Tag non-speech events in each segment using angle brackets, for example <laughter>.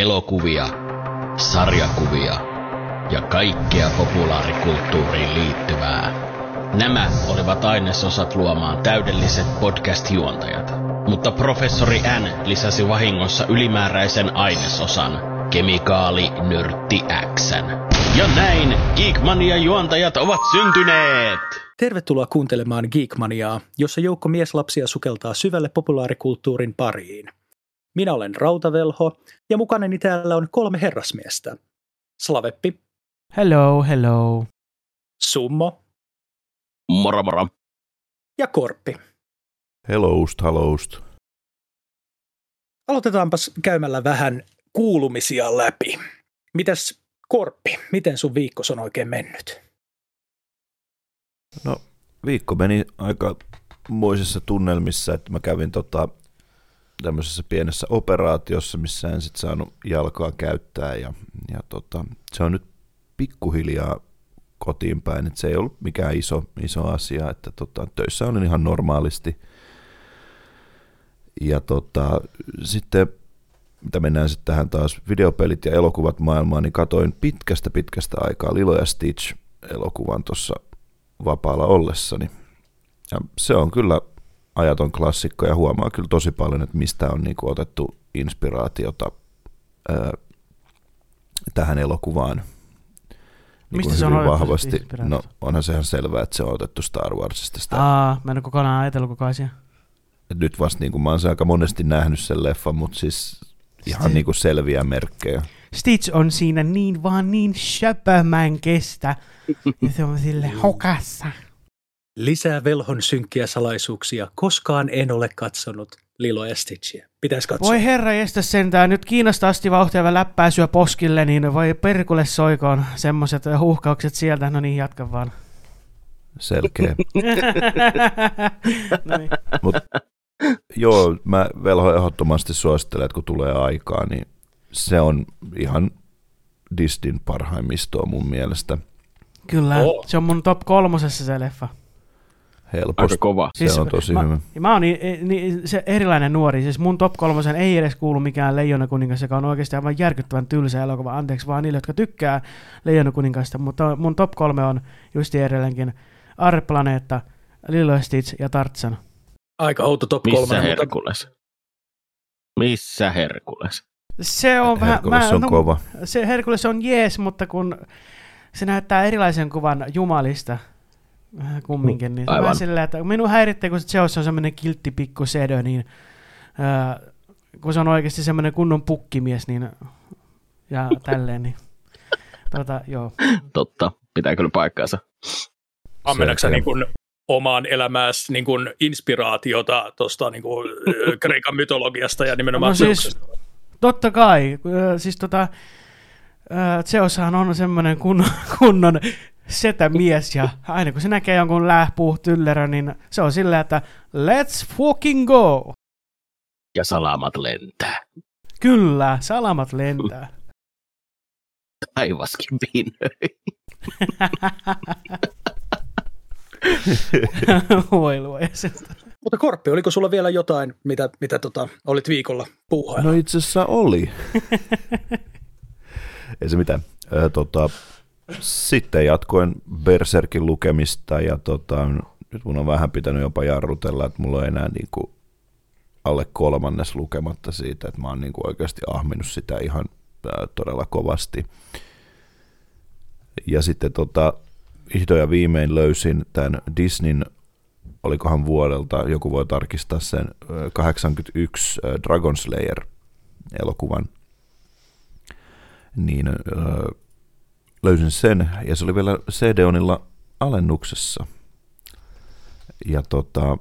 elokuvia, sarjakuvia ja kaikkea populaarikulttuuriin liittyvää. Nämä olivat ainesosat luomaan täydelliset podcast-juontajat, mutta professori N lisäsi vahingossa ylimääräisen ainesosan, kemikaali nörtti Xn. Ja näin Geekmania-juontajat ovat syntyneet! Tervetuloa kuuntelemaan Geekmaniaa, jossa joukko mieslapsia sukeltaa syvälle populaarikulttuurin pariin. Minä olen Rautavelho ja mukanani täällä on kolme herrasmiestä. Slaveppi, Hello, hello. Summo Moro moro. ja Korppi. Helloust, helloust. Aloitetaanpas käymällä vähän kuulumisia läpi. Mitäs Korppi, miten sun viikko on oikein mennyt? No, viikko meni aika moisissa tunnelmissa, että mä kävin tota, tämmöisessä pienessä operaatiossa, missä en sitten saanut jalkaa käyttää ja, ja tota, se on nyt pikkuhiljaa kotiin päin, että se ei ollut mikään iso, iso asia, että tota, töissä olin ihan normaalisti. Ja tota, sitten, mitä mennään sitten tähän taas videopelit ja elokuvat maailmaan, niin katoin pitkästä pitkästä aikaa Lilo ja Stitch elokuvan tuossa vapaalla ollessani. Ja se on kyllä ajaton klassikko ja huomaa kyllä tosi paljon, että mistä on niinku otettu inspiraatiota ää, tähän elokuvaan. Niinku Mistä se on otettu vahvasti. No onhan se ihan selvää, että se on otettu Star Warsista. Sitä. Aa, mä en ole kokonaan ajatellut koko asia. Et nyt vasta niin kuin mä oon aika monesti nähnyt sen leffan, mutta siis ihan niin kuin selviä merkkejä. Stitch on siinä niin vaan niin söpö, mä en kestä. <laughs> Ja se on sille hokassa. Lisää velhon synkkiä salaisuuksia. Koskaan en ole katsonut Lilo ja Stitchiä. Pitäisi katsoa. Voi herra jestä sentään, nyt Kiinasta asti vauhtia läppäisyä poskille, niin voi perkulle soikoon semmoset huuhkaukset sieltä. No niin, jatka vaan. Selkeä. <laughs> no niin. Mut, joo, mä velho ehdottomasti suosittelen, että kun tulee aikaa, niin se on ihan Disneyn parhaimmistoa mun mielestä. Kyllä, Oo. se on mun top kolmosessa se leffa. Helposti. Aika kova. Se on tosi mä, hyvä. Ja mä oon niin, niin, se erilainen nuori, siis mun top kolmosen ei edes kuulu mikään Leijona kuningas, joka on oikeasti aivan järkyttävän tylsä elokuva. Anteeksi vaan niille, jotka tykkää Leijona kuningasta, mutta mun top kolme on justi edelleenkin Arreplaneetta, Lilo ja Stitch ja Tarzan. Aika outo top Missä kolme. mutta Herkules? Missä Herkules? Se on vähän... Herkules on no, kova. Se Herkules on jees, mutta kun se näyttää erilaisen kuvan Jumalista vähän kumminkin, niin Aivan. vähän silleen, että minun häiritsee, kun se Zeus on semmoinen kiltti pikku sedö, niin ää, kun se on oikeasti semmoinen kunnon pukkimies, niin ja <laughs> tälleen, niin tota, joo. Totta, pitää kyllä paikkaansa. Selkeä. niin kuin omaan elämääsi niin kuin inspiraatiota tuosta niin kuin, Kreikan mytologiasta ja nimenomaan No siis-? Totta kai, siis tota, Zeushan on semmoinen kunnon, kunnon setämies, ja aina kun se näkee jonkun lähpuu tyllerö, niin se on silleen, että let's fucking go! Ja salamat lentää. Kyllä, salamat lentää. Taivaskin pinnöi. <laughs> Voi luoja. Mutta Korppi, oliko sulla vielä jotain, mitä, mitä tota, olit viikolla puuhailla? No itse asiassa oli. <laughs> Ei se mitään. Ö, tota, sitten jatkoin Berserkin lukemista ja tota, nyt mun on vähän pitänyt jopa jarrutella, että mulla on enää niinku alle kolmannes lukematta siitä, että mä oon niinku oikeasti ahminut sitä ihan ää, todella kovasti. Ja sitten tota, vihdoin ja viimein löysin tämän Disneyn, olikohan vuodelta, joku voi tarkistaa sen, ö, 81 ö, Dragon Slayer-elokuvan. Niin ö, löysin sen, ja se oli vielä CD-onilla alennuksessa. Ja tota,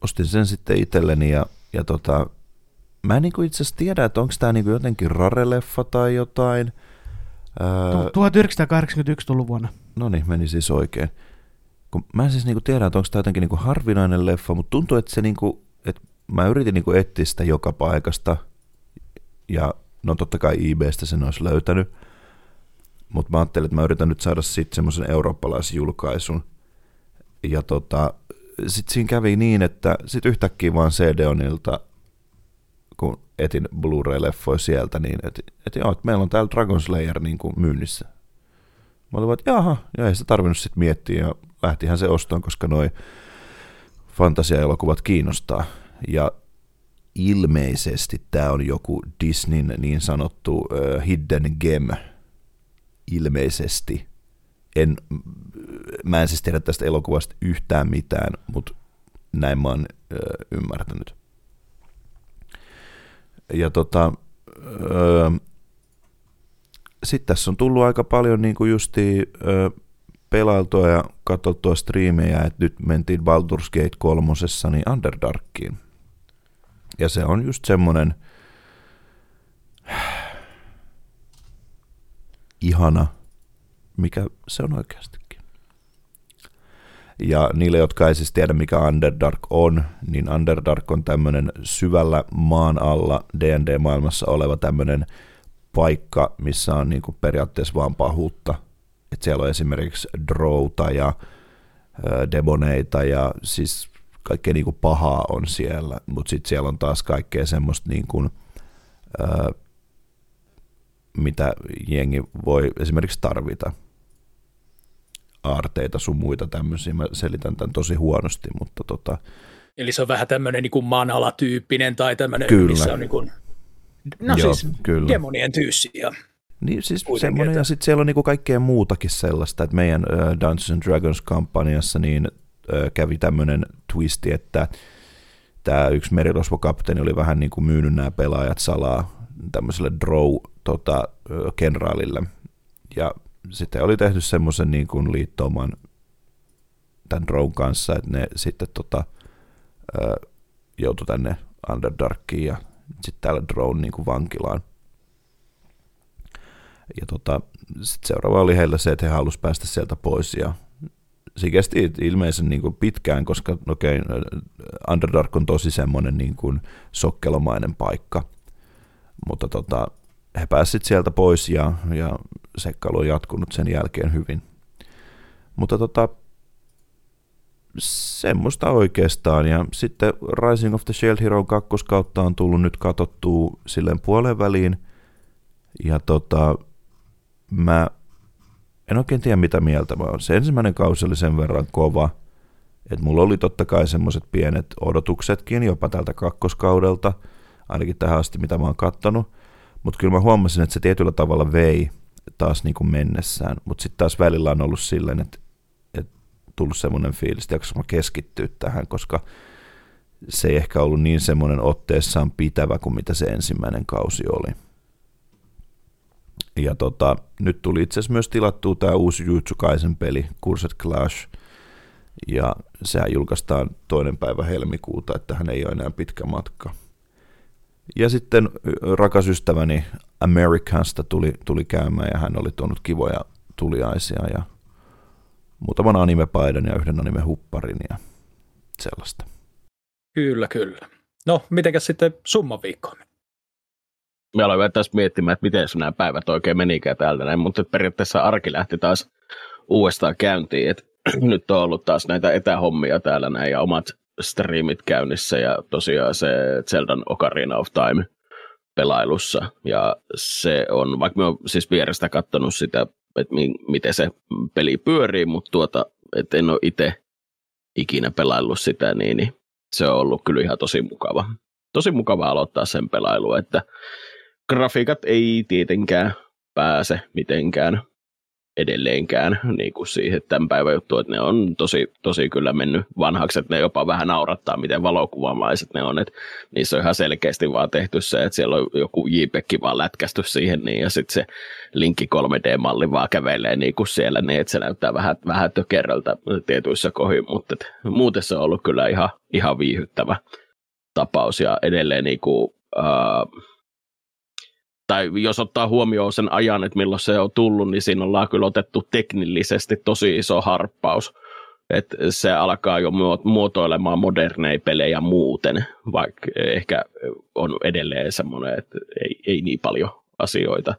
ostin sen sitten itselleni, ja, ja tota, mä en niinku itse asiassa tiedä, että onko tämä niinku jotenkin rare-leffa tai jotain. Öö, 1981 tullut vuonna. No niin, meni siis oikein. Kun mä en siis niinku tiedä, että onko tämä jotenkin niinku harvinainen leffa, mutta tuntuu, että se niinku, että mä yritin niinku etsiä sitä joka paikasta, ja no totta kai eBaystä sen olisi löytänyt, mutta mä ajattelin, että mä yritän nyt saada sitten semmoisen eurooppalaisjulkaisun, ja tota, sitten siinä kävi niin, että sitten yhtäkkiä vaan CD-onilta kun etin Blu-ray-leffoja sieltä, niin että et joo, että meillä on täällä Dragon Slayer niin kuin myynnissä. Mä olin että jaha, ja ei sitä tarvinnut sitten miettiä, ja lähtihän se ostoon, koska noi fantasia-elokuvat kiinnostaa. Ja ilmeisesti tämä on joku Disneyn niin sanottu uh, hidden gem, ilmeisesti. En, mä en siis tiedä tästä elokuvasta yhtään mitään, mutta näin mä oon uh, ymmärtänyt. Ja tota, sitten tässä on tullut aika paljon niin kuin justi, pelailtua ja katsottua striimejä, että nyt mentiin Baldur's Gate kolmosessa niin Underdarkiin. Ja se on just semmonen ihana, mikä se on oikeastikin. Ja niille, jotka ei siis tiedä, mikä Underdark on, niin Underdark on tämmöinen syvällä maan alla D&D-maailmassa oleva tämmöinen paikka, missä on niin kuin periaatteessa vaan pahuutta. Et siellä on esimerkiksi drouta ja demoneita ja siis kaikkea niin kuin pahaa on siellä, mutta sitten siellä on taas kaikkea semmoista niin kuin, mitä jengi voi esimerkiksi tarvita. Aarteita sun muita tämmöisiä. Mä selitän tämän tosi huonosti, mutta tota... Eli se on vähän tämmöinen niin maanalatyyppinen tai tämmöinen, Kyllä. missä on niin kuin, no Joo, siis kyllä. demonien tyyssi. Ja, Niin siis Kuitenkin, semmoinen, että- ja sitten siellä on niinku kaikkea muutakin sellaista, että meidän uh, Dungeons and Dragons-kampanjassa niin uh, kävi tämmöinen twisti, että tämä yksi merirosvokapteeni oli vähän niin kuin myynyt nämä pelaajat salaa tämmöiselle drow tota. Ja sitten oli tehty semmoisen niin kuin liittouman tämän drown kanssa, että ne sitten tota, joutui tänne Underdarkiin ja sitten täällä drone niin kuin vankilaan. Ja tota, sit seuraava oli heillä se, että he halusivat päästä sieltä pois ja se kesti ilmeisen niin kuin pitkään, koska okei, okay, Underdark on tosi semmoinen niin kuin sokkelomainen paikka, mutta tota, he pääsivät sieltä pois ja, ja seikkailu on jatkunut sen jälkeen hyvin. Mutta tota, semmoista oikeastaan. Ja sitten Rising of the Shield Hero 2 kautta on tullut nyt katsottua silleen puolen väliin. Ja tota, mä en oikein tiedä mitä mieltä mä oon. Se ensimmäinen kausi oli sen verran kova, että mulla oli totta kai semmoiset pienet odotuksetkin jopa tältä kakkoskaudelta, ainakin tähän asti mitä mä oon kattonut. Mutta kyllä mä huomasin, että se tietyllä tavalla vei taas niin kuin mennessään. Mutta sitten taas välillä on ollut silleen, että, että tullut semmoinen fiilis, että mä keskittyä tähän, koska se ei ehkä ollut niin semmoinen otteessaan pitävä kuin mitä se ensimmäinen kausi oli. Ja tota, nyt tuli itse asiassa myös tilattua tämä uusi Jujutsu Kaisen peli, Cursed Clash, ja sehän julkaistaan toinen päivä helmikuuta, että hän ei ole enää pitkä matka. Ja sitten rakas ystäväni Americansta tuli, tuli käymään ja hän oli tuonut kivoja tuliaisia ja muutaman animepaidan ja yhden animehupparin ja sellaista. kyllä, kyllä. No, mitenkäs sitten summan viikkoon? Mä aloin vähän taas miettimään, että miten nämä päivät oikein menikään täältä näin, mutta periaatteessa arki lähti taas uudestaan käyntiin, että <clears throat> nyt on ollut taas näitä etähommia täällä näin ja omat striimit käynnissä ja tosiaan se Zeldan Ocarina of Time pelailussa ja se on, vaikka mä oon siis vierestä katsonut sitä, että mi- miten se peli pyörii, mutta tuota, että en ole itse ikinä pelaillut sitä, niin, niin se on ollut kyllä ihan tosi mukava. Tosi mukava aloittaa sen pelailu, että grafiikat ei tietenkään pääse mitenkään edelleenkään niin kuin siihen tämän päivän juttu, että ne on tosi, tosi kyllä mennyt vanhaksi, että ne jopa vähän naurattaa, miten valokuvamaiset ne on, että niissä on ihan selkeästi vaan tehty se, että siellä on joku JPEG vaan lätkästy siihen, niin, ja sitten se linkki 3D-malli vaan kävelee niin kuin siellä, niin että se näyttää vähän, vähän tökerröltä tietyissä kohin, mutta et, muuten se on ollut kyllä ihan, ihan viihyttävä tapaus, ja edelleen niin kuin, uh, tai jos ottaa huomioon sen ajan, että milloin se on tullut, niin siinä ollaan kyllä otettu teknillisesti tosi iso harppaus. Että se alkaa jo muotoilemaan moderneja pelejä muuten, vaikka ehkä on edelleen semmoinen, että ei, ei niin paljon asioita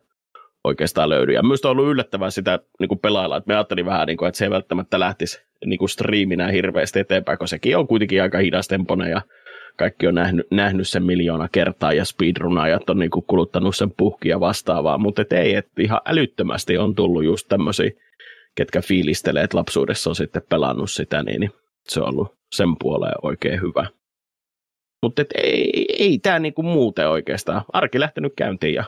oikeastaan löydy. Ja myös on ollut yllättävää sitä niin pelailla, että me ajattelin vähän, niin kuin, että se ei välttämättä lähtisi niin kuin striiminä hirveästi eteenpäin, kun sekin on kuitenkin aika hidastempoinen ja kaikki on nähnyt, nähnyt sen miljoona kertaa ja speedrunajat on niinku kuluttanut sen puhkia vastaavaa, mutta et ei, et ihan älyttömästi on tullut just tämmöisiä, ketkä fiilistelee, että lapsuudessa on sitten pelannut sitä, niin, niin se on ollut sen puoleen oikein hyvä. Mutta ei, ei tämä niinku muuten oikeastaan. Arki lähtenyt käyntiin ja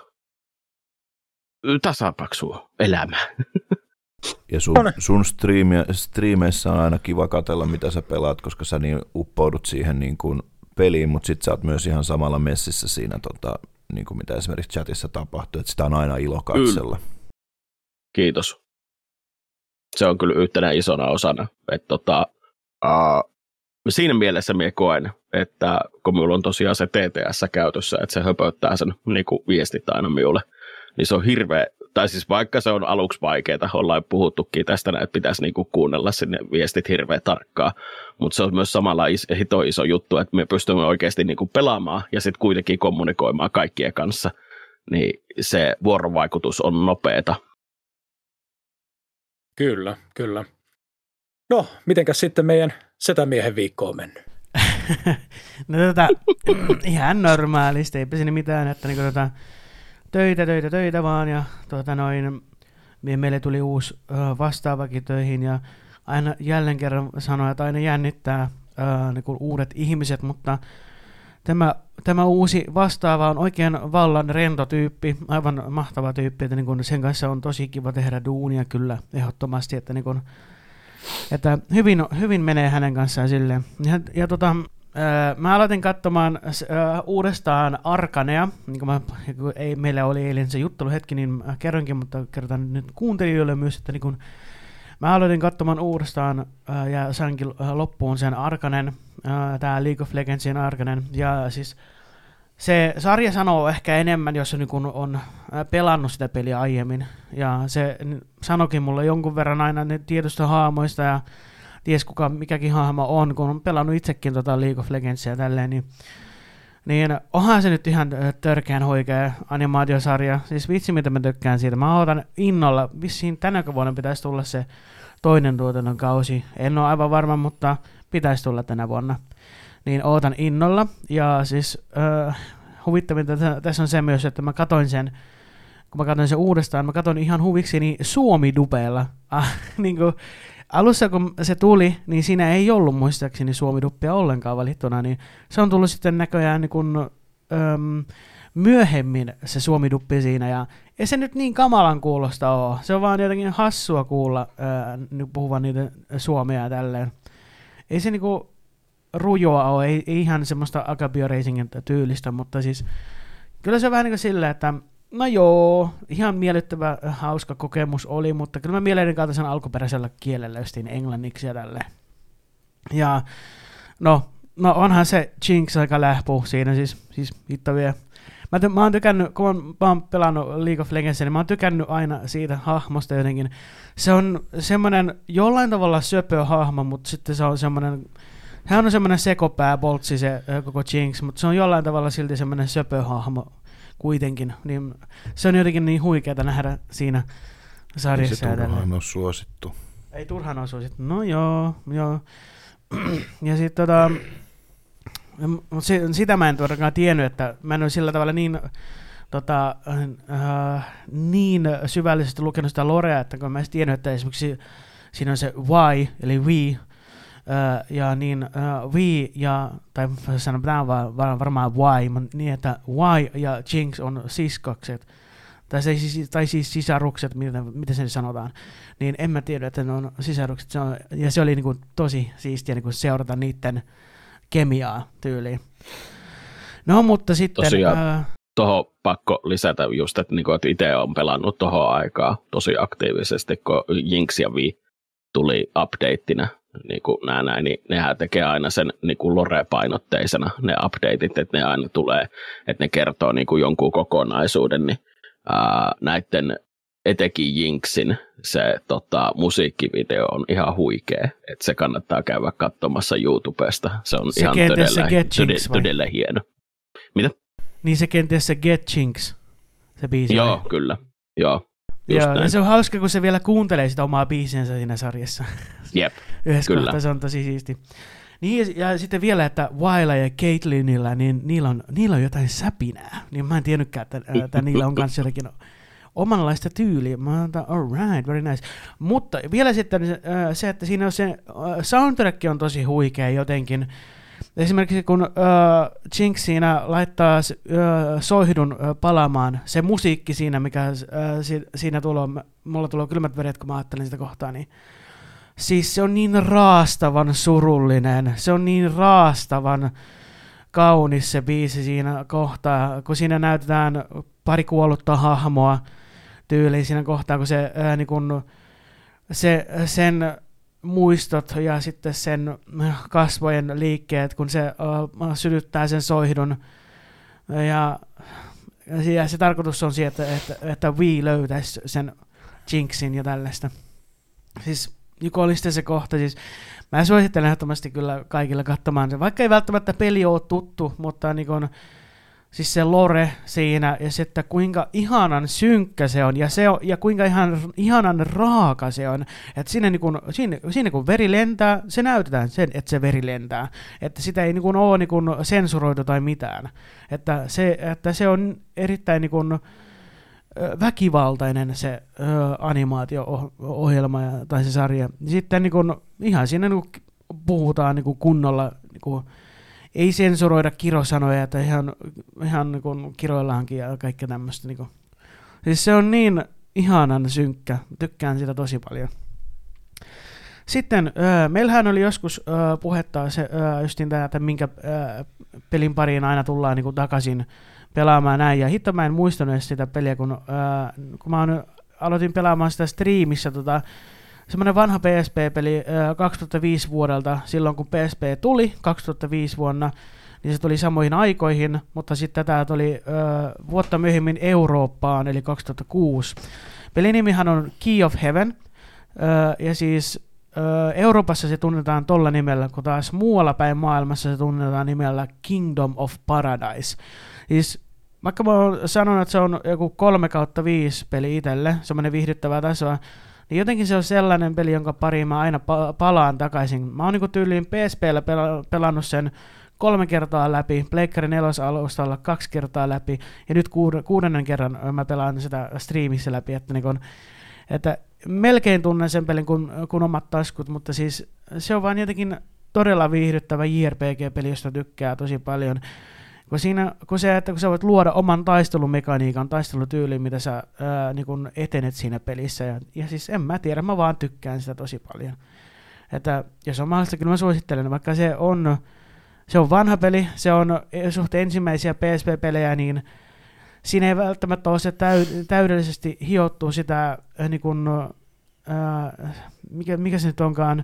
tasapaksu elämä. <laughs> Ja sun, sun striime, striimeissä on aina kiva katella, mitä sä pelaat, koska sä niin uppoudut siihen niin kuin peliin, mutta sit sä oot myös ihan samalla messissä siinä, tota, niin kuin mitä esimerkiksi chatissa tapahtuu, että sitä on aina ilo katsella. Kiitos. Se on kyllä yhtenä isona osana. Että tota, uh, siinä mielessä minä koen, että kun minulla on tosiaan se TTS käytössä, että se höpöttää sen niin kuin viestit aina minulle, niin se on hirveä, tai siis vaikka se on aluksi vaikeaa, ollaan puhuttukin tästä, että pitäisi niinku kuunnella sinne viestit hirveän tarkkaa, mutta se on myös samalla is, hito iso juttu, että me pystymme oikeasti niinku pelaamaan ja sitten kuitenkin kommunikoimaan kaikkien kanssa, niin se vuorovaikutus on nopeeta. Kyllä, kyllä. No, mitenkäs sitten meidän setämiehen viikko on mennyt? <laughs> no tota, ihan normaalisti, eipä siinä mitään, että niinku tota, töitä, töitä, töitä vaan ja tuota noin, meille tuli uusi ö, vastaavakin töihin ja aina jälleen kerran sanoin, että aina jännittää ö, niin kuin uudet ihmiset, mutta tämä, tämä uusi vastaava on oikein vallan rento tyyppi, aivan mahtava tyyppi, että niin sen kanssa on tosi kiva tehdä duunia kyllä ehdottomasti, että, niin kuin, että hyvin, hyvin menee hänen kanssaan silleen. Ja, ja tota, mä aloitin katsomaan öö, uudestaan Arkanea, niin kuin mä, ei, meillä oli eilen se jutteluhetki, niin mä kerronkin, mutta kerrotaan nyt kuuntelijoille myös, että niin kun, mä aloitin katsomaan uudestaan öö, ja sainkin loppuun sen Arkanen, öö, tää League of Legendsin Arkanen, ja siis se sarja sanoo ehkä enemmän, jos niin kun on pelannut sitä peliä aiemmin, ja se sanokin mulle jonkun verran aina ne tietystä haamoista ja ties kuka mikäkin hahmo on, kun on pelannut itsekin tota League of Legendsia tälleen, niin, niin onhan se nyt ihan törkeän hoikea animaatiosarja. Siis vitsi, mitä mä tykkään siitä. Mä odotan innolla. Vissiin tänä vuonna pitäisi tulla se toinen tuotannon kausi. En ole aivan varma, mutta pitäisi tulla tänä vuonna. Niin ootan innolla. Ja siis äh, huvittavinta tässä on se myös, että mä katoin sen, kun mä katsoin sen uudestaan, mä katsoin ihan huvikseni Suomi-dupeella. Ah, <laughs> niin kuin, alussa kun se tuli, niin siinä ei ollut muistaakseni Suomi-duppia ollenkaan valittuna, niin se on tullut sitten näköjään niin kuin, öm, myöhemmin se Suomi-duppi siinä, ja ei se nyt niin kamalan kuulosta ole. Se on vaan jotenkin hassua kuulla ää, puhuvan niitä suomea ja tälleen. Ei se niinku rujoa ole, ei, ei ihan semmoista Agabio Racingin tyylistä, mutta siis kyllä se on vähän niin kuin silleen, että No joo, ihan miellyttävä, hauska kokemus oli, mutta kyllä mä mielelläni sen alkuperäisellä kielellä justiin englanniksi ja tälleen. Ja no, no onhan se Jinx aika lähpu siinä, siis, siis hitto vielä. Mä, mä oon tykännyt, kun mä oon pelannut League of Legends, niin mä oon tykännyt aina siitä hahmosta jotenkin. Se on semmoinen jollain tavalla söpö hahmo, mutta sitten se on semmoinen, hän on semmoinen sekopääboltsi se koko Jinx, mutta se on jollain tavalla silti semmoinen söpö hahmo kuitenkin, niin se on jotenkin niin huikeaa nähdä siinä sarjassa. Ei se turhaan ole suosittu. Ei turhaan ole suosittu. No joo, joo. <clears throat> ja sitten tota, sitä mä en todellakaan tiennyt, että mä en ole sillä tavalla niin, tota, äh, niin syvällisesti lukenut sitä lorea, että kun mä en tiennyt, että esimerkiksi siinä on se Y, eli we, ja niin uh, Vi ja, tai sanotaan var, varmaan Y, niin että Y ja Jinx on siskokset, tai, se, tai siis sisarukset, miten, miten sen sanotaan, niin en mä tiedä, että ne on sisarukset, se on, ja se oli niin kuin tosi siistiä niin kuin seurata niiden kemiaa tyyliin. No, mutta sitten... Tosiaan, uh, tuohon pakko lisätä just, että, niin kuin, että itse on pelannut tuohon aikaa tosi aktiivisesti, kun Jinx ja Vi tuli updateina niin kuin nämä näin, niin nehän tekee aina sen niin kuin lore-painotteisena ne updateit, että ne aina tulee, että ne kertoo niin kuin jonkun kokonaisuuden, niin ää, näiden etenkin Jinksin se tota, musiikkivideo on ihan huikea, että se kannattaa käydä katsomassa YouTubesta. Se on se ihan todella, se Get todella, todella hieno. Mitä? Niin se kenties se Get Jinx, se biisi. Joo, vai? kyllä. Joo, Joo, ja se on hauska, kun se vielä kuuntelee sitä omaa biisinsä siinä sarjassa. Jep, <laughs> Yhdessä kyllä. kohtaa se on tosi siisti. Niin, ja sitten vielä, että Wailla ja Caitlinillä, niin niillä on, niillä on jotain säpinää. Niin mä en tiennytkään, että, että niillä on kanssa jotakin omanlaista tyyliä. Mä oon, all right, very nice. Mutta vielä sitten se, että siinä on se soundtrack on tosi huikea jotenkin. Esimerkiksi kun uh, Jinx siinä laittaa uh, soihdun uh, palaamaan, se musiikki siinä, mikä uh, si, siinä tulee, mulla tulee kylmät veret, kun mä ajattelen sitä kohtaa, niin siis se on niin raastavan surullinen, se on niin raastavan kaunis se biisi siinä kohtaa, kun siinä näytetään pari kuollutta hahmoa tyyliin siinä kohtaa, kun se, ää, niin kun, se sen muistot ja sitten sen kasvojen liikkeet, kun se uh, sytyttää sen soihdun. Ja, ja se tarkoitus on se, että, että, Wii löytäisi sen Jinxin ja tällaista. Siis joku oli sitten se kohta, siis mä suosittelen ehdottomasti kyllä kaikille katsomaan se, vaikka ei välttämättä peli ole tuttu, mutta niin kun, siis se lore siinä ja että kuinka ihanan synkkä se on ja, se on, ja kuinka ihan, ihanan raaka se on. Että siinä, niin kun, siinä, siinä kun veri lentää, se näytetään sen, että se veri lentää. Että sitä ei niin kun, ole niin kun, sensuroitu tai mitään. Että se, että se on erittäin niin kun, väkivaltainen se animaatio-ohjelma tai se sarja. Sitten niin kun, ihan siinä niin kun, puhutaan niin kun, kunnolla niin kun, ei sensuroida kirosanoja, että ihan, ihan niin kuin kiroillaankin ja kaikkea tämmöistä. Niin. Siis se on niin ihanan synkkä. Tykkään sitä tosi paljon. Sitten öö, meillähän oli joskus öö, puhetta se, öö, justin tämä, että minkä öö, pelin pariin aina tullaan niin kuin, takaisin pelaamaan näin. Ja hitto mä en muistanut sitä peliä, kun, öö, kun mä aloitin pelaamaan sitä striimissä tota, semmoinen vanha PSP-peli 2005 vuodelta, silloin kun PSP tuli 2005 vuonna, niin se tuli samoihin aikoihin, mutta sitten tätä tuli vuotta myöhemmin Eurooppaan, eli 2006. Pelinimihan on Key of Heaven, ja siis Euroopassa se tunnetaan tolla nimellä, kun taas muualla päin maailmassa se tunnetaan nimellä Kingdom of Paradise. Siis vaikka mä oon sanonut, että se on joku 3 kautta 5 peli itselle, semmoinen viihdyttävä tasoa, niin jotenkin se on sellainen peli, jonka pariin mä aina palaan takaisin. Mä oon niinku tyyliin PSPllä pela- pelannut sen kolme kertaa läpi, Pleikkari 4 alustalla kaksi kertaa läpi, ja nyt kuudennen kerran mä pelaan sitä striimissä läpi, että, niin kun, että melkein tunnen sen pelin kuin, kuin omat taskut, mutta siis se on vaan jotenkin todella viihdyttävä JRPG-peli, josta tykkää tosi paljon. Kun, siinä, kun, se, että kun sä voit luoda oman taistelumekaniikan, taistelutyyliin, mitä sä ää, niin kun etenet siinä pelissä. Ja, ja siis en mä tiedä, mä vaan tykkään sitä tosi paljon. Että jos on mahdollista, kyllä mä suosittelen, vaikka se on, se on vanha peli, se on suht ensimmäisiä PSP-pelejä, niin siinä ei välttämättä ole se täy- täydellisesti hiottu sitä, niin kun, äh, mikä, mikä se nyt onkaan,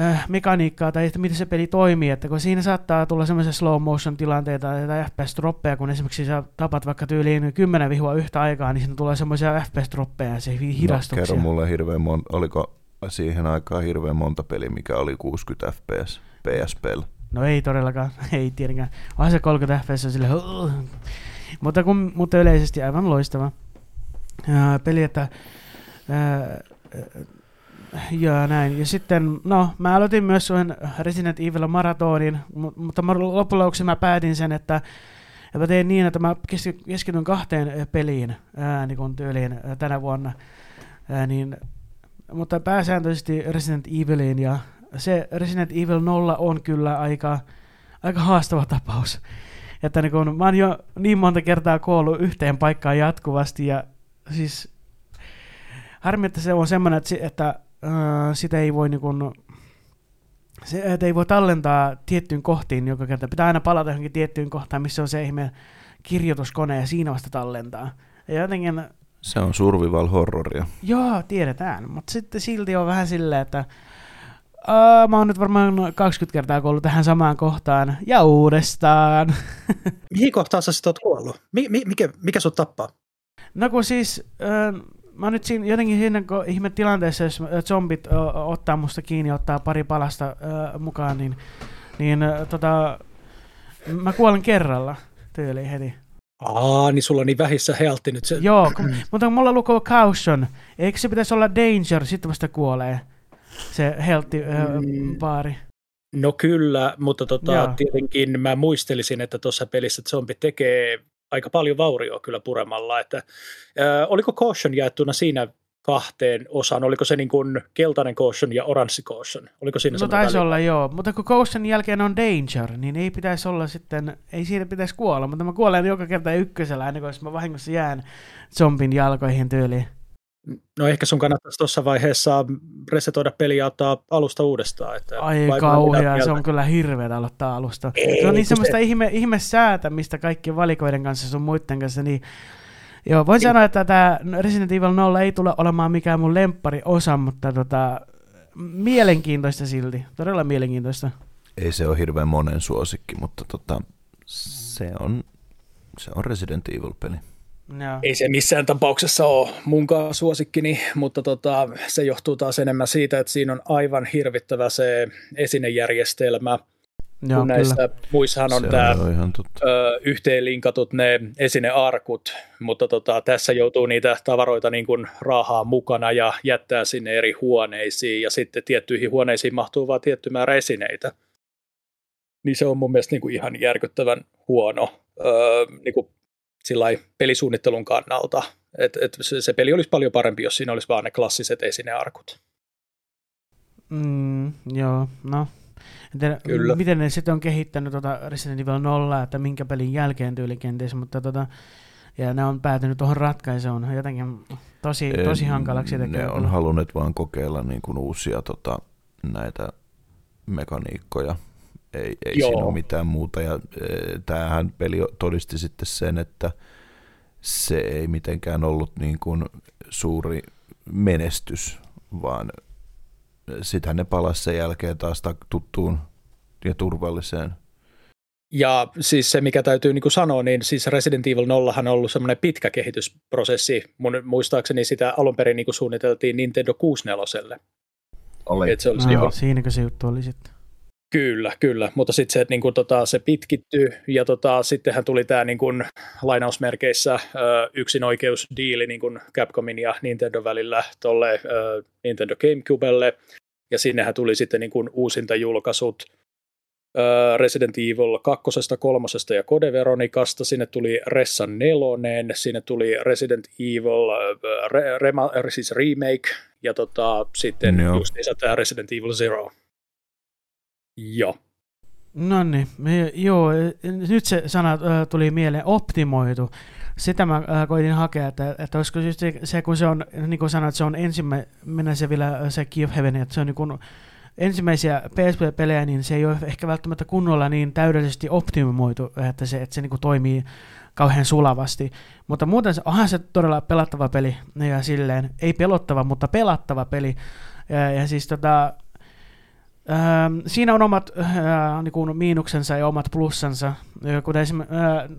äh, mekaniikkaa tai että miten se peli toimii, että kun siinä saattaa tulla semmoisia slow motion tilanteita tai FPS-droppeja, kun esimerkiksi sä tapat vaikka tyyliin kymmenen vihua yhtä aikaa, niin siinä tulee semmoisia FPS-droppeja ja se hidastuksia. No, kerro mulle hirveän mon- oliko siihen aikaan hirveän monta peliä, mikä oli 60 FPS PSPllä? No ei todellakaan, <laughs> ei tietenkään. Onhan se 30 FPS sille, mutta, kun, mutta yleisesti aivan loistava ää, peli, että ää, ja näin. Ja sitten, no, mä aloitin myös sen Resident Evil maratonin, mutta loppujen lopuksi mä päätin sen, että ja mä tein niin, että mä keskityn kahteen peliin ää, niin kuin tyyliin ää, tänä vuonna. Ää, niin, mutta pääsääntöisesti Resident Eviliin ja se Resident Evil 0 on kyllä aika, aika haastava tapaus. Että niin kun, mä oon jo niin monta kertaa kuollut yhteen paikkaan jatkuvasti ja siis harmi, että se on semmoinen, että, että äh, sitä ei voi niin kun, se, että ei voi tallentaa tiettyyn kohtiin joka kerta. Pitää aina palata johonkin tiettyyn kohtaan, missä on se ihme kirjoituskone ja siinä vasta tallentaa. Ja jotenkin... Se on survival horroria. Joo, tiedetään. Mutta sitten silti on vähän silleen, että Uh, mä oon nyt varmaan 20 kertaa kuollut tähän samaan kohtaan. Ja uudestaan. <laughs> Mihin kohtaan sä sit oot kuollut? Mi- mikä, mikä sut tappaa? No kun siis, uh, mä nyt siinä, jotenkin siinä kun ihme tilanteessa, jos zombit uh, ottaa musta kiinni, ottaa pari palasta uh, mukaan, niin, niin uh, tota, mä kuolen kerralla tyyliin heti. Aa, niin sulla on niin vähissä healtti nyt se. Joo, kun, <clears throat> mutta mulla lukee caution. Eikö se pitäisi olla danger, sitten vasta kuolee? se heltti mm. baari. No kyllä, mutta tota, Joo. tietenkin mä muistelisin, että tuossa pelissä zombi tekee aika paljon vaurioa kyllä puremalla. Että, ää, oliko caution jaettuna siinä kahteen osaan? Oliko se niin kuin keltainen caution ja oranssi caution? Oliko siinä No taisi olla joo, mutta kun Ghosten jälkeen on Danger, niin ei pitäisi olla sitten, ei siinä pitäisi kuolla, mutta mä kuolen joka kerta ykkösellä, kun jos mä vahingossa jään zombin jalkoihin tyyliin. No ehkä sun kannattaisi tuossa vaiheessa resetoida peli ja ottaa alusta uudestaan. Että Ai kauhea, se on kyllä hirveetä aloittaa alusta. Ei, se on niin semmoista se- ihme, ihme säätämistä kaikkien valikoiden kanssa sun muiden kanssa, niin Joo, voin sanoa, että tämä Resident Evil 0 ei tule olemaan mikään mun lemppari osa, mutta tota, mielenkiintoista silti. Todella mielenkiintoista. Ei se ole hirveän monen suosikki, mutta tota, se, on, se on Resident Evil-peli. Joo. Ei se missään tapauksessa ole munkaan suosikkini, mutta tota, se johtuu taas enemmän siitä, että siinä on aivan hirvittävä se esinejärjestelmä. Joo, kun kyllä. näissä muissahan on se tämä yhteenlinkatut ne esinearkut, mutta tota, tässä joutuu niitä tavaroita niin kuin raahaa mukana ja jättää sinne eri huoneisiin ja sitten tiettyihin huoneisiin mahtuu vain tietty määrä esineitä. Niin se on mun mielestä niin kuin ihan järkyttävän huono öö, niin kuin pelisuunnittelun kannalta. Et, et se, se peli olisi paljon parempi, jos siinä olisi vaan ne klassiset esinearkut. Mm, joo, no. En tiedä, Kyllä. miten ne sitten on kehittänyt tuota Resident Evil 0, että minkä pelin jälkeen tyyli kenties, mutta tota, ja ne on päätynyt tuohon ratkaisuun jotenkin tosi, tosi hankalaksi. Ne tekee on kyllä. halunneet vaan kokeilla niin kuin uusia tota, näitä mekaniikkoja. Ei, ei Joo. siinä ole mitään muuta. Ja e, tämähän peli todisti sitten sen, että se ei mitenkään ollut niin kuin suuri menestys, vaan sittenhän ne palasi sen jälkeen taas ta- tuttuun ja turvalliseen. Ja siis se, mikä täytyy niin kuin sanoa, niin siis Resident Evil 0 on ollut semmoinen pitkä kehitysprosessi. Mun muistaakseni sitä alun perin niin kuin suunniteltiin Nintendo 64. Oli. Et se olisi No, joo. siinäkö se juttu oli sitten? Kyllä, kyllä, mutta sitten se, niin kuin, tota, se pitkittyy ja tota, sittenhän tuli tämä niin kuin, lainausmerkeissä ö, yksinoikeusdiili niin kuin Capcomin ja Nintendo välillä tuolle Nintendo Gamecubelle ja sinnehän tuli sitten niin kuin, uusintajulkaisut ö, Resident Evil 2, 3 ja Code Veronicasta, sinne tuli Ressan 4, sinne tuli Resident Evil ö, re, rema, siis remake ja tota, sitten Joo. justiinsa tämä Resident Evil Zero. Joo. No niin, joo, e, nyt se sana tuli mieleen, optimoitu. Sitä mä koitin hakea, että, että olisiko just se, se, kun se on, niin kuin sanoit, se on ensimmäinen se vielä se Key of Heaven, että se on niin kuin ensimmäisiä PSP-pelejä, niin se ei ole ehkä välttämättä kunnolla niin täydellisesti optimoitu, että se, että se niin kuin toimii kauhean sulavasti. Mutta muuten se, onhan se todella pelattava peli, ja silleen, ei pelottava, mutta pelattava peli. Ja, ja siis tota, Siinä on omat äh, niin kuin miinuksensa ja omat plussansa, äh, kuten esim, äh,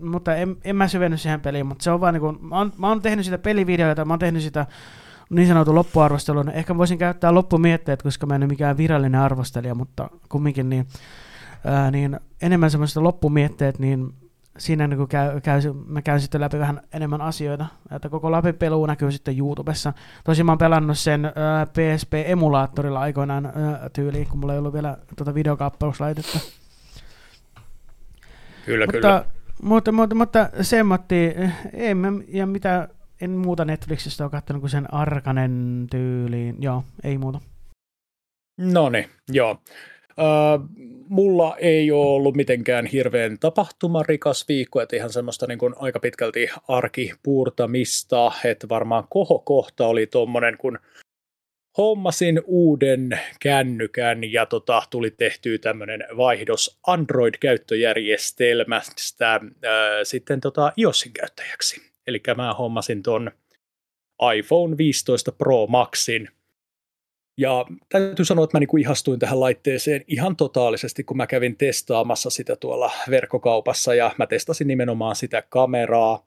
mutta en, en mä syvenny siihen peliin, mutta se on vaan niin kuin, mä, oon, mä oon tehnyt sitä pelivideoita, mä oon tehnyt sitä niin sanotun loppuarvostelun. Ehkä voisin käyttää loppumietteet, koska mä en ole mikään virallinen arvostelija, mutta kumminkin niin, ää, niin enemmän semmoista loppumietteet, niin siinä niin käy, käy, mä käyn sitten läpi vähän enemmän asioita, että koko läpipelu näkyy sitten YouTubessa. Tosin mä oon pelannut sen ää, PSP-emulaattorilla aikoinaan ää, tyyliin, kun mulla ei ollut vielä tuota videokappauslaitetta. Kyllä, Mutta, mutta, mutta, mutta semmotti, en mä, ja mitä, en muuta Netflixistä ole katsonut kuin sen Arkanen tyyliin. Joo, ei muuta. No niin, joo. Mulla ei ole ollut mitenkään hirveän tapahtumarikas viikko, että ihan semmoista niin kuin aika pitkälti arkipuurtamista, että varmaan kohokohta oli tuommoinen, kun hommasin uuden kännykän ja tota, tuli tehtyä tämmöinen vaihdos Android-käyttöjärjestelmästä ää, sitten tota iOSin käyttäjäksi. Eli mä hommasin ton iPhone 15 Pro Maxin, ja täytyy sanoa, että mä niinku ihastuin tähän laitteeseen ihan totaalisesti, kun mä kävin testaamassa sitä tuolla verkkokaupassa ja mä testasin nimenomaan sitä kameraa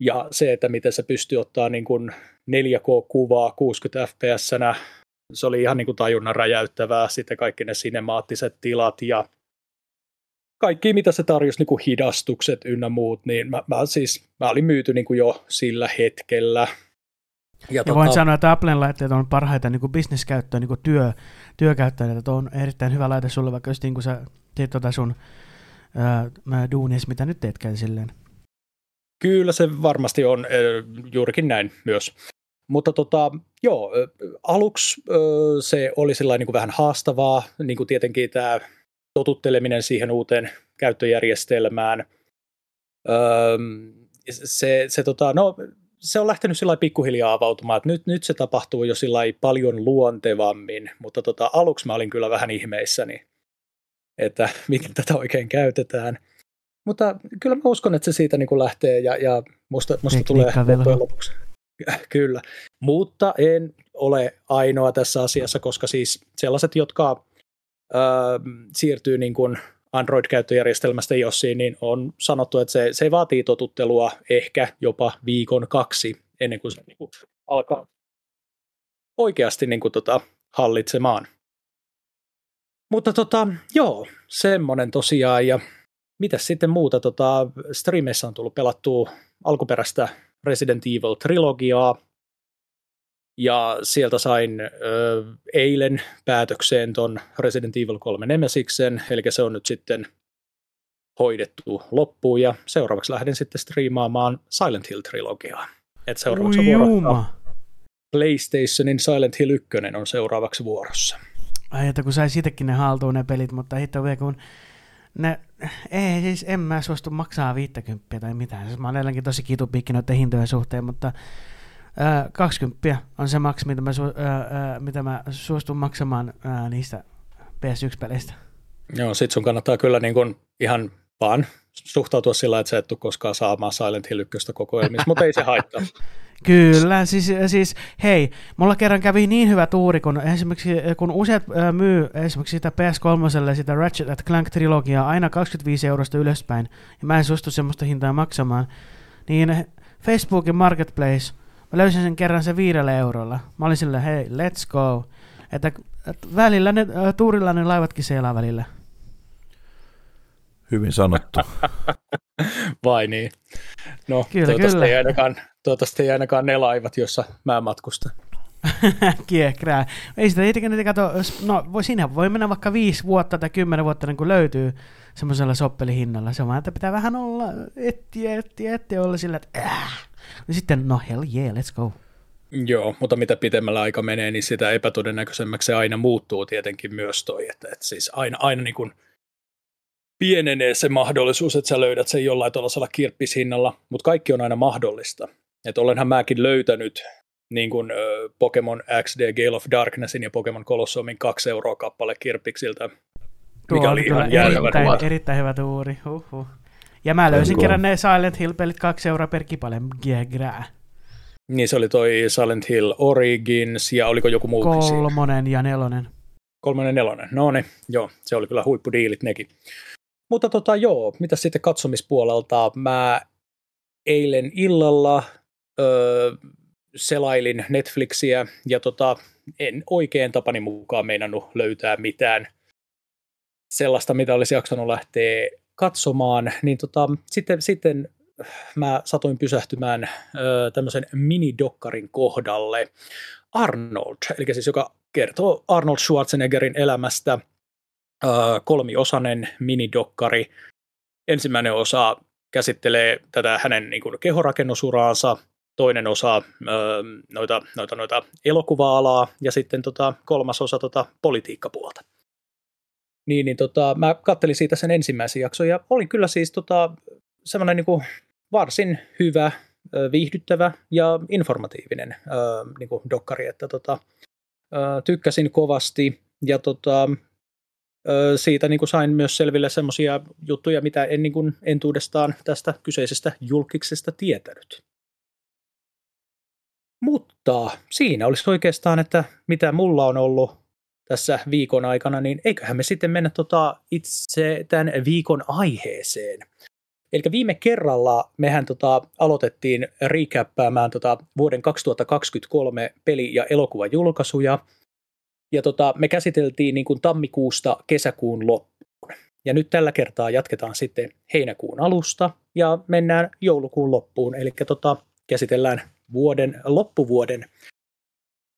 ja se, että miten se pystyy ottaa niin kuin 4K-kuvaa 60 fps se oli ihan niin kuin tajunnan räjäyttävää, sitten kaikki ne sinemaattiset tilat ja kaikki, mitä se tarjosi, niin kuin hidastukset ynnä muut, niin mä, mä, siis, mä olin myyty niin kuin jo sillä hetkellä. Ja, ja tota... voin sanoa, että Applen laitteet on parhaita niin kuin bisneskäyttöä, niin kuin työ, työkäyttöä, että on erittäin hyvä laite sulle, vaikka just niin kuin sä teet tota sun ää, duunis, mitä nyt teetkään silleen. Kyllä se varmasti on juurikin näin myös. Mutta tota, joo, aluksi se oli niin vähän haastavaa, niin kuin tietenkin tämä totutteleminen siihen uuteen käyttöjärjestelmään. se, se, tota, no, se on lähtenyt sillä pikkuhiljaa avautumaan, että nyt, nyt se tapahtuu jo sillä paljon luontevammin, mutta tota, aluksi mä olin kyllä vähän ihmeissäni, että <laughs> miten tätä oikein käytetään. Mutta kyllä mä uskon, että se siitä niin kuin lähtee ja, ja musta, musta tulee loppujen lopuksi. <laughs> Kyllä, mutta en ole ainoa tässä asiassa, koska siis sellaiset, jotka ö, siirtyy niin kuin Android-käyttöjärjestelmästä iOSiin, niin on sanottu, että se, se vaatii totuttelua ehkä jopa viikon kaksi ennen kuin se niin kuin alkaa oikeasti niin kuin tota, hallitsemaan. Mutta tota, joo, semmonen tosiaan. Ja mitä sitten muuta? Tota, streameissä on tullut pelattua alkuperäistä Resident Evil-trilogiaa, ja sieltä sain ö, eilen päätökseen ton Resident Evil 3 Nemesiksen, eli se on nyt sitten hoidettu loppuun, ja seuraavaksi lähden sitten striimaamaan Silent Hill-trilogiaa. Et seuraavaksi vuorossa PlayStationin Silent Hill 1 on seuraavaksi vuorossa. Ai, että kun sai siitäkin ne haltuun ne pelit, mutta hitto vielä kun ne, ei siis en mä suostu maksaa 50 tai mitään. Siis mä oon edelleenkin tosi kitupiikki noiden hintojen suhteen, mutta 20 on se maks, mitä mä, su, mitä mä suostun maksamaan niistä PS1-peleistä. Joo, sit sun kannattaa kyllä niin kun ihan vaan suhtautua sillä, että sä et tule koskaan saamaan Silent Hill 1 kokoelmissa, mutta ei se haittaa. <laughs> Kyllä, siis, siis hei, mulla kerran kävi niin hyvä tuuri, kun esimerkiksi kun useat äh, myy esimerkiksi sitä PS3 sitä Ratchet Clank-trilogiaa aina 25 eurosta ylöspäin, ja mä en suostu semmoista hintaa maksamaan, niin Facebookin Marketplace Mä löysin sen kerran se viidellä eurolla. Mä olin silleen, hei, let's go. Että, että välillä ne, äh, tuurilla ne laivatkin seilaa välillä. Hyvin sanottu. <laughs> Vai niin? No, kyllä, toivottavasti, kyllä. Ei ainakaan, toivottavasti ei ainakaan ne laivat, jossa mä matkustan. <laughs> Kiekrää. Ei sitä itsekin kato, no voi, siinä voi mennä vaikka viisi vuotta tai kymmenen vuotta, niin kun löytyy semmoisella soppelihinnalla. Se on vaan, että pitää vähän olla, etsiä, etsiä, etsiä, olla sillä, että äh. Ja sitten, no hell yeah, let's go. Joo, mutta mitä pitemmällä aika menee, niin sitä epätodennäköisemmäksi se aina muuttuu tietenkin myös toi, että, että siis aina, aina niin kuin pienenee se mahdollisuus, että sä löydät sen jollain tuollaisella kirppishinnalla, mutta kaikki on aina mahdollista. Että olenhan mäkin löytänyt niin kuin, äh, Pokemon XD Gale of Darknessin ja Pokemon Colosseumin kaksi euroa kappale kirppiksiltä, mikä oli ihan erittäin, erittäin hyvä tuuri. Huhhuh. Ja mä löysin Onko? kerran ne Silent Hill-pelit kaksi euroa per kipale. Grää. Niin se oli toi Silent Hill Origins ja oliko joku muu Kolmonen ja nelonen. Kolmonen nelonen, no niin, joo, se oli kyllä huippudiilit nekin. Mutta tota joo, mitä sitten katsomispuolelta? Mä eilen illalla öö, selailin Netflixiä ja tota, en oikein tapani mukaan meinannut löytää mitään sellaista, mitä olisi jaksanut lähteä katsomaan, niin tota, sitten, sitten mä satoin pysähtymään ö, tämmöisen minidokkarin kohdalle. Arnold, eli siis joka kertoo Arnold Schwarzeneggerin elämästä, ö, kolmiosainen minidokkari. Ensimmäinen osa käsittelee tätä hänen niin kuin, kehorakennusuraansa, toinen osa ö, noita, noita, noita elokuva-alaa ja sitten tota, kolmas osa tota, politiikkapuolta. Niin, niin tota, mä kattelin siitä sen ensimmäisen jakson ja oli kyllä siis tota, semmoinen niin varsin hyvä, viihdyttävä ja informatiivinen niin kuin dokkari, että tota, tykkäsin kovasti ja tota, siitä niin kuin sain myös selville semmoisia juttuja, mitä en niin kuin entuudestaan tästä kyseisestä julkiksesta tietänyt. Mutta siinä olisi oikeastaan, että mitä mulla on ollut tässä viikon aikana, niin eiköhän me sitten mennä tota itse tämän viikon aiheeseen. Eli viime kerralla mehän tota aloitettiin recappäämään tota vuoden 2023 peli- ja elokuvajulkaisuja. Ja tota, me käsiteltiin niin kuin tammikuusta kesäkuun loppuun. Ja nyt tällä kertaa jatketaan sitten heinäkuun alusta ja mennään joulukuun loppuun. Eli tota, käsitellään vuoden, loppuvuoden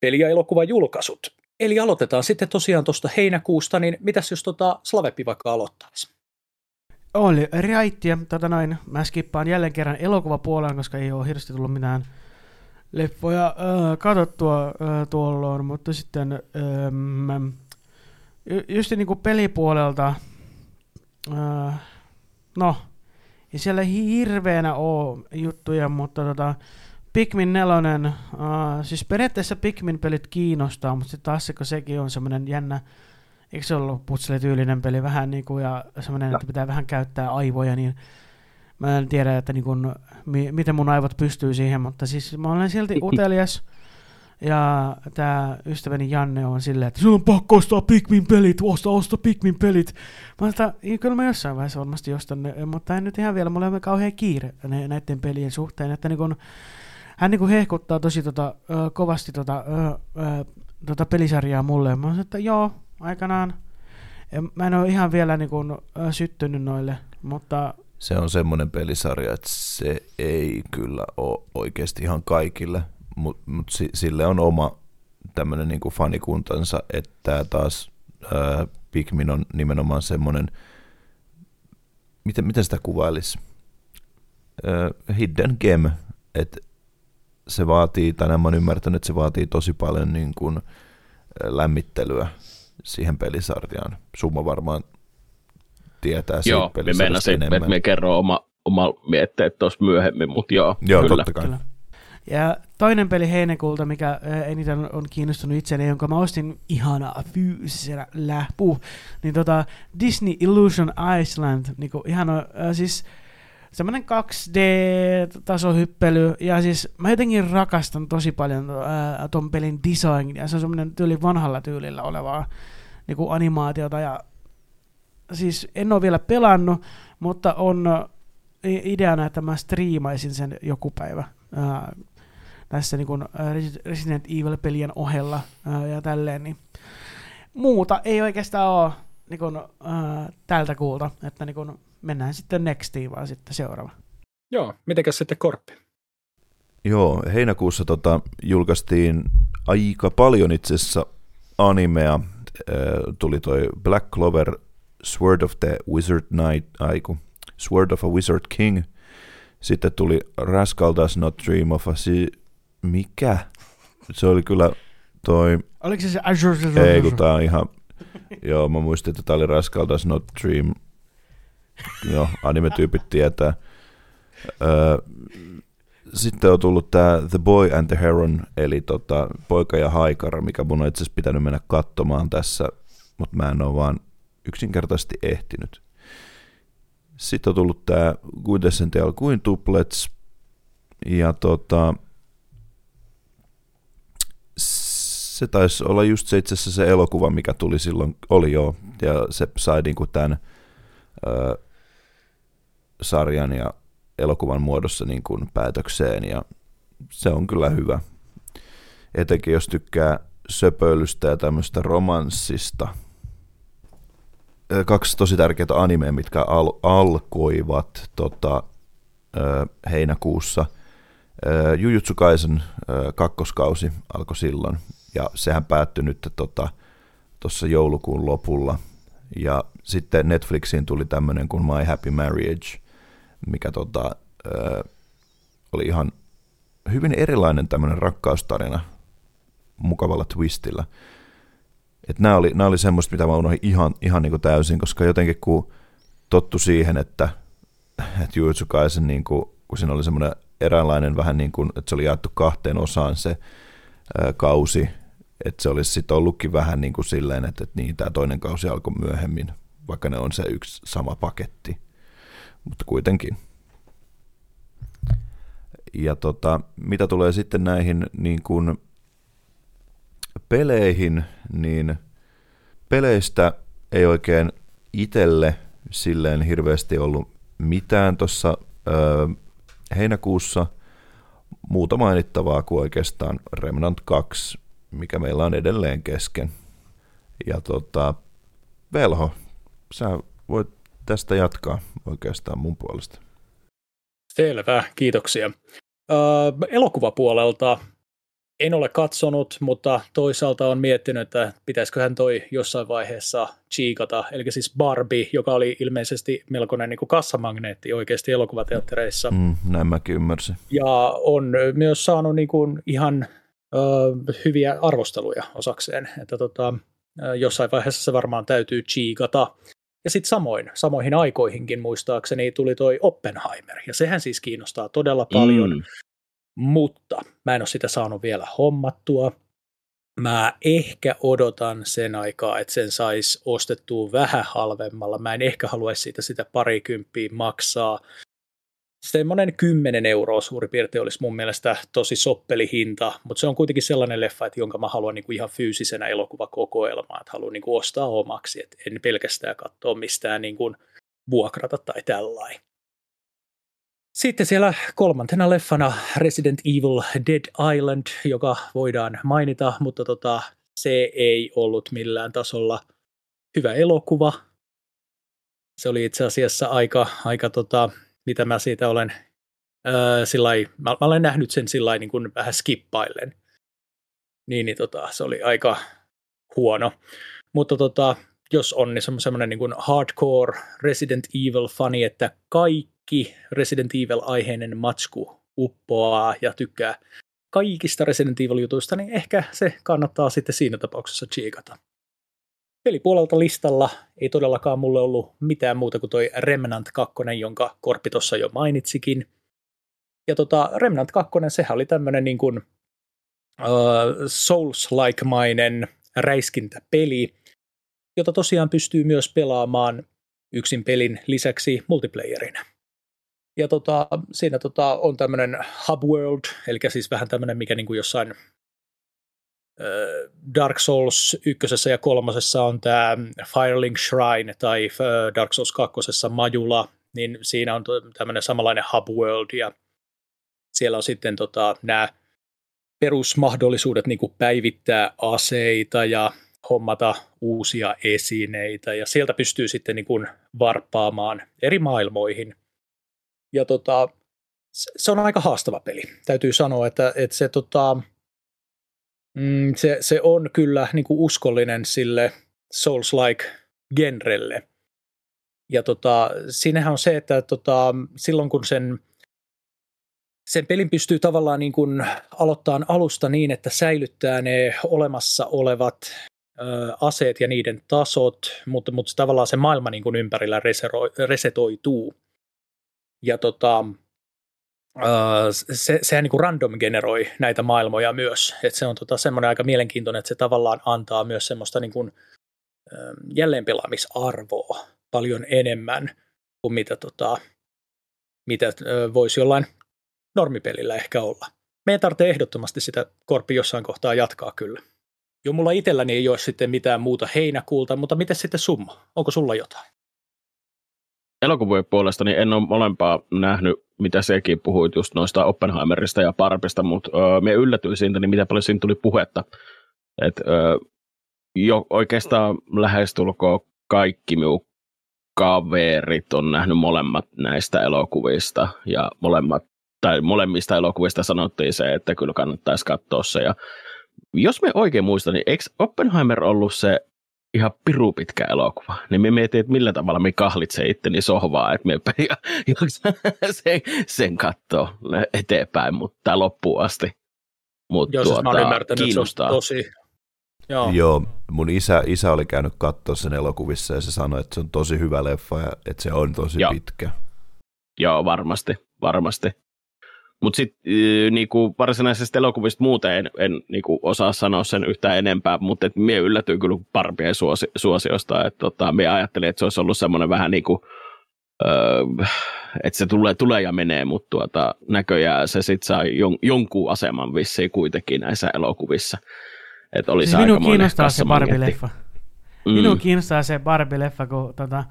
peli- ja elokuvajulkaisut. Eli aloitetaan sitten tosiaan tuosta heinäkuusta, niin mitäs jos tota Slavepi vaikka aloittaisi? Oli riaittia. Tota noin, mä skippaan jälleen kerran elokuvapuoleen, koska ei ole hirveästi tullut mitään leffoja äh, katsottua äh, tuolloin, mutta sitten ähm, just niin kuin pelipuolelta, äh, no, ei siellä hirveänä ole juttuja, mutta tota, Pikmin 4, uh, siis periaatteessa Pikmin-pelit kiinnostaa, mutta sitten taas se, kun sekin on semmoinen jännä, eikö se ollut putselityylinen peli vähän niin kuin, ja semmoinen, että pitää vähän käyttää aivoja, niin mä en tiedä, että niin kuin, mi- miten mun aivot pystyy siihen, mutta siis mä olen silti <laughs> utelias, ja tämä ystäväni Janne on silleen, että sun on pakko ostaa Pikmin pelit, osta, osta Pikmin pelit. Mä että kyllä mä jossain vaiheessa varmasti ostan ne, mutta en nyt ihan vielä, mulla on kauhean kiire näiden pelien suhteen, että niin kun, hän niin hehkuttaa tosi tota, ö, kovasti tota, ö, ö, tota pelisarjaa mulle. Mä sanoin, että joo, aikanaan. Mä en ole ihan vielä niin kun, ö, syttynyt noille, mutta... Se on semmoinen pelisarja, että se ei kyllä ole oikeasti ihan kaikille, mutta mut sille on oma tämmöinen niin fanikuntansa, että taas ää, Pikmin on nimenomaan semmoinen, miten, miten sitä kuvailisi? Hidden gem, että se vaatii, tai mä oon ymmärtänyt, että se vaatii tosi paljon niin kuin lämmittelyä siihen pelisarjaan. Summa varmaan tietää siitä Joo, me meinasin, että me kerron oma, oma mietteet tuossa myöhemmin, mutta joo, joo kyllä. totta kai. Kyllä. Ja toinen peli heinäkuulta, mikä eniten on kiinnostunut itseäni, jonka mä ostin ihana fyysisenä läpu, niin tota Disney Illusion Island, niin kuin ihan äh, siis semmoinen 2D-tasohyppely, ja siis mä jotenkin rakastan tosi paljon ää, ton pelin design, ja se on semmoinen tyyli vanhalla tyylillä olevaa niin kuin animaatiota, ja siis en ole vielä pelannut, mutta on ideana, että mä striimaisin sen joku päivä ää, tässä niin kuin Resident Evil-pelien ohella ää, ja tälleen, niin muuta ei oikeastaan ole niin kuin, ää, tältä kuulta, että niin kuin, mennään sitten nextiin vaan sitten seuraava. Joo, mitenkäs sitten Korppi? Joo, heinäkuussa tota, julkaistiin aika paljon itse asiassa animea. tuli toi Black Clover, Sword of the Wizard Knight, aiku, Sword of a Wizard King. Sitten tuli Rascal Does Not Dream of a si- Mikä? Se oli kyllä toi... Oliko se se Ei, kun tää on ihan... Joo, mä muistin, että tää oli Rascal Does Not Dream Joo, anime-tyypit tietää. Öö, sitten on tullut tämä The Boy and the Heron, eli tota, poika ja haikara, mikä mun on itse asiassa pitänyt mennä katsomaan tässä, mutta mä en ole vaan yksinkertaisesti ehtinyt. Sitten on tullut tämä Quintessential Quintuplets, ja tota, se taisi olla just se itse asiassa se elokuva, mikä tuli silloin, oli jo, ja se sai niinku tämän ö, sarjan ja elokuvan muodossa niin kuin päätökseen ja se on kyllä hyvä. Etenkin jos tykkää söpöilystä ja tämmöistä romanssista. Kaksi tosi tärkeää animea, mitkä al- alkoivat tota, ö, heinäkuussa. Ö, Jujutsu Kaisen ö, kakkoskausi alkoi silloin ja sehän päättyi nyt tuossa tota, joulukuun lopulla – ja sitten Netflixiin tuli tämmöinen kuin My Happy Marriage, mikä tota, ö, oli ihan hyvin erilainen tämmöinen rakkaustarina mukavalla twistillä. Et nämä oli, nämä oli semmoista, mitä mä unohdin ihan, ihan niin kuin täysin, koska jotenkin kun tottu siihen, että, että Jujutsu Kaisen, niin kuin, kun siinä oli semmoinen eräänlainen vähän niin kuin, että se oli jaettu kahteen osaan se ää, kausi, että se olisi sitten ollutkin vähän niin kuin silleen, että, että niin, tämä toinen kausi alkoi myöhemmin, vaikka ne on se yksi sama paketti, mutta kuitenkin. Ja tota, mitä tulee sitten näihin niin kuin peleihin, niin peleistä ei oikein itselle silleen hirveästi ollut mitään tuossa heinäkuussa. Muuta mainittavaa kuin oikeastaan Remnant 2 mikä meillä on edelleen kesken. Ja tota, Velho, sä voit tästä jatkaa oikeastaan mun puolesta. Selvä, kiitoksia. Öö, elokuvapuolelta en ole katsonut, mutta toisaalta on miettinyt, että pitäisiköhän toi jossain vaiheessa chiikata. Eli siis Barbie, joka oli ilmeisesti melkoinen niin kuin kassamagneetti oikeasti elokuvateattereissa. Mm, näin mäkin ymmärsin. Ja on myös saanut niin kuin ihan ö, hyviä arvosteluja osakseen. Että tota, jossain vaiheessa se varmaan täytyy chiikata. Ja sitten samoin, samoihin aikoihinkin muistaakseni tuli toi Oppenheimer, ja sehän siis kiinnostaa todella paljon. Mm mutta mä en ole sitä saanut vielä hommattua. Mä ehkä odotan sen aikaa, että sen saisi ostettua vähän halvemmalla. Mä en ehkä haluaisi siitä sitä parikymppiä maksaa. Semmoinen 10 euroa suurin piirtein olisi mun mielestä tosi soppeli hinta, mutta se on kuitenkin sellainen leffa, että jonka mä haluan niin kuin ihan fyysisenä elokuvakokoelmaa, että haluan niin kuin ostaa omaksi, että en pelkästään katsoa mistään niin kuin vuokrata tai tällainen. Sitten siellä kolmantena leffana Resident Evil Dead Island, joka voidaan mainita, mutta tota, se ei ollut millään tasolla hyvä elokuva. Se oli itse asiassa aika, aika tota, mitä mä siitä olen, ää, sillai, mä, mä, olen nähnyt sen sillä niin kuin vähän skippaillen. Niin, niin tota, se oli aika huono. Mutta tota, jos on niin semmoinen niin kuin hardcore Resident Evil-fani, että kaikki Resident Evil-aiheinen matsku uppoaa ja tykkää kaikista Resident Evil-jutuista, niin ehkä se kannattaa sitten siinä tapauksessa chiikata. Pelipuolelta listalla ei todellakaan mulle ollut mitään muuta kuin toi Remnant 2, jonka Korppi tuossa jo mainitsikin. Ja tota, Remnant 2, sehän oli tämmöinen niin kuin uh, Souls-like-mainen räiskintäpeli, jota tosiaan pystyy myös pelaamaan yksin pelin lisäksi multiplayerina. Ja tota, siinä tota, on tämmöinen hub world, eli siis vähän tämmöinen, mikä niin kuin jossain Dark Souls ykkösessä ja kolmosessa on tämä Firelink Shrine tai Dark Souls kakkosessa Majula, niin siinä on tämmöinen samanlainen hub world ja siellä on sitten tota, nämä perusmahdollisuudet niin kuin päivittää aseita ja hommata uusia esineitä ja sieltä pystyy sitten niin kuin varppaamaan eri maailmoihin ja tota, se on aika haastava peli. Täytyy sanoa, että, että se, tota, mm, se, se on kyllä niin kuin uskollinen sille Souls-like genrelle. Ja tota, siinähän on se, että tota, silloin kun sen, sen pelin pystyy tavallaan niin kuin aloittamaan alusta niin, että säilyttää ne olemassa olevat ö, aseet ja niiden tasot, mutta, mutta tavallaan se maailma niin kuin ympärillä resetoituu ja tota, se, sehän niin random generoi näitä maailmoja myös. että se on tota semmoinen aika mielenkiintoinen, että se tavallaan antaa myös semmoista niin kuin, jälleenpelaamisarvoa paljon enemmän kuin mitä, tota, mitä voisi jollain normipelillä ehkä olla. Meidän tarvitsee ehdottomasti sitä korppi jossain kohtaa jatkaa kyllä. Jo mulla itselläni ei ole sitten mitään muuta heinäkuulta, mutta miten sitten summa? Onko sulla jotain? elokuvien puolesta niin en ole molempaa nähnyt, mitä sekin puhuit just noista Oppenheimerista ja Parpista, mutta öö, me yllätyin siitä, niin mitä paljon siinä tuli puhetta. Et, öö, jo oikeastaan lähestulkoon kaikki minun kaverit on nähnyt molemmat näistä elokuvista ja molemmat, tai molemmista elokuvista sanottiin se, että kyllä kannattaisi katsoa se. Ja jos me oikein muistan, niin eikö Oppenheimer ollut se ihan piru pitkä elokuva, niin me mietin, että millä tavalla me kahlitsee itteni sohvaa, että me <laughs> sen, sen katsoo eteenpäin, mutta loppuun asti. Mutta Joo, tuota, siis mä tuota, kiinnostaa. Se tosi... Joo. Joo, mun isä, isä oli käynyt katsoa sen elokuvissa ja se sanoi, että se on tosi hyvä leffa ja että se on tosi Joo. pitkä. Joo, varmasti, varmasti. Mutta sitten niinku, varsinaisesta elokuvista muuten en, en niinku, osaa sanoa sen yhtään enempää, mutta minä yllätyin kyllä parpien suosi, suosiosta. Että tota, minä ajattelin, että se olisi ollut semmoinen vähän niin kuin, öö, että se tulee, tulee ja menee, mutta tuota, näköjään se sitten sai jon, jonkun aseman vissiin kuitenkin näissä elokuvissa. Että oli siis minua kiinnostaa se Barbie-leffa. Mm. Minua kiinnostaa se Barbie-leffa, kun tota,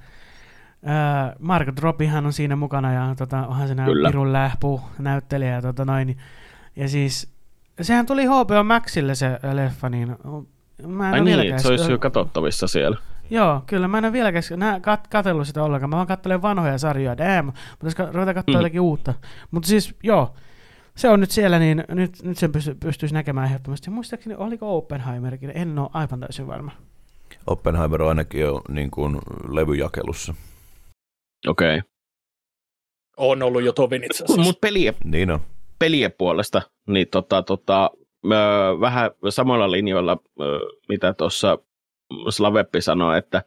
Äh, Margot Robbiehan on siinä mukana ja tota, onhan se pirun lähpu näyttelijä ja tota noin. Ja siis sehän tuli HBO Maxille se leffa, niin mä en Ai niin, se olisi jo katsottavissa siellä. Joo, kyllä mä en ole vieläkään kat- katsellut sitä ollenkaan. Mä vaan katselen vanhoja sarjoja, damn, mutta ruveta katsoa mm. jotakin uutta. Mutta siis joo, se on nyt siellä, niin nyt, nyt sen pysty, pystyisi näkemään ehdottomasti. Muistaakseni, oliko Oppenheimerkin? En ole aivan täysin varma. Oppenheimer on ainakin jo niin kuin levyjakelussa. Okei. Okay. On ollut jo tovin itse asiassa. Mutta pelien, Niin on. pelien puolesta, niin tota, tota, ö, vähän samalla linjoilla, ö, mitä tuossa Slaveppi sanoi, että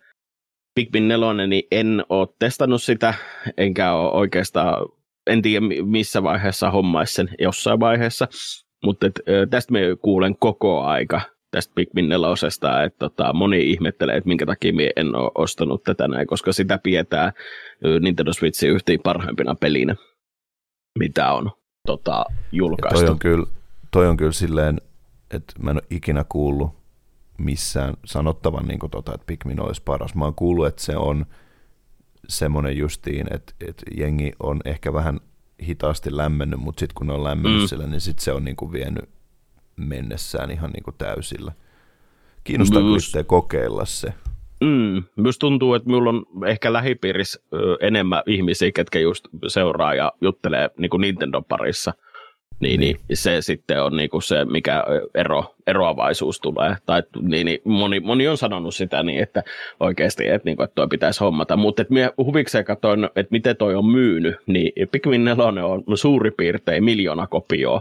Pikmin 4, niin en ole testannut sitä, enkä ole oikeastaan, en tiedä mi- missä vaiheessa hommais sen jossain vaiheessa, mutta et, tästä me kuulen koko aika tästä Pikmin 4, että tota, moni ihmettelee, että minkä takia minä en ole ostanut tätä näin, koska sitä pidetään Nintendo Switchin yhteen parhaimpina pelinä, mitä on tota, Ja julkaistu. toi on, kyllä, toi on kyllä silleen, että mä en ole ikinä kuullut missään sanottavan, niin tota, että Pikmin olisi paras. Mä oon kuullut, että se on semmoinen justiin, että, että jengi on ehkä vähän hitaasti lämmennyt, mutta sitten kun ne on lämmennyt Mm. mm. sillä, niin sitten se on niin kuin vienyt mennessään ihan niin kuin täysillä. Kiinnostaa kyllä kokeilla se. Mm, myös tuntuu, että minulla on ehkä lähipiirissä enemmän ihmisiä, ketkä just seuraa ja juttelee niin kuin Nintendo parissa. Niin, niin. Niin. se sitten on niin kuin se, mikä ero, eroavaisuus tulee. Tai niin, niin, moni, moni on sanonut sitä niin, että oikeasti, että, niin kuin, että toi pitäisi hommata. Mutta että minä huvikseen katsoin, että miten toi on myynyt, niin Pikmin 4 on suurin piirtein miljoona kopioa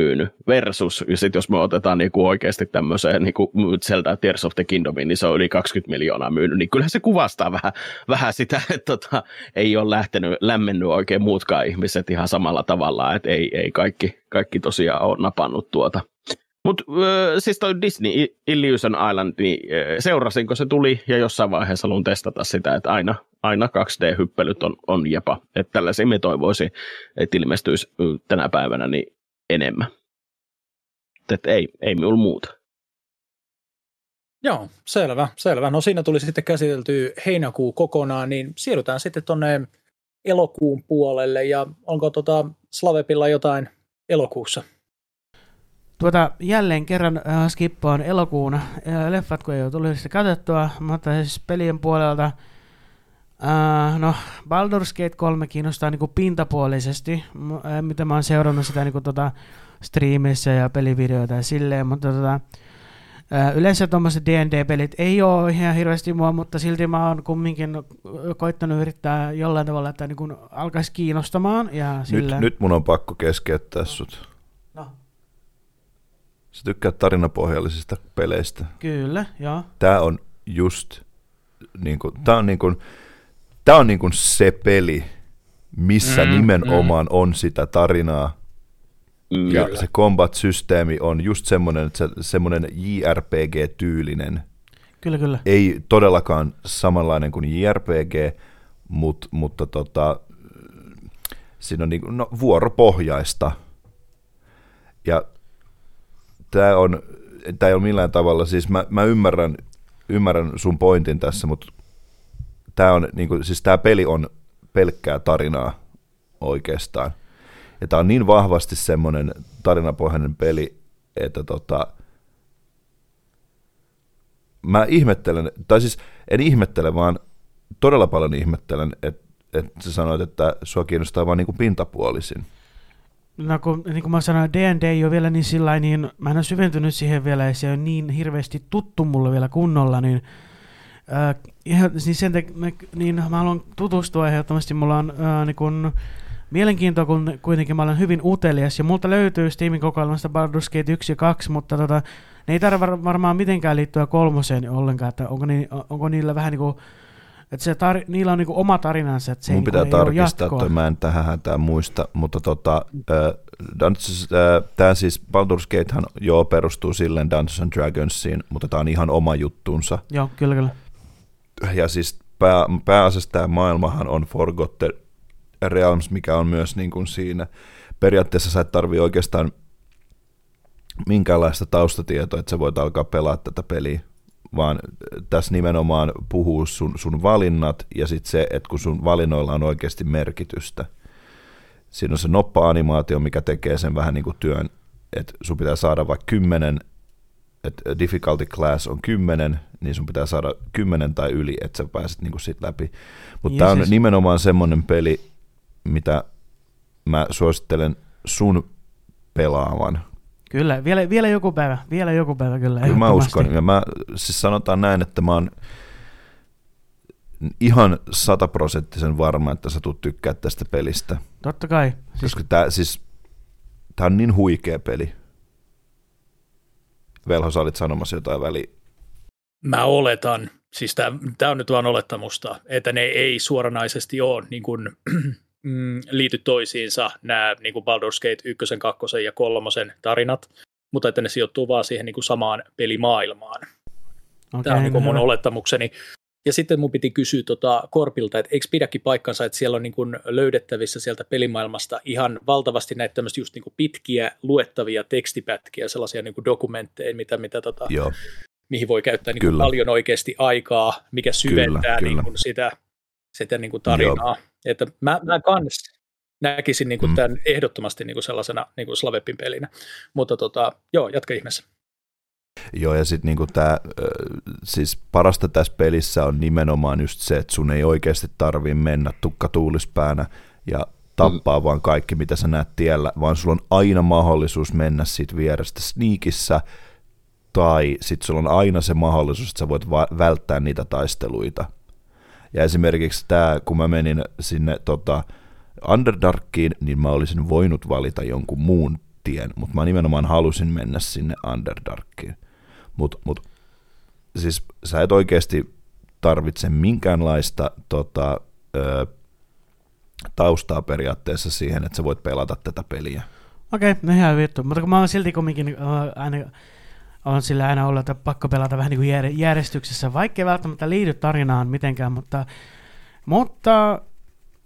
myynyt versus, ja sitten jos me otetaan niinku oikeasti tämmöiseen niinku Zelda Tears of the Kingdomiin, niin se on yli 20 miljoonaa myynyt, niin kyllähän se kuvastaa vähän, vähän sitä, <laughs> että tota, ei ole lähtenyt, lämmennyt oikein muutkaan ihmiset ihan samalla tavalla, että ei, ei kaikki, kaikki tosiaan ole napannut tuota. Mutta siis toi Disney Illusion Island, niin seurasin, kun se tuli, ja jossain vaiheessa haluan testata sitä, että aina, aina 2D-hyppelyt on, on jepa. Että tällaisia me toivoisin, että ilmestyisi tänä päivänä niin enemmän. Että ei, ei minulla muuta. Joo, selvä, selvä. No siinä tuli sitten käsitelty heinäkuu kokonaan, niin siirrytään sitten tuonne elokuun puolelle, ja onko tota Slavepilla jotain elokuussa? Tuota, jälleen kerran äh, skippaan elokuun äh, leffat, kun ei ole tullut sitä katsottua, mutta siis pelien puolelta, äh, no Baldur's Gate 3 kiinnostaa niinku pintapuolisesti, äh, mitä mä oon seurannut sitä niinku tota striimissä ja pelivideoita ja silleen, mutta tota, äh, yleensä tuommoiset D&D-pelit ei ole ihan hirveästi mua, mutta silti mä oon kumminkin koittanut yrittää jollain tavalla, että niinku alkaisi kiinnostamaan ja Nyt, silleen. nyt mun on pakko keskeyttää sut. No, Sä tykkäät tarinapohjallisista peleistä. kyllä, joo. Tää on just niinku, tää on niinku, tää on niinku se peli, missä Mm, nimenomaan mm. on sitä tarinaa. Mm, Ja Kyllä. se combat-systeemi on just semmoinen, että se, semmoinen JRPG-tyylinen. Kyllä, kyllä. Ei todellakaan samanlainen kuin JRPG, mut, mutta tota, siinä on niinku, no, vuoropohjaista. Ja tämä on, tää ei ole millään tavalla, siis mä, mä ymmärrän, ymmärrän sun pointin tässä, mutta tämä on, niinku, siis tää peli on pelkkää tarinaa oikeastaan. Ja tämä on niin vahvasti semmoinen tarinapohjainen peli, että tota, mä ihmettelen, tai siis en ihmettele, vaan todella paljon ihmettelen, että, että sä sanoit, että sua kiinnostaa vaan niin kuin pintapuolisin. No kun, niin kuin mä sanoin, D&D ei ole vielä niin sillä niin mä en ole syventynyt siihen vielä ja se on niin hirveästi tuttu mulle vielä kunnolla, niin, äh, ihan, niin, sen te, mä, niin mä haluan tutustua ehdottomasti, mulla on äh, niin kun, mielenkiintoa, kun kuitenkin mä olen hyvin utelias ja multa löytyy Steamin kokoelmasta Baldur's Gate 1 ja 2, mutta tota, ne ei tarvitse var, varmaan mitenkään liittyä kolmoseen ollenkaan, että onko, ni, onko niillä vähän niin kuin, että se tar, niillä on niin kuin oma tarinansa, että se Mun ei, pitää niin ole tarkistaa, että mä en tähän hätään muista, mutta tota, äh, äh, tämä siis Baldur's Gatehan joo perustuu silleen Dungeons and Dragonsiin, mutta tämä on ihan oma juttunsa. Joo, kyllä, kyllä. Ja siis pää, pääasiassa tämä maailmahan on Forgotten Realms, mikä on myös niin kuin siinä. Periaatteessa sä et tarvi oikeastaan minkäänlaista taustatietoa, että sä voit alkaa pelaa tätä peliä, vaan tässä nimenomaan puhuu sun, sun valinnat ja sitten se, että kun sun valinnoilla on oikeasti merkitystä. Siinä on se noppa-animaatio, mikä tekee sen vähän niin kuin työn, että sun pitää saada vaikka kymmenen, että difficulty class on kymmenen, niin sun pitää saada kymmenen tai yli, että sä pääset niin kuin sit läpi. Mutta tämä on Jeesus. nimenomaan semmoinen peli, mitä mä suosittelen sun pelaavan. Kyllä, vielä, vielä joku päivä, vielä joku päivä kyllä. Kyllä mä uskon. Ja mä, siis sanotaan näin, että mä oon ihan sataprosenttisen varma, että sä tulet tykkää tästä pelistä. Totta kai. Siis, Koska tää, siis, tää on niin huikea peli. Velho, sä olit sanomassa jotain väliä. Mä oletan, siis tämä on nyt vaan olettamusta, että ne ei suoranaisesti ole niin kuin, <clears throat> mm, liity toisiinsa nämä niin kuin Baldur's Gate 1, 2 ja 3 tarinat, mutta että ne sijoittuu vaan siihen niin kuin samaan pelimaailmaan. okay, Tämä on niin kuin mun olettamukseni. Ja sitten mun piti kysyä tota Korpilta, että eikö pidäkin paikkansa, että siellä on niin kuin löydettävissä sieltä pelimaailmasta ihan valtavasti näitä tämmöistä just niin kuin pitkiä luettavia tekstipätkiä, sellaisia niin kuin dokumentteja, mitä, mitä tota, Joo, mihin voi käyttää niin kuin Kyllä. paljon oikeasti aikaa, mikä syventää kyllä. niin kuin sitä, sitä niin kuin tarinaa. Että mä, mä kans näkisin niin kuin Mm. tämän ehdottomasti niin kuin sellaisena niin kuin Slavepin pelinä. Mutta tota, joo, jatka ihmeessä. Joo, ja sitten niinku tää, ö, siis parasta tässä pelissä on nimenomaan just se, että sun ei oikeasti tarvii mennä tukka tuulispäänä ja tappaa mm. vaan kaikki, mitä sä näet tiellä, vaan sulla on aina mahdollisuus mennä siitä vierestä sneakissä, tai sitten sulla on aina se mahdollisuus, että sä voit va- välttää niitä taisteluita. Ja esimerkiksi tämä, kun mä menin sinne tota, Underdarkiin, niin mä olisin voinut valita jonkun muun tien, mutta mä nimenomaan halusin mennä sinne Underdarkiin. Mutta mut, siis sä et oikeasti tarvitse minkäänlaista tota, ö, taustaa periaatteessa siihen, että sä voit pelata tätä peliä. Okei, no ihan vittu. Mutta kun mä oon silti kumminkin aina, on sillä aina ollut, että pakko pelata vähän niin kuin jär- järjestyksessä, vaikka ei välttämättä liity tarinaan mitenkään, mutta, mutta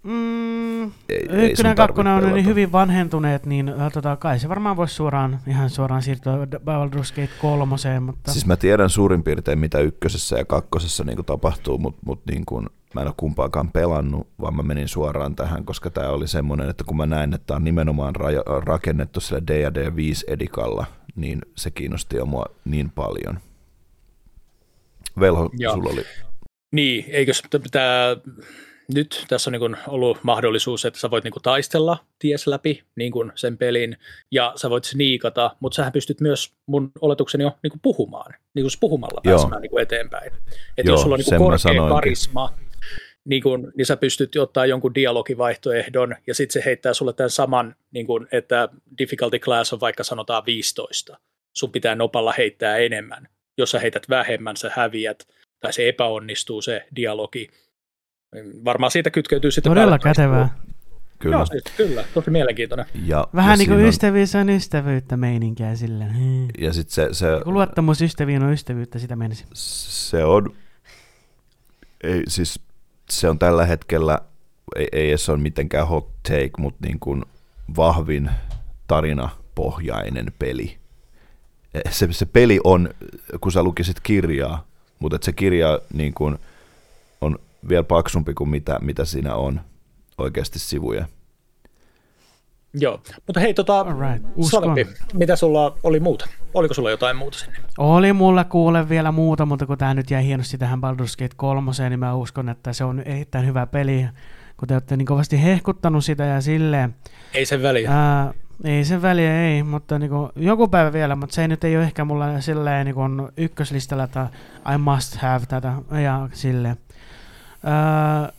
mm, Ei- ykkönen ja kakkonen on tarvi niin pelata. hyvin vanhentuneet, niin uh, tota, kai se varmaan voisi suoraan, ihan suoraan siirtyä Baldur's Gate kolmoseen, mutta Siis mä tiedän suurin piirtein, mitä ykkösessä ja kakkosessa niin kuin tapahtuu, mutta mut niin kuin, mä en ole kumpaakaan pelannut, vaan mä menin suoraan tähän, koska tämä oli semmoinen, että kun mä näin, että tämä on nimenomaan raja- rakennettu sillä D&D 5 edikalla, niin se kiinnosti jo mua niin paljon. Velho, Joo. sulla oli... Niin, eikö tämä nyt tässä on niin kuin ollut mahdollisuus, että sä voit niin kuin taistella ties läpi niin kuin sen pelin, ja sä voit sniikata, mutta sähän pystyt myös, mun oletukseni on, niin kuin puhumaan, niin kuin puhumalla Joo. pääsemään niin kuin eteenpäin. Että jos sulla on niin kuin korkea karisma, niin, kuin, niin sä pystyt ottaa jonkun dialogivaihtoehdon, ja sitten se heittää sulle tämän saman, niin kuin, että difficulty class on vaikka sanotaan 15. Sun pitää nopalla heittää enemmän. Jos sä heität vähemmän, sä häviät, tai se epäonnistuu se dialogi. Varmaan siitä kytkeytyy sitten todella kätevää. Kyllä. Joo, siis, kyllä, tosi mielenkiintoinen. Ja, Vähän ja niin kuin ystävyys on ystävyyttä meininkiä. Hmm. Ja sitten se, se, Kun luottamus ystäviin on ystävyyttä, sitä menisi. se on, ei, siis se on tällä hetkellä, ei, ei edes ole mitenkään hot take, mutta niin kuin vahvin tarinapohjainen peli. Se, se peli on, kun sä lukisit kirjaa, mutta se kirja niin kuin on vielä paksumpi kuin mitä, mitä siinä on oikeasti sivuja. Joo, mutta hei, tota. Slavepi, mitä sulla oli muuta? Oliko sulla jotain muuta sinne? Oli mulla kuule vielä muuta, mutta kun tämä nyt jäi hienosti tähän Baldur's Gate 3, niin mä uskon, että se on erittäin hyvä peli, kun te olette niin kovasti hehkuttanut sitä ja silleen. Ei sen väliä. Ää, ei se väliä, ei, mutta niin kuin, joku päivä vielä, mutta se ei nyt ei ole ehkä mulla silleen niin kuin ykköslistalla, että I must have tätä ja silleen. Ää,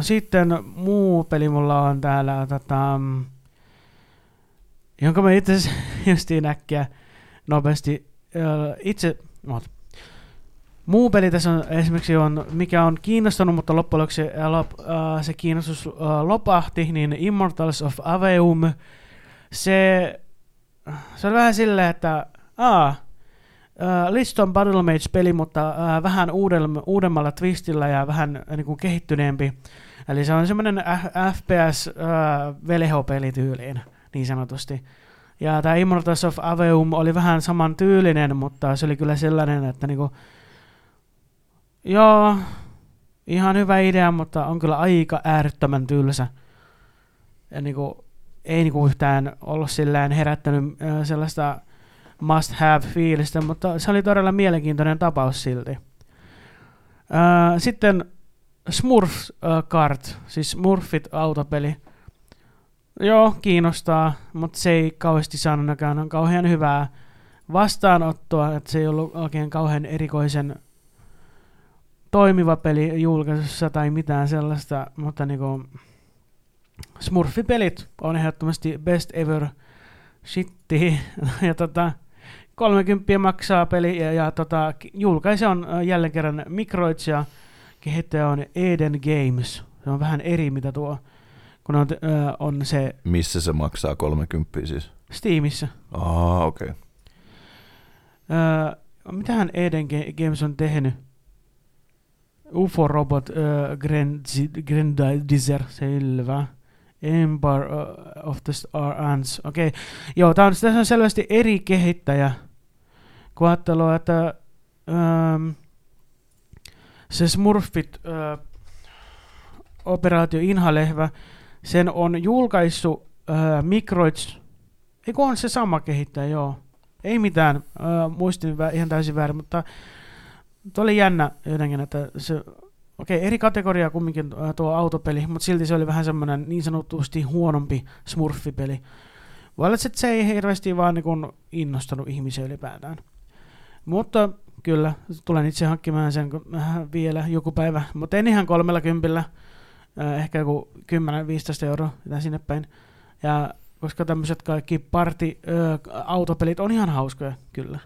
sitten muu peli mulla on täällä, tota, mm, jonka mä itse <laughs> justiin äkkiä nopeasti ää, itse, oot. Muu peli tässä on esimerkiksi on, mikä on kiinnostanut, mutta loppujen lopuksi lop, se kiinnostus ää, lopahti, niin Immortals of Aveum, se, se on vähän silleen, että aa, ää, Liston Battle Mage-peli, mutta ää, vähän uudella, uudemmalla twistillä ja vähän niin kuin kehittyneempi. Eli se on semmoinen FPS ää, velho-peli tyyliin, niin sanotusti. Ja tämä Immortals of Aveum oli vähän saman tyylinen, mutta se oli kyllä sellainen, että niinku, joo, ihan hyvä idea, mutta on kyllä aika äärettömän tylsä. Ja niinku, ei niinku yhtään ollut sillään herättänyt sellaista must have fiilistä, mutta se oli todella mielenkiintoinen tapaus silti. Sitten Smurf Kart, siis Smurfit autopeli. Joo, kiinnostaa, mutta se ei kauheasti saanut näkään kauhean hyvää vastaanottoa, että se ei ollut oikein kauhean erikoisen toimiva peli julkaisussa tai mitään sellaista, mutta niinku Smurfipelit on ehdottomasti best ever shitti. <laughs> ja tota, 30 maksaa peli ja, ja tota, julkaise on jälleen kerran Microids ja kehittäjä on Eden Games. Se on vähän eri mitä tuo, kun on, äh, on se... Missä se maksaa 30 siis? Steamissa. Ah, okei. Okay. Äh, mitähän Eden Games on tehnyt? UFO Robot äh, Grendizer, selvä. Uh, of the Star Ants. Okei, okay. joo, tämä on, tässä on selvästi eri kehittäjä. Kun ajattelee, että um, se Smurfit uh, operaatio Inhalehvä, sen on julkaissut uh, Microids, eikö on se sama kehittäjä, joo. Ei mitään, uh, muistin ihan täysin väärin, mutta tuo oli jännä jotenkin, että se okei, eri kategoria kumminkin tuo autopeli, mutta silti se oli vähän semmoinen niin sanotusti huonompi smurfipeli. Voi olla, että se ei hirveästi vaan niin innostanut ihmisiä ylipäätään. Mutta kyllä, tulen itse hankkimaan sen vielä joku päivä, mutta en ihan kolmella kympillä, ehkä joku 10-15 euroa tai sinne päin. Ja koska tämmöiset kaikki party autopelit on ihan hauskoja, kyllä.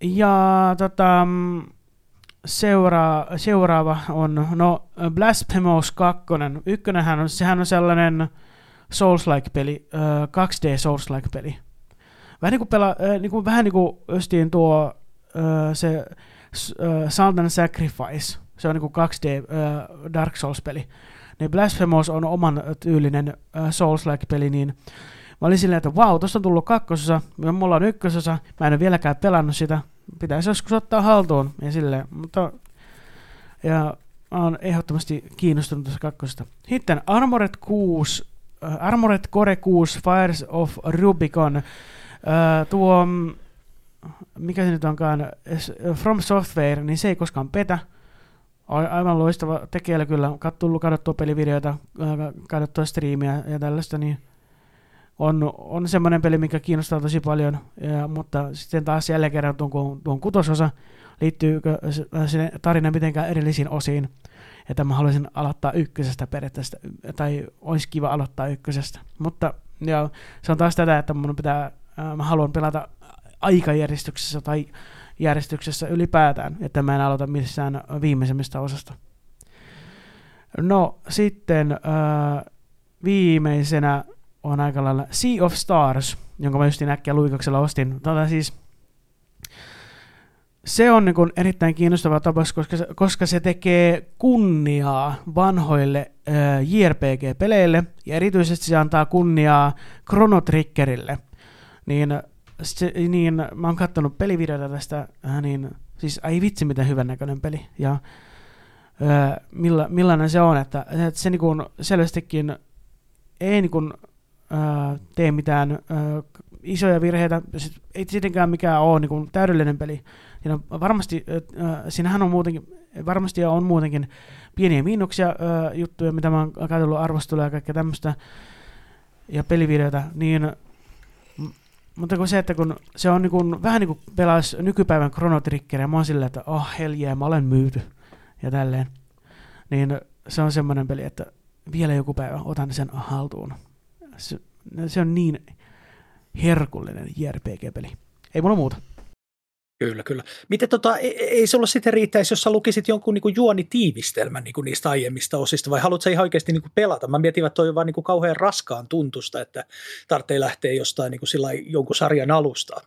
Ja tota, Seura, seuraava on, no Blasphemous 2. Ykkönenhän on, sehän on sellainen Souls-like-peli, 2D Souls-like-peli. Vähän niin kuin, pela, niin kuin, vähän niin kuin östiin tuo se Salt and Sacrifice. Se on niin kuin 2D Dark Souls-peli. Niin Blasphemous on oman tyylinen Souls-like-peli, niin mä olin silleen, että vau, wow, tuosta on tullut kakkososa, mulla on ykkösosa, mä en ole vieläkään pelannut sitä, pitäisi joskus ottaa haltuun ja silleen, mutta ja olen ehdottomasti kiinnostunut tästä kakkosesta. Sitten Armored 6, uh, Armored Core 6 Fires of Rubicon. Uh, tuo, mikä se nyt onkaan, From Software, niin se ei koskaan petä. Aivan loistava tekijällä kyllä. Tullut katsottua pelivideoita, katsottua striimiä ja tällaista, niin on, on semmoinen peli, mikä kiinnostaa tosi paljon, ja, mutta sitten taas jälleen kerran tuon, tuon kutososa, liittyykö se tarina mitenkään erillisiin osiin, että mä haluaisin aloittaa ykkösestä periaatteessa, tai olisi kiva aloittaa ykkösestä, mutta ja, se on taas tätä, että mun pitää, mä haluan pelata aikajärjestyksessä tai järjestyksessä ylipäätään, että mä en aloita missään viimeisemmistä osasta. No sitten äh, viimeisenä on aika lailla Sea of Stars, jonka mä just äkkiä luikoksella ostin. Tota siis, se on niin erittäin kiinnostava tapaus, koska koska se tekee kunniaa vanhoille äh, JRPG-peleille, ja erityisesti se antaa kunniaa Chrono Triggerille. Niin, se, niin mä oon katsonut pelivideoita tästä, äh, niin siis ai vitsi miten hyvän näköinen peli, ja äh, milla, millainen se on, että, että se niin kuin selvästikin ei niin kuin tee mitään isoja virheitä. Ei tietenkään mikään ole niin kuin täydellinen peli. Siinä varmasti, siinähän on muutenkin, varmasti on muutenkin pieniä miinuksia juttuja, mitä mä oon katsellut arvostelua ja kaikkea tämmöistä ja pelivideoita, niin mutta kun se, että kun se on niin kuin, vähän niin kuin pelaisi nykypäivän Chrono Triggeria, mä oon silleen, että oh hell yeah, mä olen myyty ja tälleen, niin se on semmoinen peli, että vielä joku päivä otan sen haltuun se, se on niin herkullinen JRPG-peli. Ei mulla muuta. Kyllä, kyllä. Miten tota, ei, ei sulla sitten riittäisi, jos sä lukisit jonkun niin juonitiivistelmän niin niistä aiemmista osista, vai haluatko ihan oikeasti niin pelata? Mä mietin, että toi on vaan niin kauhean raskaan tuntusta, että tarvitsee lähteä jostain niin sillä jonkun sarjan alusta.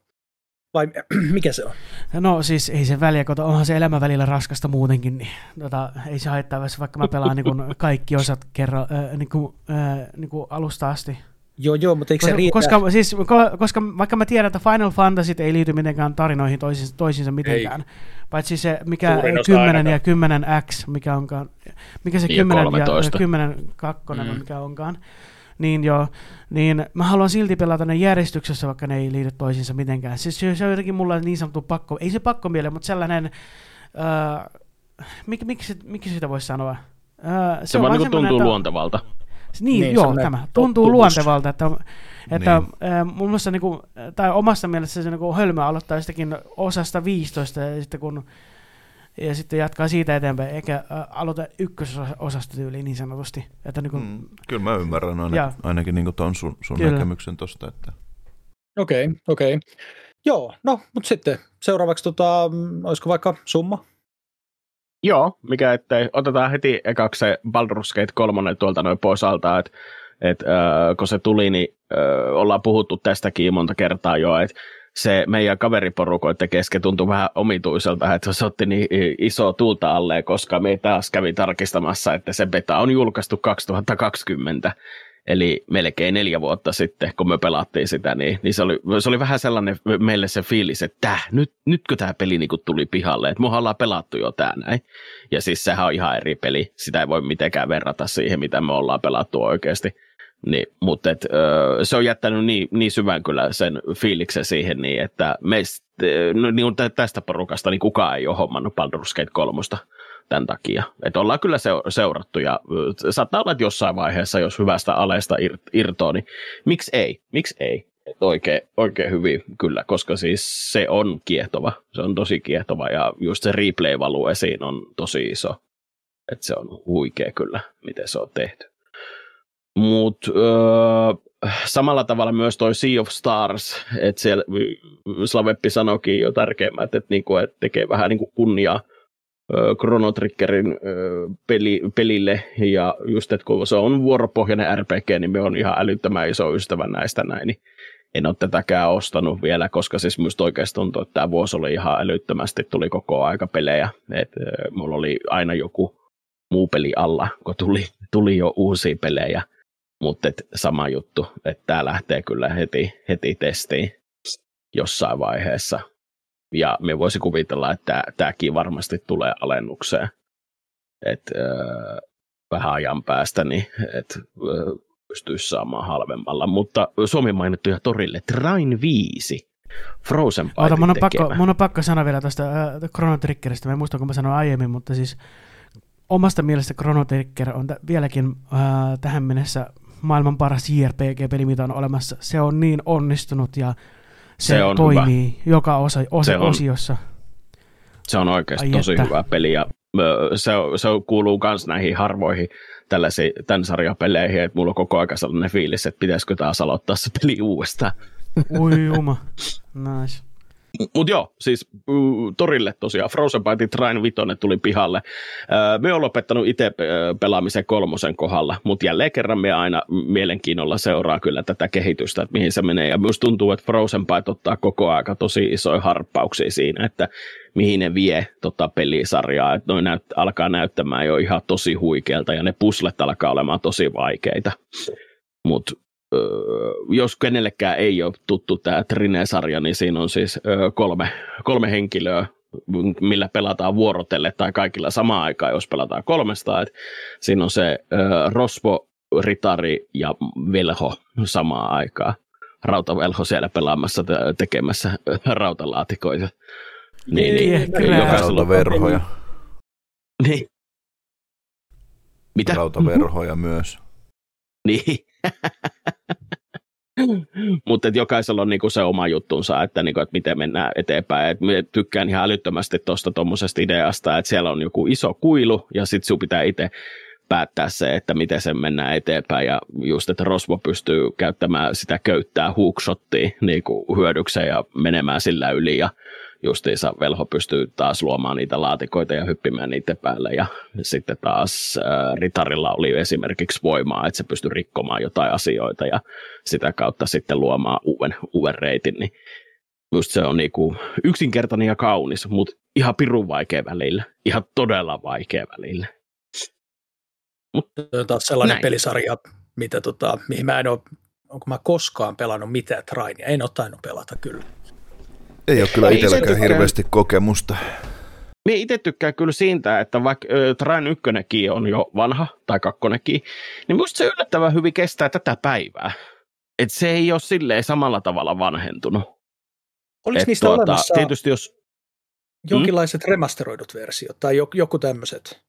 Vai <clears throat> mikä se on? No siis ei se väliä, kun onhan se elämä välillä raskasta muutenkin, niin tota, ei se haittaa, vaikka mä pelaan niin kaikki osat kerran äh, niin kuin, äh, niin kuin alusta asti. Joo, joo, mutta eikö se riitä? Koska, siis, koska vaikka mä tiedän, että Final Fantasy ei liity mitenkään tarinoihin toisiinsa, toisiinsa mitenkään, ei. paitsi se mikä 10 ja 10 X, mikä onkaan, mikä se 10 ja, ja 10 kakkonen mm. on, mikä onkaan, niin joo, niin mä haluan silti pelata ne järjestyksessä, vaikka ne ei liity toisiinsa mitenkään. Siis se, se on jotenkin mulla niin sanottu pakko, ei se pakko miele, mutta sellainen, äh, mik, miksi, miksi sitä voisi sanoa? Äh, se, se vaan niin tuntuu luontevalta. Niin, Niin, joo, tämä tuntuu luontevalta, että, että Niin. mun mielestä niin kuin, tai omassa mielessä se niin kuin hölmö aloittaa jostakin osasta 15 ja sitten kun ja sitten jatkaa siitä eteenpäin, eikä ä, aloita ykkösosasta tyyliin niin sanotusti. Että niin kuin, Mm, kyllä mä ymmärrän aina, Joo. ainakin niin ton sun, sun Kyllä. näkemyksen tosta, että Okei, okay, okei. Okay. Joo, no, mutta sitten seuraavaksi, tota, olisiko vaikka summa? Joo, mikä ettei. Otetaan heti ekaksi se Baldur's Gate 3 tuolta noin pois alta, että et, äh, kun se tuli, niin äh, ollaan puhuttu tästäkin monta kertaa jo, että se meidän kaveriporukoiden kesken tuntui vähän omituiselta, että se otti niin iso tuulta alle, koska me taas kävi tarkistamassa, että se beta on julkaistu 2020, eli melkein neljä vuotta sitten, kun me pelattiin sitä, niin, niin se, oli, se oli vähän sellainen meille se fiilis, että täh, nyt, nytkö tämä peli niin tuli pihalle, että muhan ollaan pelattu jo tämä näin. Ja siis sehän on ihan eri peli, sitä ei voi mitenkään verrata siihen, mitä me ollaan pelattu oikeasti. Niin, mutta et, ö, se on jättänyt niin, niin syvän kyllä sen fiiliksen siihen, niin että meistä, no, niin tästä porukasta niin kukaan ei ole hommannut Baldur's Gate 3 tämän takia. Että ollaan kyllä se, seurattu ja saattaa olla, että jossain vaiheessa, jos hyvästä aleesta ir, irtoaa, niin miksi ei? Miksi ei? Et oikein, oikein hyvin kyllä, koska siis se on kiehtova. Se on tosi kiehtova ja just se replay-valu esiin on tosi iso. Että se on huikea kyllä, miten se on tehty. Mutta öö, samalla tavalla myös toi Sea of Stars, että siellä Slaveppi sanoikin jo tärkeimmät, että niinku, et tekee vähän niinku kunniaa Chrono Triggerin peli, pelille, ja just, että kun se on vuoropohjainen RPG, niin me on ihan älyttömän iso ystävä näistä näin, niin en ole tätäkään ostanut vielä, koska siis musta oikeasti tuntuu, että tämä vuosi oli ihan älyttömästi, tuli koko aika pelejä, että mulla oli aina joku muu peli alla, kun tuli, tuli jo uusia pelejä, mutta sama juttu, että tämä lähtee kyllä heti, heti testiin jossain vaiheessa. Ja me voisi kuvitella, että tämäkin varmasti tulee alennukseen. Et, äh, vähän ajan päästä, niin et, äh, pystyisi saamaan halvemmalla. Mutta Suomen mainittuja torille Train 5. Frozen Ota, mun on, tekemä. pakko, mun on pakko sanoa vielä tästä äh, Chrono Triggeristä. Mä en muista, kun mä sanoin aiemmin, mutta siis omasta mielestä Chrono Trigger on t- vieläkin äh, tähän mennessä maailman paras JRPG-peli, mitä on olemassa. Se on niin onnistunut ja se, Se on toimii joka osa, osa Se on. osiossa. Se on oikeasti Ai tosi että. hyvä peli ja se, se kuuluu myös näihin harvoihin tällaisiin tämän sarjan peleihin, että mulla on koko ajan sellainen fiilis, että pitäisikö taas aloittaa se peli uudestaan. Ui juma. Nice. Mutta joo, siis uh, torille tosiaan Frozen Byte Train 5 tuli pihalle. Me on lopettanut itse pelaamisen kolmosen kohdalla, mutta jälleen kerran me aina mielenkiinnolla seuraa kyllä tätä kehitystä, että mihin se menee. Ja myös tuntuu, että Frozen Byte ottaa koko aika tosi isoja harppauksia siinä, että mihin ne vie tota pelisarjaa. Että noi näyt, alkaa näyttämään jo ihan tosi huikealta ja ne puslet alkaa olemaan tosi vaikeita. Mutta jos kenellekään ei ole tuttu tämä Trine-sarja, niin siinä on siis kolme, kolme henkilöä, millä pelataan vuorotelle tai kaikilla samaan aikaan, jos pelataan kolmesta. Et siinä on se Rosvo, Ritari ja Velho samaan aikaan. Rautavelho siellä pelaamassa, te- tekemässä rautalaatikoita. Niin, niin, niin, Rautaverhoja, Niin. Mitä? rautaverhoja myös. Niin. <laughs> Mutta jokaisella on niinku se oma juttunsa, että, niinku, että miten mennään eteenpäin. Et me tykkään ihan älyttömästi tuosta tuommoisesta ideasta, että siellä on joku iso kuilu ja sitten sinun pitää itse päättää se, että miten se mennään eteenpäin. Ja just, että Rosvo pystyy käyttämään sitä köyttää hookshottia niinku hyödykseen ja menemään sillä yli. Ja justiinsa velho pystyy taas luomaan niitä laatikoita ja hyppimään niiden päälle. Ja sitten taas äh, Ritarilla oli esimerkiksi voimaa, että se pystyi rikkomaan jotain asioita ja sitä kautta sitten luomaan uuden, uuden reitin. Niin just se on niinku yksinkertainen ja kaunis, mutta ihan pirun vaikea välillä. Ihan todella vaikea välillä. On taas sellainen Näin. pelisarja, mitä tota, mihin mä en ole, onko mä koskaan pelannut mitään Trainia. En ole tainnut pelata kyllä. Ei ole kyllä itselläkään hirveästi kokemusta. Me itse tykkään kyllä siitä, että vaikka ö, Train ykkönenkin on jo vanha, tai kakkonenkin, niin musta se yllättävän hyvin kestää tätä päivää. Et se ei ole silleen samalla tavalla vanhentunut. Oliko Et niistä olemassa Tietysti jos jonkinlaiset remasteroidut versiot tai joku, tämmöiset?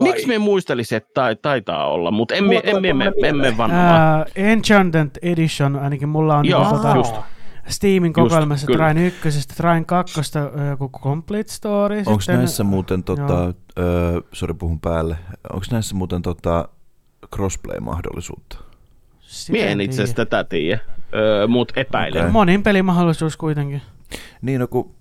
Vai? Miksi me muistelisin, että tai, taitaa olla, mutta emme, emme, emme, emme vannoa. Uh, Enchanted Edition, ainakin mulla on Joo, tota, just. Steamin kokoelmassa. Train ykkösestä, Train kakkosta ö, joku Complete Story. Onko näissä muuten, tota, öö, sori puhun päälle, onko näissä muuten tota, crossplay-mahdollisuutta? Mie en itse asiassa tätä tiedä, öö, mutta epäilen. Okei. Monin pelimahdollisuus kuitenkin. Niin, no kun,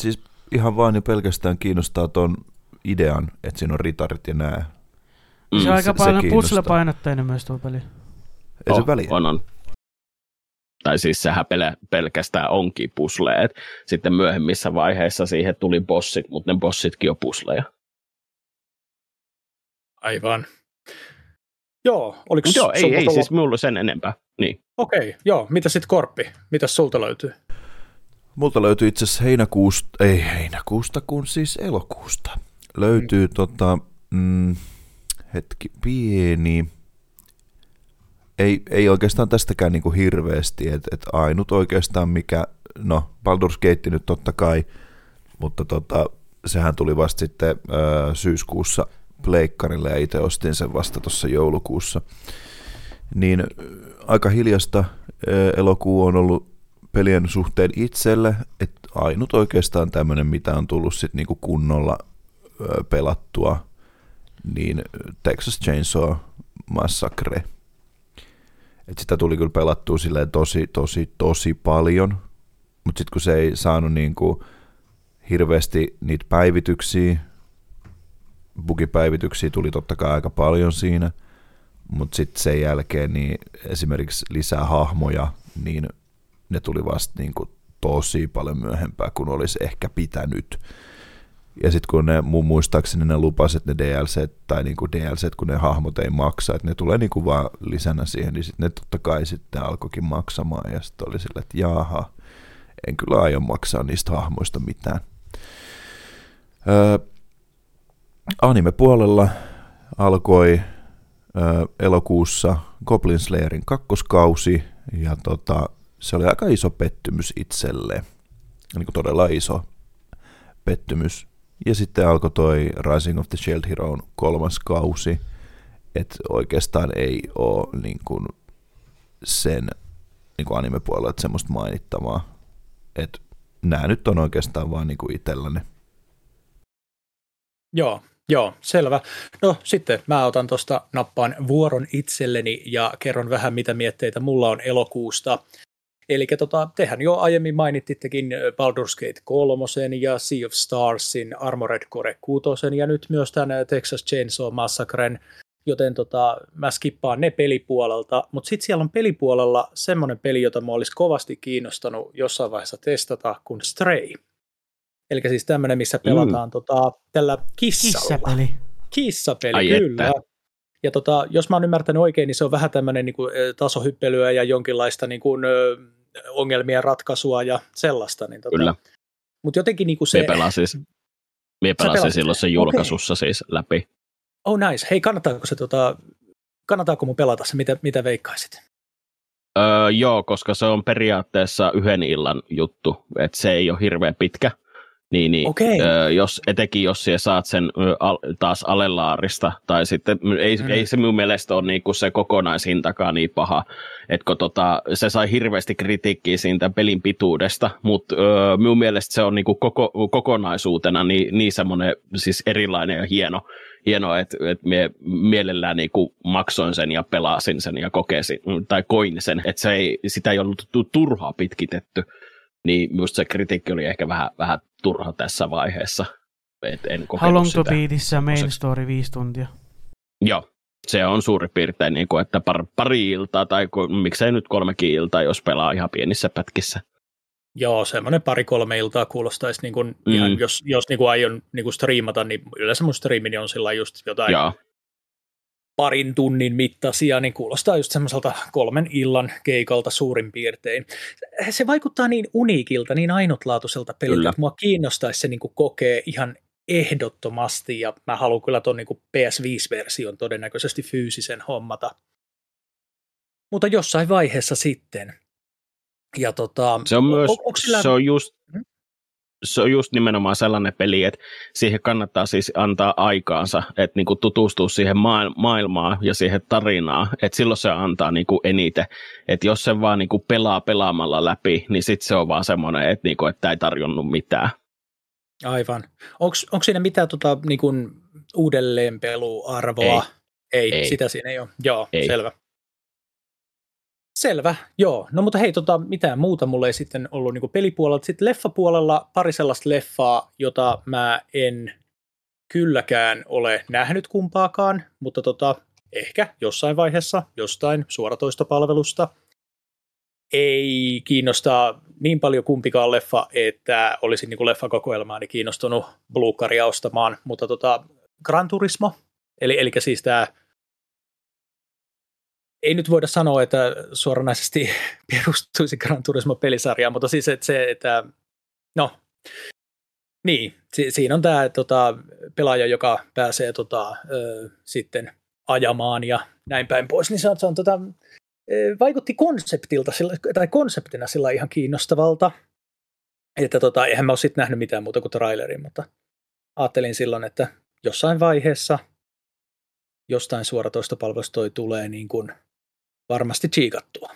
siis ihan vaan jo pelkästään kiinnostaa ton idean, että siinä on ritarit ja nää. Mm, se on aika se- se paljon kiinnostaa. puzzle-painotteinen myös tuo peli. Ei se Oh, väliä. On, on. Tai siis sehän pel- pelkästään onkin pusleet. Sitten myöhemmissä vaiheissa siihen tuli bossit, mutta ne bossitkin on pusleja. Aivan. Joo, oliko Joo, ei, ei siis mulla sen enempää. Niin. Okei, joo. Mitä sitten Korppi? Mitä sulta löytyy? Multa löytyy itse asiassa heinäkuusta, ei heinäkuusta, kun siis elokuusta. Löytyy mm. tota, mm, hetki, pieni, ei, ei oikeastaan tästäkään niinku hirveästi, että et ainut oikeastaan mikä, no Baldur's Gate nyt totta kai, mutta tota, sehän tuli vasta sitten ö, syyskuussa pleikkarille ja itse ostin sen vasta tuossa joulukuussa. Niin aika hiljasta ö, elokuu on ollut pelien suhteen itselle, että ainut oikeastaan tämmöinen, mitä on tullut sitten niinku kunnolla ö, pelattua, niin Texas Chainsaw Massacre. Et sitä tuli kyllä pelattua silleen tosi, tosi, tosi paljon, mutta sitten kun se ei saanut niinku hirveästi niitä päivityksiä, bugipäivityksiä tuli totta kai aika paljon siinä, mutta sitten sen jälkeen niin esimerkiksi lisää hahmoja, niin ne tuli vasta niin kuin tosi paljon myöhempää kuin olisi ehkä pitänyt. Ja sitten kun ne, mun muistaakseni ne lupas, että ne DLC, tai niin kuin DLC, kun ne hahmot ei maksa, että ne tulee niin kuin vaan lisänä siihen, niin sitten ne totta kai sitten alkoikin maksamaan, ja sitten oli sille, että jaha, en kyllä aio maksaa niistä hahmoista mitään. Öö, anime-puolella alkoi öö, elokuussa Goblin Slayerin kakkoskausi, ja tota, se oli aika iso pettymys itselleen. Niin kuin todella iso pettymys. Ja sitten alkoi toi Rising of the Shield Heroon kolmas kausi, että oikeastaan ei ole niin kuin sen niin kuin anime-puolella semmoista mainittavaa. Että nämä nyt on oikeastaan vaan niin kuin itselläni. Joo, joo, selvä. No sitten mä otan tuosta nappaan vuoron itselleni ja kerron vähän mitä mietteitä mulla on elokuusta. Eli tota, tehän jo aiemmin mainitittekin Baldur's Gate 3 ja Sea of Starsin, Armored Core 6 ja nyt myös tämän Texas Chainsaw Massacren, joten tota, mä skippaan ne pelipuolelta, mutta sitten siellä on pelipuolella semmoinen peli, jota mä olisi kovasti kiinnostanut jossain vaiheessa testata, kuin Stray. Eli siis tämmöinen, missä pelataan mm. tota, tällä kissalla. Kissapeli. Kissapeli, Ai kyllä. että. Ja tota, jos mä oon ymmärtänyt oikein, niin se on vähän tämmöinen niin kuin, ö, tasohyppelyä ja jonkinlaista niin kuin, ongelmien ratkaisua ja sellaista. Niin tota, Kyllä. Mutta jotenkin niin kuin Se se... pelasin, mie pelasin silloin sen? julkaisussa siis läpi. Oh nice. Hei, kannattaako se, tota, kannattaako mun pelata se? Mitä, mitä veikkaisit? Öö, joo, koska se on periaatteessa yhden illan juttu, että se ei ole hirveän pitkä. Niin, niin Okei. öö, jos, etenkin jos siellä saat sen ö, al, taas alelaarista, tai sitten ei, Mm. ei se mun mielestä ole niinku se kokonaishintakaan niin paha, että kun tota, se sai hirveästi kritiikkiä siitä pelin pituudesta, mutta öö, mun mielestä se on niinku koko, kokonaisuutena niin, niin semmoinen siis erilainen ja hieno, hieno että et mie mielellään niinku maksoin sen ja pelasin sen ja kokesin, tai koin sen, että se ei, sitä ei ollut tu- turhaa pitkitetty, niin myös se kritiikki oli ehkä vähän, vähän turha tässä vaiheessa. Et en How long to sitä. beatissä main semmoiseksi. story viisi tuntia. Joo, se on suurin piirtein, niin kuin, että par, pari iltaa tai ku- miksei nyt kolmekin iltaa, jos pelaa ihan pienissä pätkissä. Joo, semmoinen pari-kolme iltaa kuulostaisi, niin kuin, Mm. mm. ihan, jos, jos niin kuin aion niin kuin striimata, niin yleensä mun striimini on sillä just jotain Joo, parin tunnin mittaisia, niin kuulostaa just semmoiselta kolmen illan keikalta suurin piirtein. Se vaikuttaa niin uniikilta, niin ainutlaatuiselta peliltä, Kyllä. että mua kiinnostaisi se niin kuin kokee ihan ehdottomasti, ja mä haluan kyllä tuon niin PS5-version todennäköisesti fyysisen hommata. Mutta jossain vaiheessa sitten. Ja tota, se on myös, on- sillä- se on just, Mhm. Se on just nimenomaan sellainen peli, että siihen kannattaa siis antaa aikaansa, että niinku tutustua siihen maailmaan ja siihen tarinaan, että silloin se antaa niinku eniten. Että jos se vaan niinku pelaa pelaamalla läpi, niin sitten se on vaan semmoinen, että niinku, että ei tarjonnut mitään. Aivan. Onko siinä mitään tota, niinku uudelleenpeluarvoa? Ei. ei, ei, sitä siinä ei ole. Joo, ei. selvä. Selvä, joo. No mutta hei, tota, mitään muuta mulla ei sitten ollut niin pelipuolella. Sitten leffapuolella pari sellaista leffaa, jota mä en kylläkään ole nähnyt kumpaakaan, mutta tota, ehkä jossain vaiheessa jostain suoratoistopalvelusta. Ei kiinnosta niin paljon kumpikaan leffa, että olisin niin leffakokoelmaani kiinnostunut Bluecaria ostamaan, mutta tota, Gran Turismo, eli, eli siis tämä ei nyt voida sanoa, että suoranaisesti <laughs> perustuisi Gran Turismo-pelisarjaan, mutta siis että se, että no, niin, si- siinä on tämä tota, pelaaja, joka pääsee tota, ö, sitten ajamaan ja näin päin pois, niin se on, se on tota, vaikutti konseptilta, tai konseptina sillä ihan kiinnostavalta, että tota, eihän mä ole sitten nähnyt mitään muuta kuin trailerin, mutta ajattelin silloin, että jossain vaiheessa jostain suoratoistopalvelusta toi tulee niin kuin varmasti chiikattua.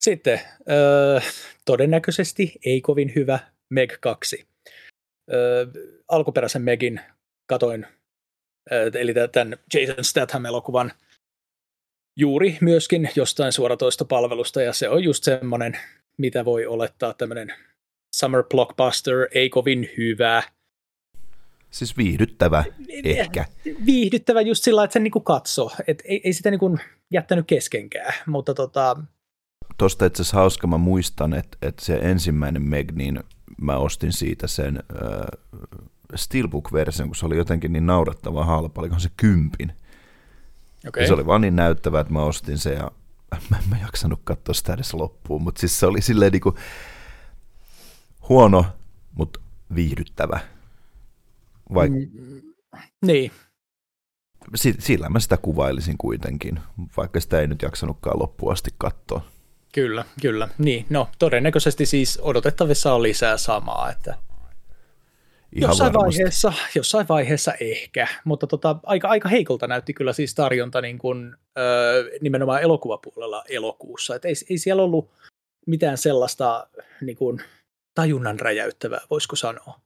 Sitten öö, todennäköisesti ei kovin hyvä Meg 2. Öö, alkuperäisen Megin katoin, öö, eli tämän Jason Statham-elokuvan juuri myöskin jostain suoratoistopalvelusta, ja se on just semmoinen, mitä voi olettaa tämmöinen summer blockbuster, ei kovin hyvä, Siis viihdyttävä ehkä. Viihdyttävä just sillä että sen niinku katsoo. Et ei, ei sitä niinku jättänyt keskenkään, mutta tota... Tuosta itse asiassa hauska, mä muistan, että, että se ensimmäinen Meg, niin mä ostin siitä sen äh, Steelbook-version, kun se oli jotenkin niin naurettava halpa, olikohan se kympin. Okay. Ja se oli vaan niin näyttävä, että mä ostin sen ja mä en mä jaksanut katsoa sitä edes loppuun, mutta siis se oli silleen niinku huono, mutta viihdyttävä vai? Mm, niin. Sillä mä sitä kuvailisin kuitenkin, vaikka sitä ei nyt jaksanutkaan loppuun asti katsoa. Kyllä, kyllä. Niin, no todennäköisesti siis odotettavissa on lisää samaa, että Ihan jossain vaiheessa, jossain vaiheessa ehkä, mutta tota, aika, aika heikolta näytti kyllä siis tarjonta niin kuin, ö, nimenomaan elokuvapuolella elokuussa. Et ei, ei siellä ollut mitään sellaista niin kuin, tajunnan räjäyttävää, voisiko sanoa.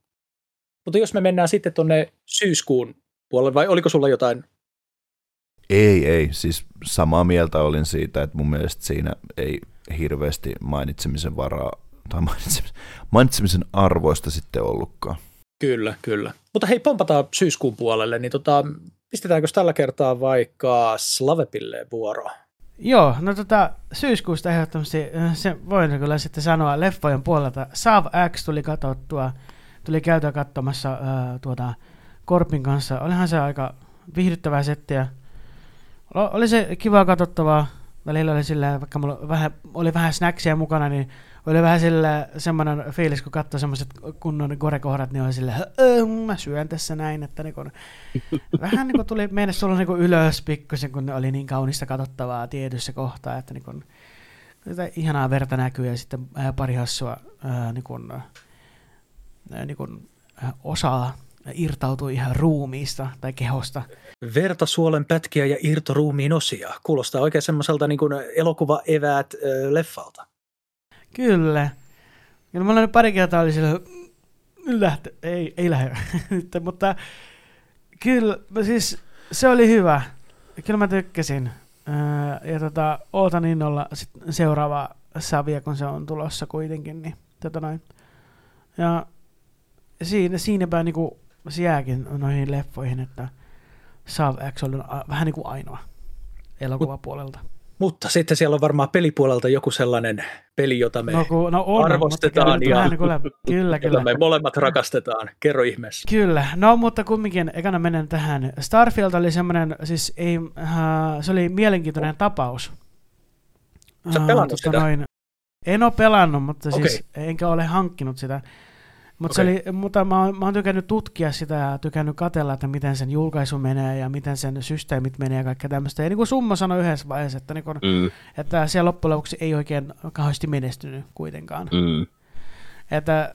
Mutta jos me mennään sitten tuonne syyskuun puolelle, vai oliko sulla jotain? Ei, ei. Siis samaa mieltä olin siitä, että mun mielestä siinä ei hirveästi mainitsemisen varaa tai mainitsemisen, mainitsemisen arvoista sitten ollutkaan. Kyllä, kyllä. Mutta hei, pompataan syyskuun puolelle, niin tota, pistetäänkö tällä kertaa vaikka Slavepille vuoro? Joo, no tota, syyskuusta ehdottomasti äh, se voin kyllä sitten sanoa leffojen puolelta. Sav X tuli katsottua tuli käytyä katsomassa ää, tuota, Korpin kanssa. Olihan se aika viihdyttävää settiä. Oli se kiva katsottavaa. Välillä oli sillä, vaikka mulla vähän, oli vähän snacksia mukana, niin oli vähän sillä semmoinen fiilis, kun katsoi semmoiset kunnon korekohdat, niin oli sillä, mä syön tässä näin, että niin kun, <laughs> vähän niin kun tuli mennä sulla niin ylös pikkusen, kun ne oli niin kaunista katsottavaa tietyssä kohtaa, että niin kun, ihanaa verta näkyy ja sitten pari hassua ää, niin kun, niin kuin, osaa irtautua ihan ruumiista tai kehosta. Vertasuolen pätkiä ja irtoruumiin osia. Kuulostaa oikein semmoiselta niin kuin elokuva-eväät leffalta. Kyllä. Kyllä mulla nyt pari kertaa oli sillä, lähtö, ei, ei lähde <laughs> mutta kyllä, siis se oli hyvä. Kyllä mä tykkäsin. Ja tota, ootan innolla sit seuraavaa savia, kun se on tulossa kuitenkin. Niin, tota noin. Ja siinä, siinäpä niinku se jääkin noihin leffoihin, että Sav X on vähän niin kuin ainoa elokuvapuolelta. Mutta sitten siellä on varmaan pelipuolelta joku sellainen peli, jota me no, kun, no on, arvostetaan ja niin kuin, kyllä, kyllä. me molemmat rakastetaan. Kerro ihmeessä. Kyllä. No mutta kumminkin ekana menen tähän. Starfield oli semmoinen, siis ei, uh, se oli mielenkiintoinen tapaus. Sä uh, pelannut tota sitä? Noin, en ole pelannut, mutta okay. siis enkä ole hankkinut sitä. Mutta, okay. oli, mutta mä, oon, mä oon tykännyt tutkia sitä ja tykännyt katella, että miten sen julkaisu menee ja miten sen systeemit menee ja kaikkea tämmöistä. Ja niin kuin Summa sanoi yhdessä vaiheessa, että, niin kun, mm. että siellä loppujen lopuksi ei oikein kauheasti menestynyt kuitenkaan. Mm. Että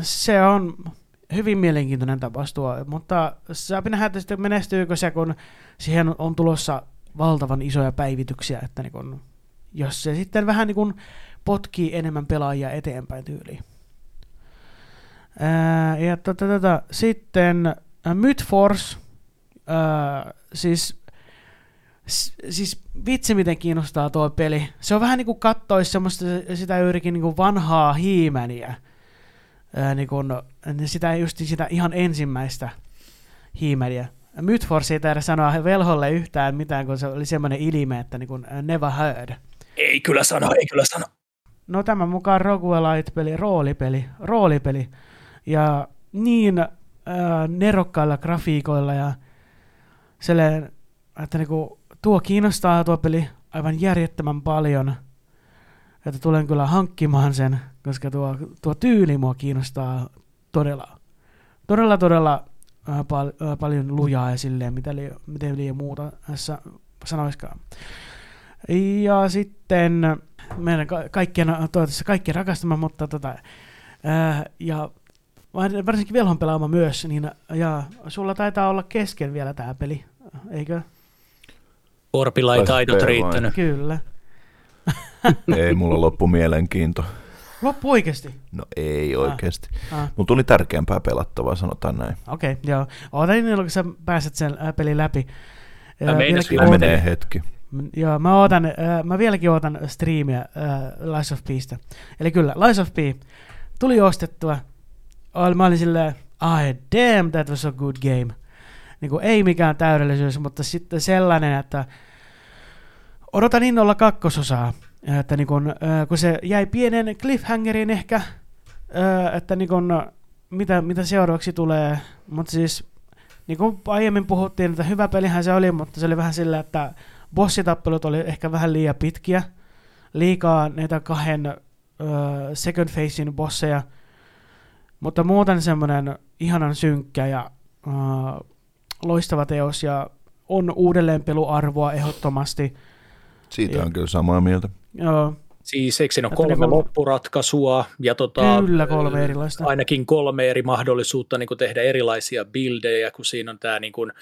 se on hyvin mielenkiintoinen tapaus tuo, mutta saa nähdä, että sitten menestyykö se, kun siihen on tulossa valtavan isoja päivityksiä, että niin kun, jos se sitten vähän niin kun potkii enemmän pelaajia eteenpäin tyyliin. Ää, ja tota, tota, sitten Mythforce, ää, siis siis vitsi miten kiinnostaa tuo peli. Se on vähän niin kuin kattoisi semmoista sitä yrikin niin kuin vanhaa hiimäniä. Niin kuin, sitä, just sitä ihan ensimmäistä hiimäniä. Mythforce ei taida sanoa velholle yhtään mitään, kun se oli semmoinen ilme, että niin kuin never heard. Ei kyllä sano, ei kyllä sano. No tämän mukaan roguelite-peli, roolipeli, roolipeli. Ja niin äh, nerokkailla grafiikoilla ja sellainen, että niinku, tuo kiinnostaa tuo peli aivan järjettömän paljon. Että tulen kyllä hankkimaan sen, koska tuo, tuo tyyli mua kiinnostaa todella, todella, todella äh, pal- äh, paljon lujaa ja silleen, mitä li- miten liian muuta tässä sanoiskaan. Ja sitten meidän ka- kaikkien, toivottavasti kaikkien rakastama, mutta tota, ää, ja varsinkin velhon pelaama myös, niin ja sulla taitaa olla kesken vielä tämä peli, eikö? Korpilla ei taidot riittänyt. Kyllä. <laughs> Ei mulla loppu mielenkiinto. Loppu oikeasti. No ei oikeasti. Ah, Mulla tuli tärkeämpää pelattavaa, sanotaan näin. Okei, okay, joo. Ootan niin, kun sä pääset sen ää, pelin läpi. Ja vieläkin Mä Kyllä ootan- menee hetki. Joo, mä, ootan, äh, mä vieläkin ootan striimiä äh, Lies of Pistä. Eli kyllä, Lies of P tuli ostettua. Mä olin silleen, ai damn, that was a good game. Niin kuin, ei mikään täydellisyys, mutta sitten sellainen, että odotan innolla kakkososaa. Että niin kun, kun se jäi pienen cliffhangerin ehkä, että niin kun, mitä, mitä seuraavaksi tulee. Mutta siis, niin kuin aiemmin puhuttiin, että hyvä pelihän se oli, mutta se oli vähän sillä, että bossitappelut oli ehkä vähän liian pitkiä. Liikaa näitä kahden second facein bosseja. Mutta muuten semmoinen ihanan synkkä ja ö, loistava teos ja on uudelleenpeluarvoa ehdottomasti. Siitä Joo. on kyllä samaa mieltä. Joo, Siis eikö siinä ole kolme niinku- loppuratkaisua ja tota, kyllä kolme erilaista. ainakin kolme eri mahdollisuutta niin kuin tehdä erilaisia buildejä, kun siinä on tämä niin kuin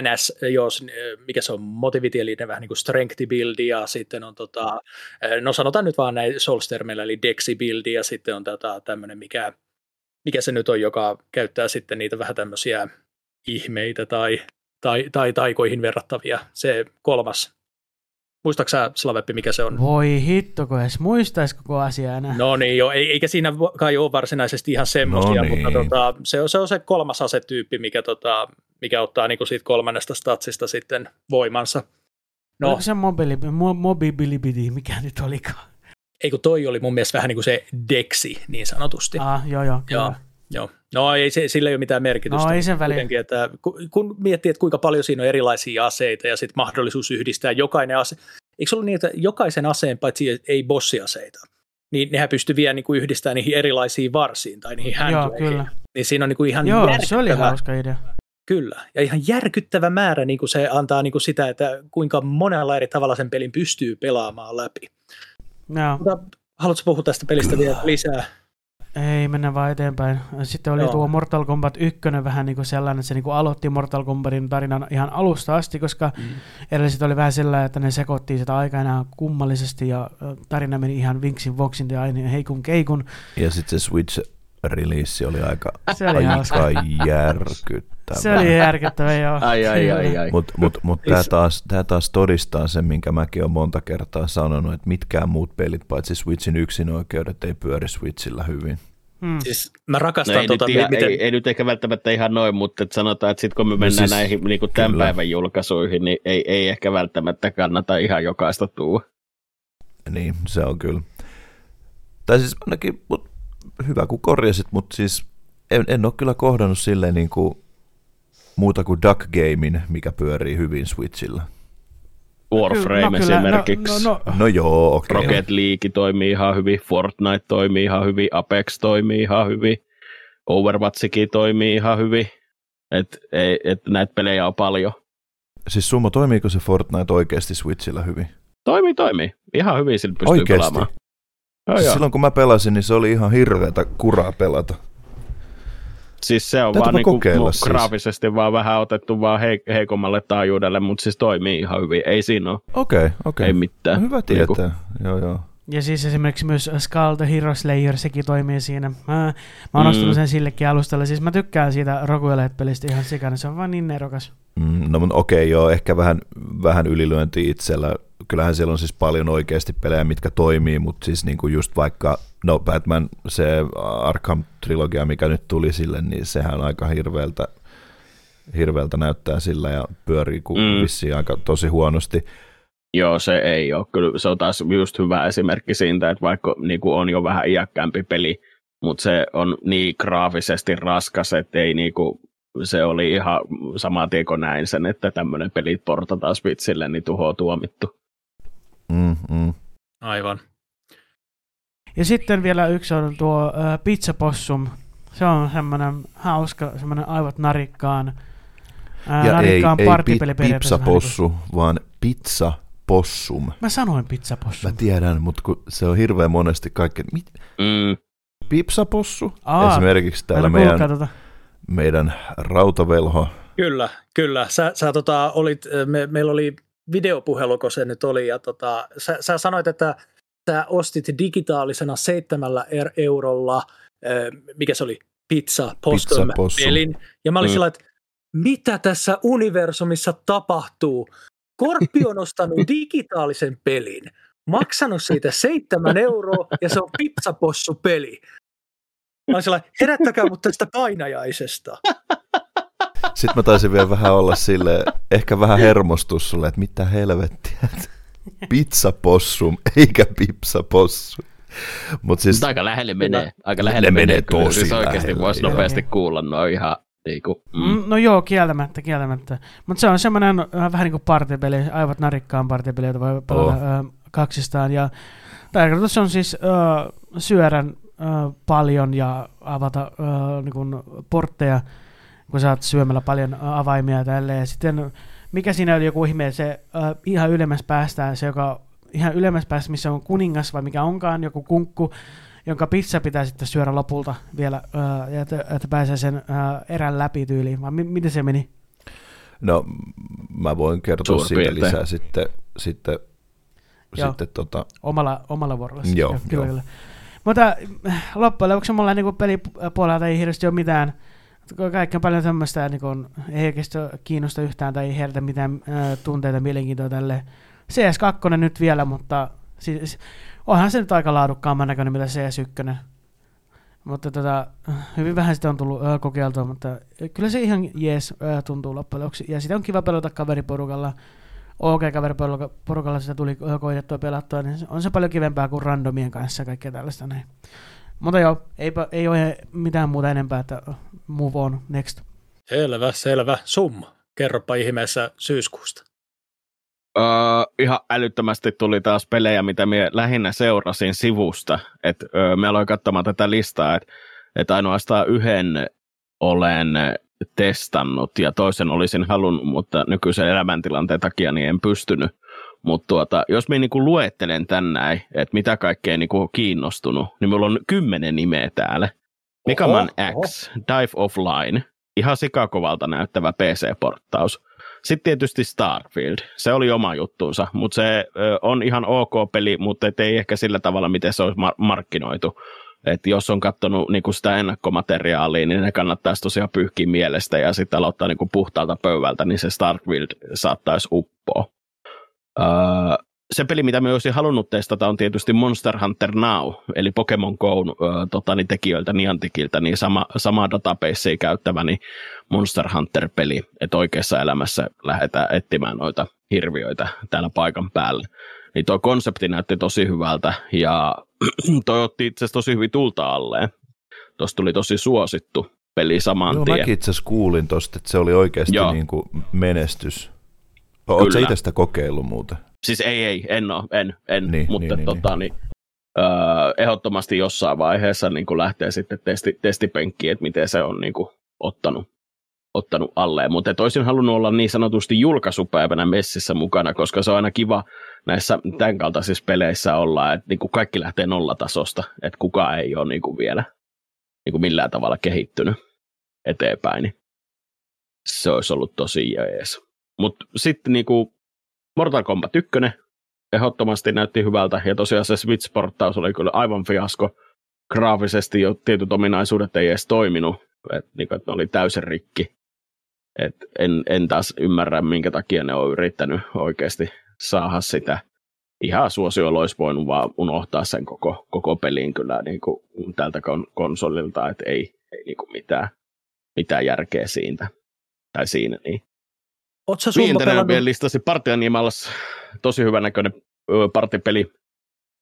NS, jos, mikä se on motivity, eli ne vähän niin kuin strength buildi, ja sitten on tota, no sanotaan nyt vaan näin Solstermeillä, eli Dexi buildi, ja sitten on tota, tämmöinen, mikä, mikä se nyt on, joka käyttää sitten niitä vähän tämmöisiä ihmeitä tai, tai, tai taikoihin verrattavia, se kolmas. Muistaaksä sä, Slaveppi, mikä se on? Voi hitto, kun edes muistaisi koko asia enää. No niin, jo, ei- eikä siinä kai ole varsinaisesti ihan semmoisia, No mutta niin. tota, se, on, se on se kolmas asetyyppi, mikä, tota, mikä ottaa niinku siitä kolmannesta statsista sitten voimansa. No, Oliko se mobility, mo- mobility, mikä nyt olikaan? Ei kun toi oli mun mielestä vähän niin kuin se deksi niin sanotusti. Ah, joo, joo, kyllä. Joo, joo. No ei, se, sillä ei ole mitään merkitystä. No ei sen väliä. Kuitenkin, että ku- kun miettii, että kuinka paljon siinä on erilaisia aseita ja sitten mahdollisuus yhdistää jokainen ase. Eikö se ollut niin, että jokaisen aseen, paitsi ei bossiaseita, niin nehän pystyy vielä niin kuin yhdistämään niihin erilaisiin varsiin tai niihin Joo, handleihin. kyllä. Niin siinä on niin kuin ihan Joo, se oli hauska idea. Kyllä, ja ihan järkyttävä määrä niin kuin se antaa niin kuin sitä, että kuinka monella eri tavalla sen pelin pystyy pelaamaan läpi. Joo. Mutta haluatko puhua tästä pelistä vielä lisää? Ei, mennä vaan eteenpäin. Sitten oli Joo. tuo Mortal Kombat 1 vähän niin kuin sellainen, että se niin kuin aloitti Mortal Kombatin tarinan ihan alusta asti, koska mm. edelliset oli vähän sellainen, että ne sekoittiin sitä aikaa enää kummallisesti ja tarina meni ihan vinksin voksin ja aina heikun keikun. Ja sitten se Switch-release oli aika, Se oli aika <laughs> järkyttävä. Se oli järkyttävä, joo. Ai, ai, ai, ai. Mutta mut, mut tämä taas, tää taas todistaa sen, minkä mäkin olen monta kertaa sanonut, että mitkään muut pelit, paitsi Switchin yksin oikeudet, ei pyöri Switchillä hyvin. Hmm. Siis mä rakastan No ei, tota, nyt ihan, miten... ei, ei, nyt ehkä välttämättä ihan noin, mutta et sanotaan, että sitten kun me No mennään siis, näihin niin kuin tämän kyllä. päivän julkaisuihin, niin ei, ei ehkä välttämättä kannata ihan jokaista tuua. Niin, se on kyllä. Tai siis ainakin, mut, hyvä kun korjasit, mutta siis en, en ole kyllä kohdannut silleen niin kuin muuta kuin Duck Gamein, mikä pyörii hyvin Switchillä. Warframe No kyllä, esimerkiksi. No, no, No joo, okei. Okay. Rocket League toimii ihan hyvin, Fortnite toimii ihan hyvin, Apex toimii ihan hyvin, Overwatchikin toimii ihan hyvin. Et, ei, et näitä pelejä on paljon. Siis Summo, toimiiko se Fortnite oikeasti Switchillä hyvin? Toimii, toimii. Ihan hyvin sillä pystyy Oikeesti? pelaamaan. Joo, Siis joo. silloin kun mä pelasin, niin se oli ihan hirveätä kuraa pelata. Siis se on vaan niinku siis. graafisesti vaan vähän otettu vaan heik- heikommalle taajuudelle, mutta siis toimii ihan hyvin. Ei siinä ole, Okei, okei. ei mitään. No, hyvä Niinku- tietää. Joo, joo. Ja siis esimerkiksi myös Skull the Hero Slayer, sekin toimii siinä. Mä, mä oon Mm. sen sillekin alustalle. Siis mä tykkään siitä Roguelite-pelistä ihan sikana. Se on vaan niin nerokas. Mm, no okei, joo, ehkä vähän, vähän ylilyönti itsellä. Kyllähän siellä on siis paljon oikeasti pelejä, mitkä toimii, mutta siis niinku just vaikka, no Batman, se Arkham-trilogia, mikä nyt tuli sille, niin sehän aika hirveältä, hirveältä näyttää sillä ja pyörii ku, Mm. vissiin aika tosi huonosti. Joo, se ei ole. Kyllä se on taas just hyvä esimerkki siitä, että vaikka niin kuin on jo vähän iäkkäämpi peli, mutta se on niin graafisesti raskas, että ei niin kuin, se oli ihan sama tien kuin näin sen, että tämmöinen peli portataan Switchille, niin tuhoa tuomittu. Mm, mm. Aivan. Ja sitten vielä yksi on tuo äh, Pizza Possum. Se on semmoinen hauska, semmoinen aivot narikkaan. Ää, Ja ei, narikkaan ei partypeli pi, periaatteessa vähän pipsapossu, vaan pizza possum. Niin mä sanoin Pizza Possum. Mä tiedän, mutta kun se on hirveän monesti kaikki. Mit? Mm. Pipsapossu? Aa, Esimerkiksi täällä meidän, tota. meidän rautavelho. Kyllä, kyllä. Sä, sä tota, olit, me, meillä oli videopuhelu, kun se nyt oli, ja tota, sä, sä sanoit, että sä ostit digitaalisena seitsemällä er, eurolla, äh, mikä se oli, Pizza Possum pelin, ja mä olin Mm. sillä, että mitä tässä universumissa tapahtuu? Korppi on ostanut <laughs> digitaalisen pelin, maksanut siitä seitsemän euroa, ja se on Pizzapossu-peli. Mä olin sillä, herättäkää mut tästä painajaisesta. Sitten mä taisin vielä vähän olla sille, ehkä vähän hermostus sulle, että mitä helvettiä. Pizzapossum, eikä pipsapossu. Mutta siis, Mutta aika lähelle menee. Aika lähelle Ne menee menee. kyllä. tosi siis oikeasti lähelle, voisi joo. nopeasti kuulla noin ihan niin kuin, mm. Mm, no joo, kieltämättä, kieltämättä. Mutta se on semmoinen äh, vähän niin kuin partipeli, aivot narikkaan partipeli, jota voi pelata Oh. äh, kaksistaan. Ja tarkoitus on siis äh, syödä äh, paljon ja avata äh, niin kuin portteja, kun sä oot syömällä paljon avaimia ja tälleen. Ja sitten mikä siinä oli joku ihme, se äh, ihan ylemmäs päästään, se joka ihan ylemmäs päästä, missä on kuningas vai mikä onkaan, joku kunkku, jonka pizza pitää sitten syödä lopulta vielä, äh, ja että, että pääsee sen äh, erän läpi tyyliin. Vai mi- miten se meni? no mä voin kertoa Suurin siitä piirtein. lisää sitten, sitten, Joo. sitten tota, Omalla, omalla vuorolla. Joo, kyllä, joo. kyllä. Mutta äh, loppujen lopuksi mulla niin pelipuolelta ei hirveästi ole mitään. Kaikki on paljon tämmöistä, niin ei oikeasti kiinnosta yhtään tai ei herätä mitään äh, tunteita, mielenkiintoa tälle. CS2 nyt vielä, mutta siis, onhan se nyt aika laadukkaamman näköinen mitä CS1. Mutta tota, hyvin vähän sitä on tullut äh, kokeiltua, mutta kyllä se ihan jees äh, tuntuu loppujen lopuksi. Ja sitä on kiva pelata kaveriporukalla. OK-kaveriporukalla sitä tuli koitettua pelattua, niin on se paljon kivempää kuin randomien kanssa kaikkea tällaista näin. Mutta joo, eipä, ei ole mitään muuta enempää, että move on, next. Selvä, selvä. Summa. Kerropa ihmeessä syyskuusta. Öö, ihan älyttömästi tuli taas pelejä, mitä minä lähinnä seurasin sivusta. Et, öö, me aloin katsomaan tätä listaa, että et ainoastaan yhden olen testannut ja toisen olisin halunnut, mutta nykyisen elämäntilanteen takia niin en pystynyt. Mutta tuota, jos minä niinku luettelen tänään, että mitä kaikkea niinku on kiinnostunut, niin minulla on kymmenen nimeä täällä. Mega Man X, Dive Offline, ihan sikakovalta näyttävä PC-porttaus. Sitten tietysti Starfield, se oli oma juttuunsa, mutta se ö, on ihan ok peli, mutta ei ehkä sillä tavalla, miten se olisi mar- markkinoitu. Et jos on katsonut niinku sitä ennakkomateriaalia, niin ne kannattaisi tosiaan pyyhkiä mielestä ja sitten aloittaa niinku puhtaalta pöydältä, niin se Starfield saattaisi uppoa. Öö, se peli, mitä me olisin halunnut testata, on tietysti Monster Hunter Now, eli Pokemon Go öö, tota, niin tekijöiltä Nianticilta, niin sama, samaa databasea käyttävä niin Monster Hunter-peli, että oikeassa elämässä lähdetään etsimään noita hirviöitä täällä paikan päällä. Niin tuo konsepti näytti tosi hyvältä ja <clears throat> toi otti itse asiassa tosi hyvin tulta alleen. Tuosta tuli tosi suosittu peli saman Joo, tien. mäkin itse asiassa kuulin tosta, että se oli oikeasti Joo. niin kuin menestys. Oletko Kyllä. itse sitä kokeillut muuten? Siis ei, ei, en ole, en, en Niin, mutta niin, niin, tota, niin, öö, ehdottomasti jossain vaiheessa niin kuin lähtee sitten testi, testipenkkiin, että miten se on niin kuin, ottanut, ottanut alleen. Mutta olisin halunnut olla niin sanotusti julkaisupäivänä messissä mukana, koska se on aina kiva näissä tämän kaltaisissa peleissä olla, että niin kuin kaikki lähtee nollatasosta, että kukaan ei ole niin kuin vielä niin kuin millään tavalla kehittynyt. eteenpäin, niin se olisi ollut tosi jees. Mutta sitten niinku Mortal Kombat 1 ehdottomasti näytti hyvältä, ja tosiaan se Switch-porttaus oli kyllä aivan fiasko. Graafisesti jo tietyt ominaisuudet ei edes toiminut, että niinku, et ne oli täysin rikki. Et en, en taas ymmärrä, minkä takia ne on yrittänyt oikeasti saada sitä ihan suosiolla olisi voinut vaan unohtaa sen koko, koko pelin kyllä niin kuin tältä kon- konsolilta, että ei, ei niin kuin mitään, mitään järkeä siitä. Tai siinä, niin. Oletko Summa pelannut? vielä listasi Partianimalassa. Tosi hyvä näköinen partipeli.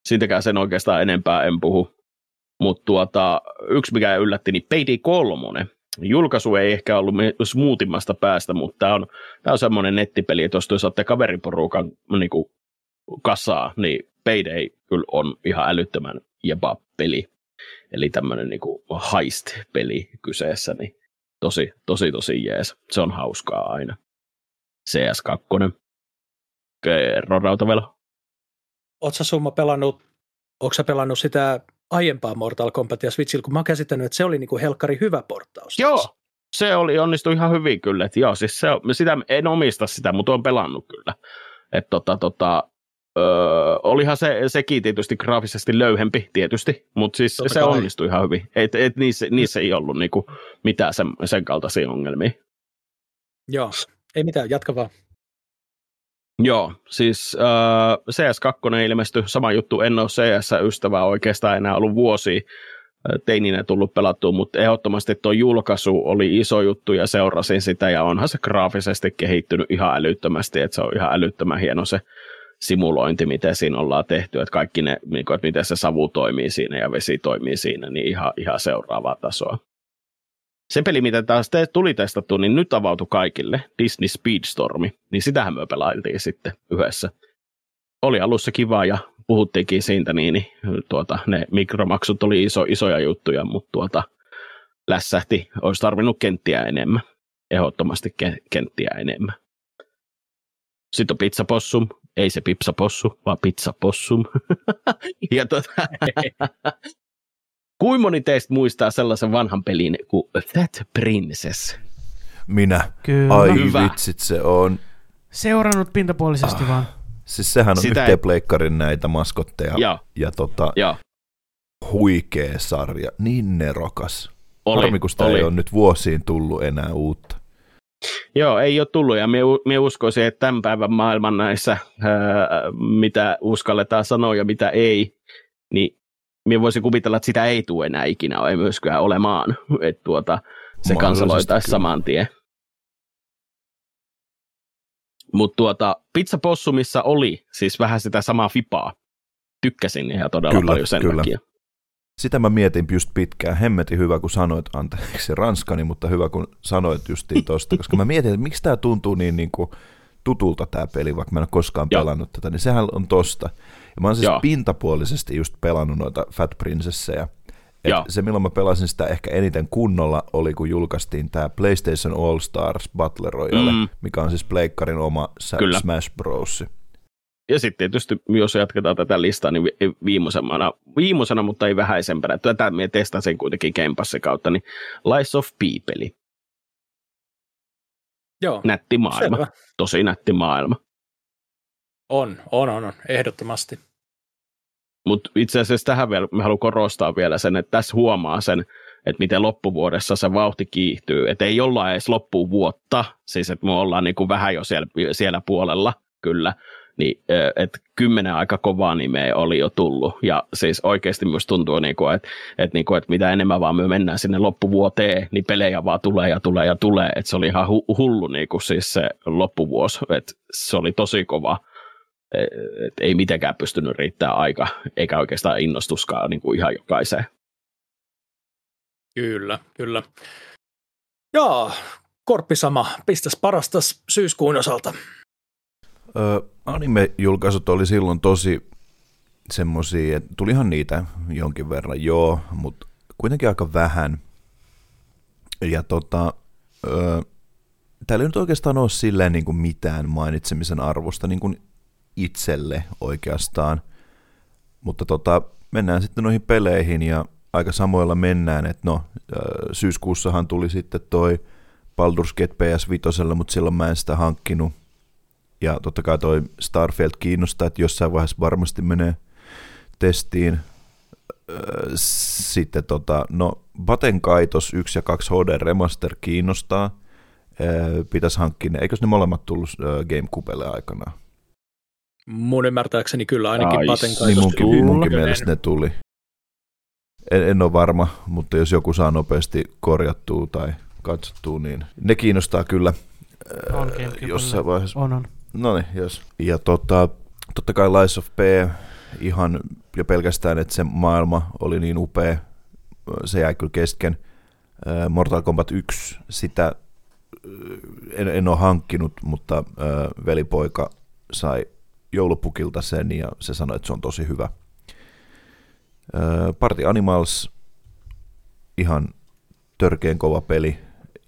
Siitäkään sen oikeastaan enempää en puhu. Mutta tuota, yksi mikä yllätti, niin Payday 3. Julkaisu ei ehkä ollut smoothimmasta päästä, mutta tämä on, tää on semmoinen nettipeli, että jos te saatte kaveriporukan niin kuin kasaa, niin Payday kyllä on ihan älyttömän jeba peli. Eli tämmöinen niin heist-peli kyseessä, niin tosi, tosi, tosi jees. Se on hauskaa aina. CS2. Kerro Rautavelo. Oletko Summa pelannut, onko sä pelannut sitä aiempaa Mortal Kombatia Switchillä, kun mä oon käsittänyt, että se oli niinku helkkari hyvä portaus. Joo, se oli onnistu ihan hyvin kyllä. Et joo, siis se, sitä, en omista sitä, mutta on pelannut kyllä. Et tota, tota, öö, olihan se, sekin tietysti graafisesti löyhempi tietysti, mutta siis Totta se kai. onnistui ihan hyvin. Et, et niissä, niissä ei ollut niinku mitään sen, sen kaltaisia ongelmia. Joo, ei mitään, jatka vaan. Joo, siis äh, CS2 ilmestyi, sama juttu, en ole CS-ystävää oikeastaan enää ollut vuosi teininä tullut pelattua, mutta ehdottomasti tuo julkaisu oli iso juttu ja seurasin sitä ja onhan se graafisesti kehittynyt ihan älyttömästi, että se on ihan älyttömän hieno se simulointi, miten siinä ollaan tehty, että kaikki ne, niin kuin, että miten se savu toimii siinä ja vesi toimii siinä, niin ihan, ihan seuraavaa tasoa. Se peli, mitä taas te, tuli testattu, niin nyt avautui kaikille, Disney Speedstormi, niin sitähän me pelailtiin sitten yhdessä. Oli alussa kiva ja puhuttiinkin siitä, niin, niin tuota, ne mikromaksut oli iso, isoja juttuja, mutta tuota, lässähti, olisi tarvinnut kenttiä enemmän, ehdottomasti ke- kenttiä enemmän. Sitten on Pizza Possum, ei se Pizza Possu, vaan Pizza Possum. <laughs> ja tuota, <laughs> Kuinka moni teistä muistaa sellaisen vanhan pelin kuin That Princess? Minä. Kyllä. Ai Hyvä. vitsit, se on. Seurannut pintapuolisesti ah. vaan. Siis sehän on Sitä yhteen ei... pleikkarin näitä maskotteja. Ja, ja tota, ja. huikea sarja. Niin nerokas. Oli, Harmi, kun sitä oli. ei ole nyt vuosiin tullut enää uutta. Joo, ei ole tullut ja minä uskoisin, että tämän päivän maailman näissä, ää, mitä uskalletaan sanoa ja mitä ei, niin minä voisin kuvitella, että sitä ei tule enää ikinä, ei myöskään olemaan, että tuota, se kansaloitaisi saman tien. Mutta tuota, Pizza Possumissa oli siis vähän sitä samaa fipaa. Tykkäsin ihan todella kyllä, paljon sen kyllä. takia. Sitä mä mietin just pitkään. Hemmetin hyvä, kun sanoit, anteeksi ranskani, mutta hyvä, kun sanoit justiin tosta, koska mä mietin, että miksi tämä tuntuu niin, niin kuin tutulta tämä peli, vaikka mä en ole koskaan Joo. pelannut tätä, niin sehän on tosta. Ja mä oon siis Joo. pintapuolisesti just pelannut noita Fat Princesseja. Et se, milloin mä pelasin sitä ehkä eniten kunnolla, oli kun julkaistiin tämä PlayStation All Stars Battle Royale, mm. mikä on siis Pleikkarin oma Kyllä. Smash Bros. Ja sitten tietysti, jos jatketaan tätä listaa, niin viimeisena, viimeisena mutta ei vähäisempänä, tätä me testasin kuitenkin Game Passin kautta, niin Lies of P-peli. Joo, nätti maailma. Selvä. Tosi nätti maailma. On, on, on, on ehdottomasti. Mutta itse asiassa tähän vielä, mä haluan korostaa vielä sen, että tässä huomaa sen, että miten loppuvuodessa se vauhti kiihtyy. Että ei olla edes loppuun vuotta, siis että me ollaan niin kuin vähän jo siellä, siellä puolella, kyllä, niin että kymmenen aika kovaa nimeä oli jo tullut. Ja siis oikeasti myös tuntuu, niin kuin, että, että, niin kuin, että mitä enemmän vaan me mennään sinne loppuvuoteen, niin pelejä vaan tulee ja tulee ja tulee. Että se oli ihan hullu niin kuin siis se loppuvuosi. Että se oli tosi kova. Et ei mitenkään pystynyt riittää aika, eikä oikeastaan innostuskaan niin kuin ihan jokaiseen. Kyllä, kyllä. Joo, Korppi sama, pistäs parasta syyskuun osalta. Ö, anime-julkaisut oli silloin tosi semmoisia, että tulihan niitä jonkin verran, joo, mutta kuitenkin aika vähän. Ja tota, ö, täällä ei nyt oikeastaan ole silleen niin kuin mitään mainitsemisen arvosta niin kuin itselle oikeastaan. Mutta tota, mennään sitten noihin peleihin ja aika samoilla mennään, että no syyskuussahan tuli sitten toi Baldur's Gate PS5, mutta silloin mä en sitä hankkinut. Ja totta kai toi Starfield kiinnostaa, että jossain vaiheessa varmasti menee testiin. Sitten tota, no Baten Kaitos 1 ja 2 HD Remaster kiinnostaa. Pitäisi hankkia ne. Eikös ne molemmat tullut Gamecubelle aikanaan? Mun ymmärtääkseni kyllä ainakin Ai, Baten Niin Kaitos munkin, tuli. munkin mielestä ne tuli. En, en ole varma, mutta jos joku saa nopeasti korjattua tai katsottua, niin ne kiinnostaa kyllä On jossain vaiheessa. On, on. No niin, jos. Ja tota, totta kai Lies of P, ihan jo pelkästään, että se maailma oli niin upea, se jäi kyllä kesken. Ää, Mortal Kombat 1, sitä ää, en, en ole hankkinut, mutta ää, velipoika sai joulupukilta sen ja se sanoi, että se on tosi hyvä. Ää, Party Animals, ihan törkeen kova peli,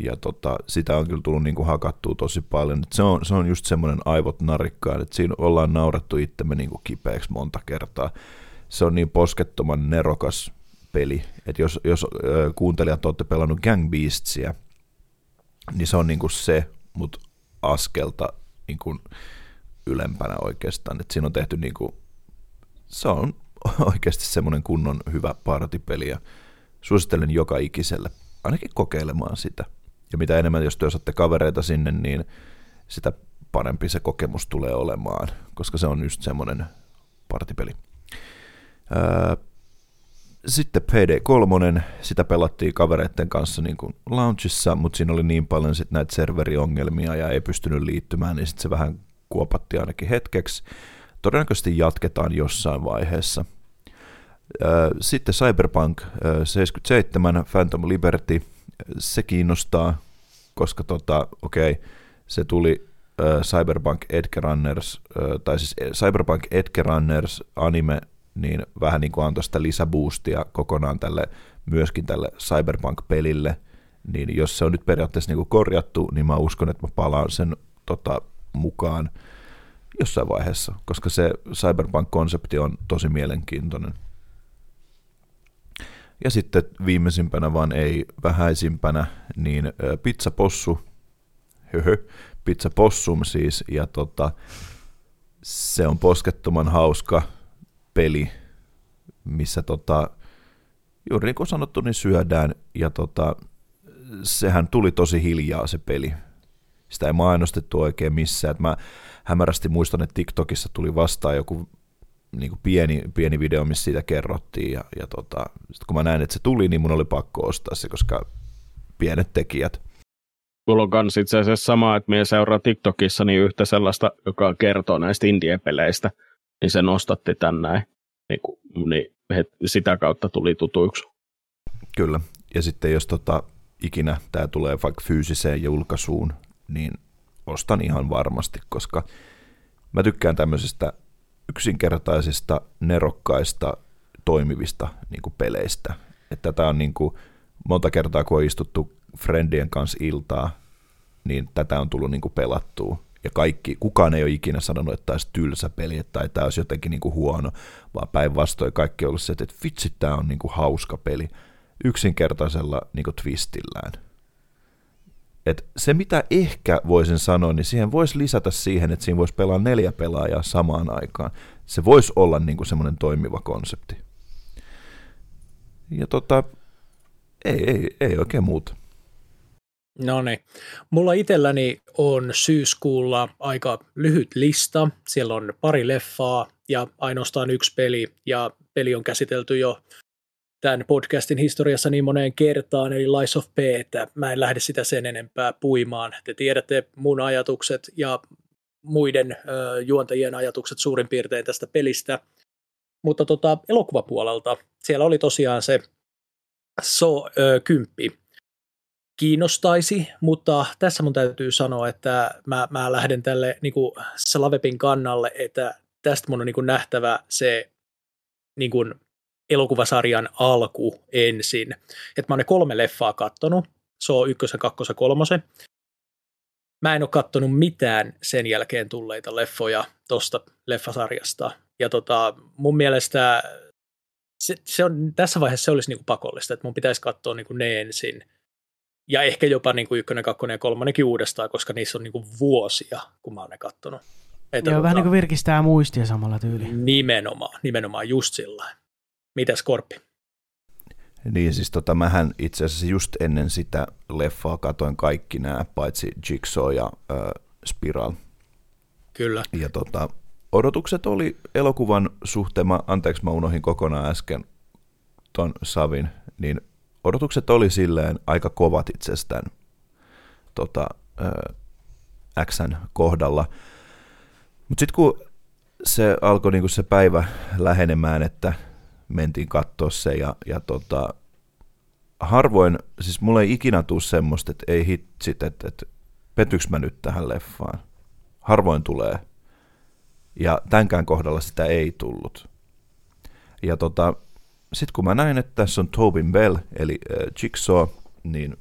ja tota, sitä on kyllä tullut niin kuin hakattua tosi paljon. Se, on, se on just semmoinen aivot narikkaan, että siinä ollaan naurettu itsemme niin kuin kipeäksi monta kertaa. Se on niin poskettoman nerokas peli, että jos, jos kuuntelijat olette pelannut Gang Beastsia, niin se on niin kuin se, mutta askelta niin kuin ylempänä oikeastaan. Et siinä on tehty niin kuin, se on <laughs> oikeasti semmoinen kunnon hyvä partipeli ja suosittelen joka ikiselle ainakin kokeilemaan sitä. Ja mitä enemmän, jos te osaatte kavereita sinne, niin sitä parempi se kokemus tulee olemaan, koska se on just semmoinen partipeli. Ää, sitten PD3, sitä pelattiin kavereiden kanssa niin kuin launchissa, mutta siinä oli niin paljon sit näitä serveriongelmia ja ei pystynyt liittymään, niin sitten se vähän kuopatti ainakin hetkeksi. Todennäköisesti jatketaan jossain vaiheessa. Ää, Sitten Cyberpunk ää, 77, Phantom Liberty, kiinnostaa, koska tota, okei, se tuli ää, Cyberpunk Edge Runners, ää, tai siis Cyberpunk Edge Runners anime, niin vähän niin kuin antoi sitä lisäboostia kokonaan tälle, myöskin tälle Cyberpunk-pelille, niin jos se on nyt periaatteessa niin kuin korjattu, niin mä uskon, että mä palaan sen tota, mukaan jossain vaiheessa, koska se Cyberpunk-konsepti on tosi mielenkiintoinen. Ja sitten viimeisimpänä, vaan ei vähäisimpänä, niin Pizza Possu, höhö, Pizza Possum siis, ja tota, se on poskettoman hauska peli, missä tota, juuri niin kuin sanottu, niin syödään, ja tota, sehän tuli tosi hiljaa se peli. Sitä ei mainostettu oikein missään. Et mä hämärästi muistan, että TikTokissa tuli vastaan joku niin kuin pieni, pieni video, missä siitä kerrottiin, ja, ja tota, sitten kun mä näin, että se tuli, niin mun oli pakko ostaa se, koska pienet tekijät. Mulla on kans itse asiassa sama, että minä seuraa TikTokissa niin yhtä sellaista, joka kertoo näistä indie-peleistä, niin se nostatti tän näin. Niin, kuin, niin het, sitä kautta tuli tutuiksi. Kyllä, ja sitten jos tota, ikinä tämä tulee vaikka fyysiseen julkaisuun, niin ostan ihan varmasti, koska mä tykkään tämmöisistä yksinkertaisista, nerokkaista, toimivista niin kuin peleistä. Että tätä on niin kuin, monta kertaa, kun on istuttu friendien kanssa iltaa, niin tätä on tullut niin kuin pelattua. Ja kaikki, kukaan ei ole ikinä sanonut, että tämä olisi tylsä peli tai tämä olisi jotenkin niin kuin huono, vaan päinvastoin kaikki on ollut se, että vitsi, tämä on niin kuin hauska peli yksinkertaisella niin kuin twistillään. Et se, mitä ehkä voisin sanoa, niin siihen voisi lisätä siihen, että siinä voisi pelaa neljä pelaajaa samaan aikaan. Se voisi olla niin kuin semmoinen toimiva konsepti. Ja tota, ei, ei, ei oikein muuta. No niin. Mulla itselläni on syyskuulla aika lyhyt lista. Siellä on pari leffaa ja ainoastaan yksi peli. Ja peli on käsitelty jo tämän podcastin historiassa niin moneen kertaan, eli Lies of P, että mä en lähde sitä sen enempää puimaan. Te tiedätte mun ajatukset ja muiden ö, juontajien ajatukset suurin piirtein tästä pelistä. Mutta tota, elokuvapuolelta siellä oli tosiaan se So ö, 10, kiinnostaisi, mutta tässä mun täytyy sanoa, että mä, mä lähden tälle niin kuin Slavepin kannalle, että tästä mun on niin kuin nähtävä se niin kuin elokuvasarjan alku ensin. Että mä oon ne kolme leffaa kattonut, se on ykkösen, kakkosen, kolmosen. Mä en ole kattonut mitään sen jälkeen tulleita leffoja tosta leffasarjasta. Ja tota, mun mielestä se, se on, tässä vaiheessa se olisi niin kuin pakollista, että mun pitäisi katsoa niin kuin ne ensin. Ja ehkä jopa niin kuin ykkönen, kakkonen ja kolmonenkin uudestaan, koska niissä on niin kuin vuosia, kun mä oon ne kattonut. Että Joo, tota, vähän niin kuin virkistää muistia samalla tyyliin. Nimenomaan, nimenomaan just sillä Mitäs Korppi? Niin siis tota, mähän itse asiassa just ennen sitä leffaa katoin kaikki nämä, paitsi Jigsaw ja äh, Spiral. Kyllä. Ja tota, odotukset oli elokuvan suhteen, mä, anteeksi mä unohin kokonaan äsken ton Savin, niin odotukset oli silleen aika kovat itsestään tota, äh, Xn kohdalla. Mutta sitten kun se alkoi niinku se päivä lähenemään, että mentiin katsoa se ja, ja tota, harvoin, siis mulle ei ikinä tule semmoista, että ei hitsit, että, että petyks mä nyt tähän leffaan. Harvoin tulee. Ja tämänkään kohdalla sitä ei tullut. Ja tota, sitten kun mä näin, että tässä on Tobin Bell, eli äh, Jigsaw, niin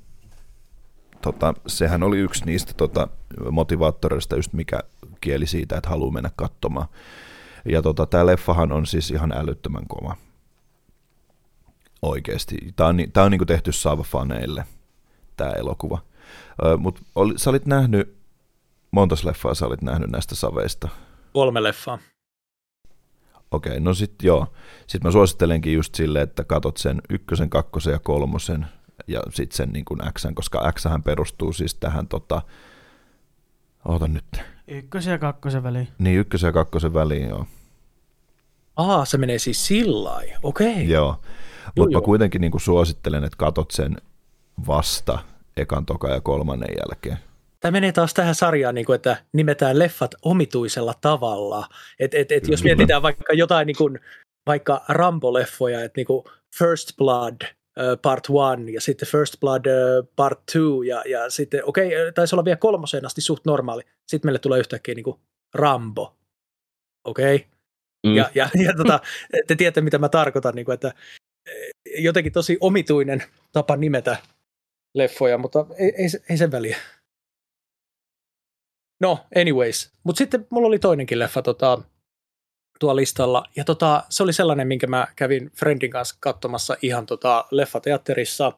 tota, sehän oli yksi niistä tota, motivaattoreista, just mikä kieli siitä, että haluaa mennä katsomaan. Ja tota, tämä leffahan on siis ihan älyttömän kova. Oikeasti. Tämä on, tämä on niin tehty Sava-faneille, tämä elokuva. Mutta sä olit nähnyt, monta leffaa sä olit nähnyt näistä saveista? Kolme leffaa. Okei, no sitten joo. Sitten mä suosittelenkin just silleen, että katot sen ykkösen, kakkosen ja kolmosen ja sitten sen niin kuin X, koska X perustuu siis tähän tota, oota nyt. Ykkösen ja kakkosen väliin. Niin, ykkösen ja kakkosen väliin, joo. Aa, se menee siis sillä okei. Okay. Joo, mutta mä kuitenkin niin kuin suosittelen, että katot sen vasta ekan, toka ja kolmannen jälkeen. Tämä menee taas tähän sarjaan, niin kuin, että nimetään leffat omituisella tavalla. Et, et, et jos mietitään vaikka jotain niin kuin, vaikka Rambo-leffoja, että niin kuin First Blood uh, Part 1 ja sitten First Blood uh, Part 2 ja, ja sitten, okei, okay, taisi olla vielä kolmoseen asti suht normaali. Sitten meille tulee yhtäkkiä niin kuin Rambo. Okei? Okay? Mm. Ja, ja, ja tota, te tiedätte, mitä mä tarkoitan, niin kuin, että jotenkin tosi omituinen tapa nimetä leffoja, mutta ei, ei, ei sen väliä. No, anyways. Mutta sitten mulla oli toinenkin leffa tota, tuolla listalla. Ja tota, se oli sellainen, minkä mä kävin Friendin kanssa katsomassa ihan tota, leffateatterissa.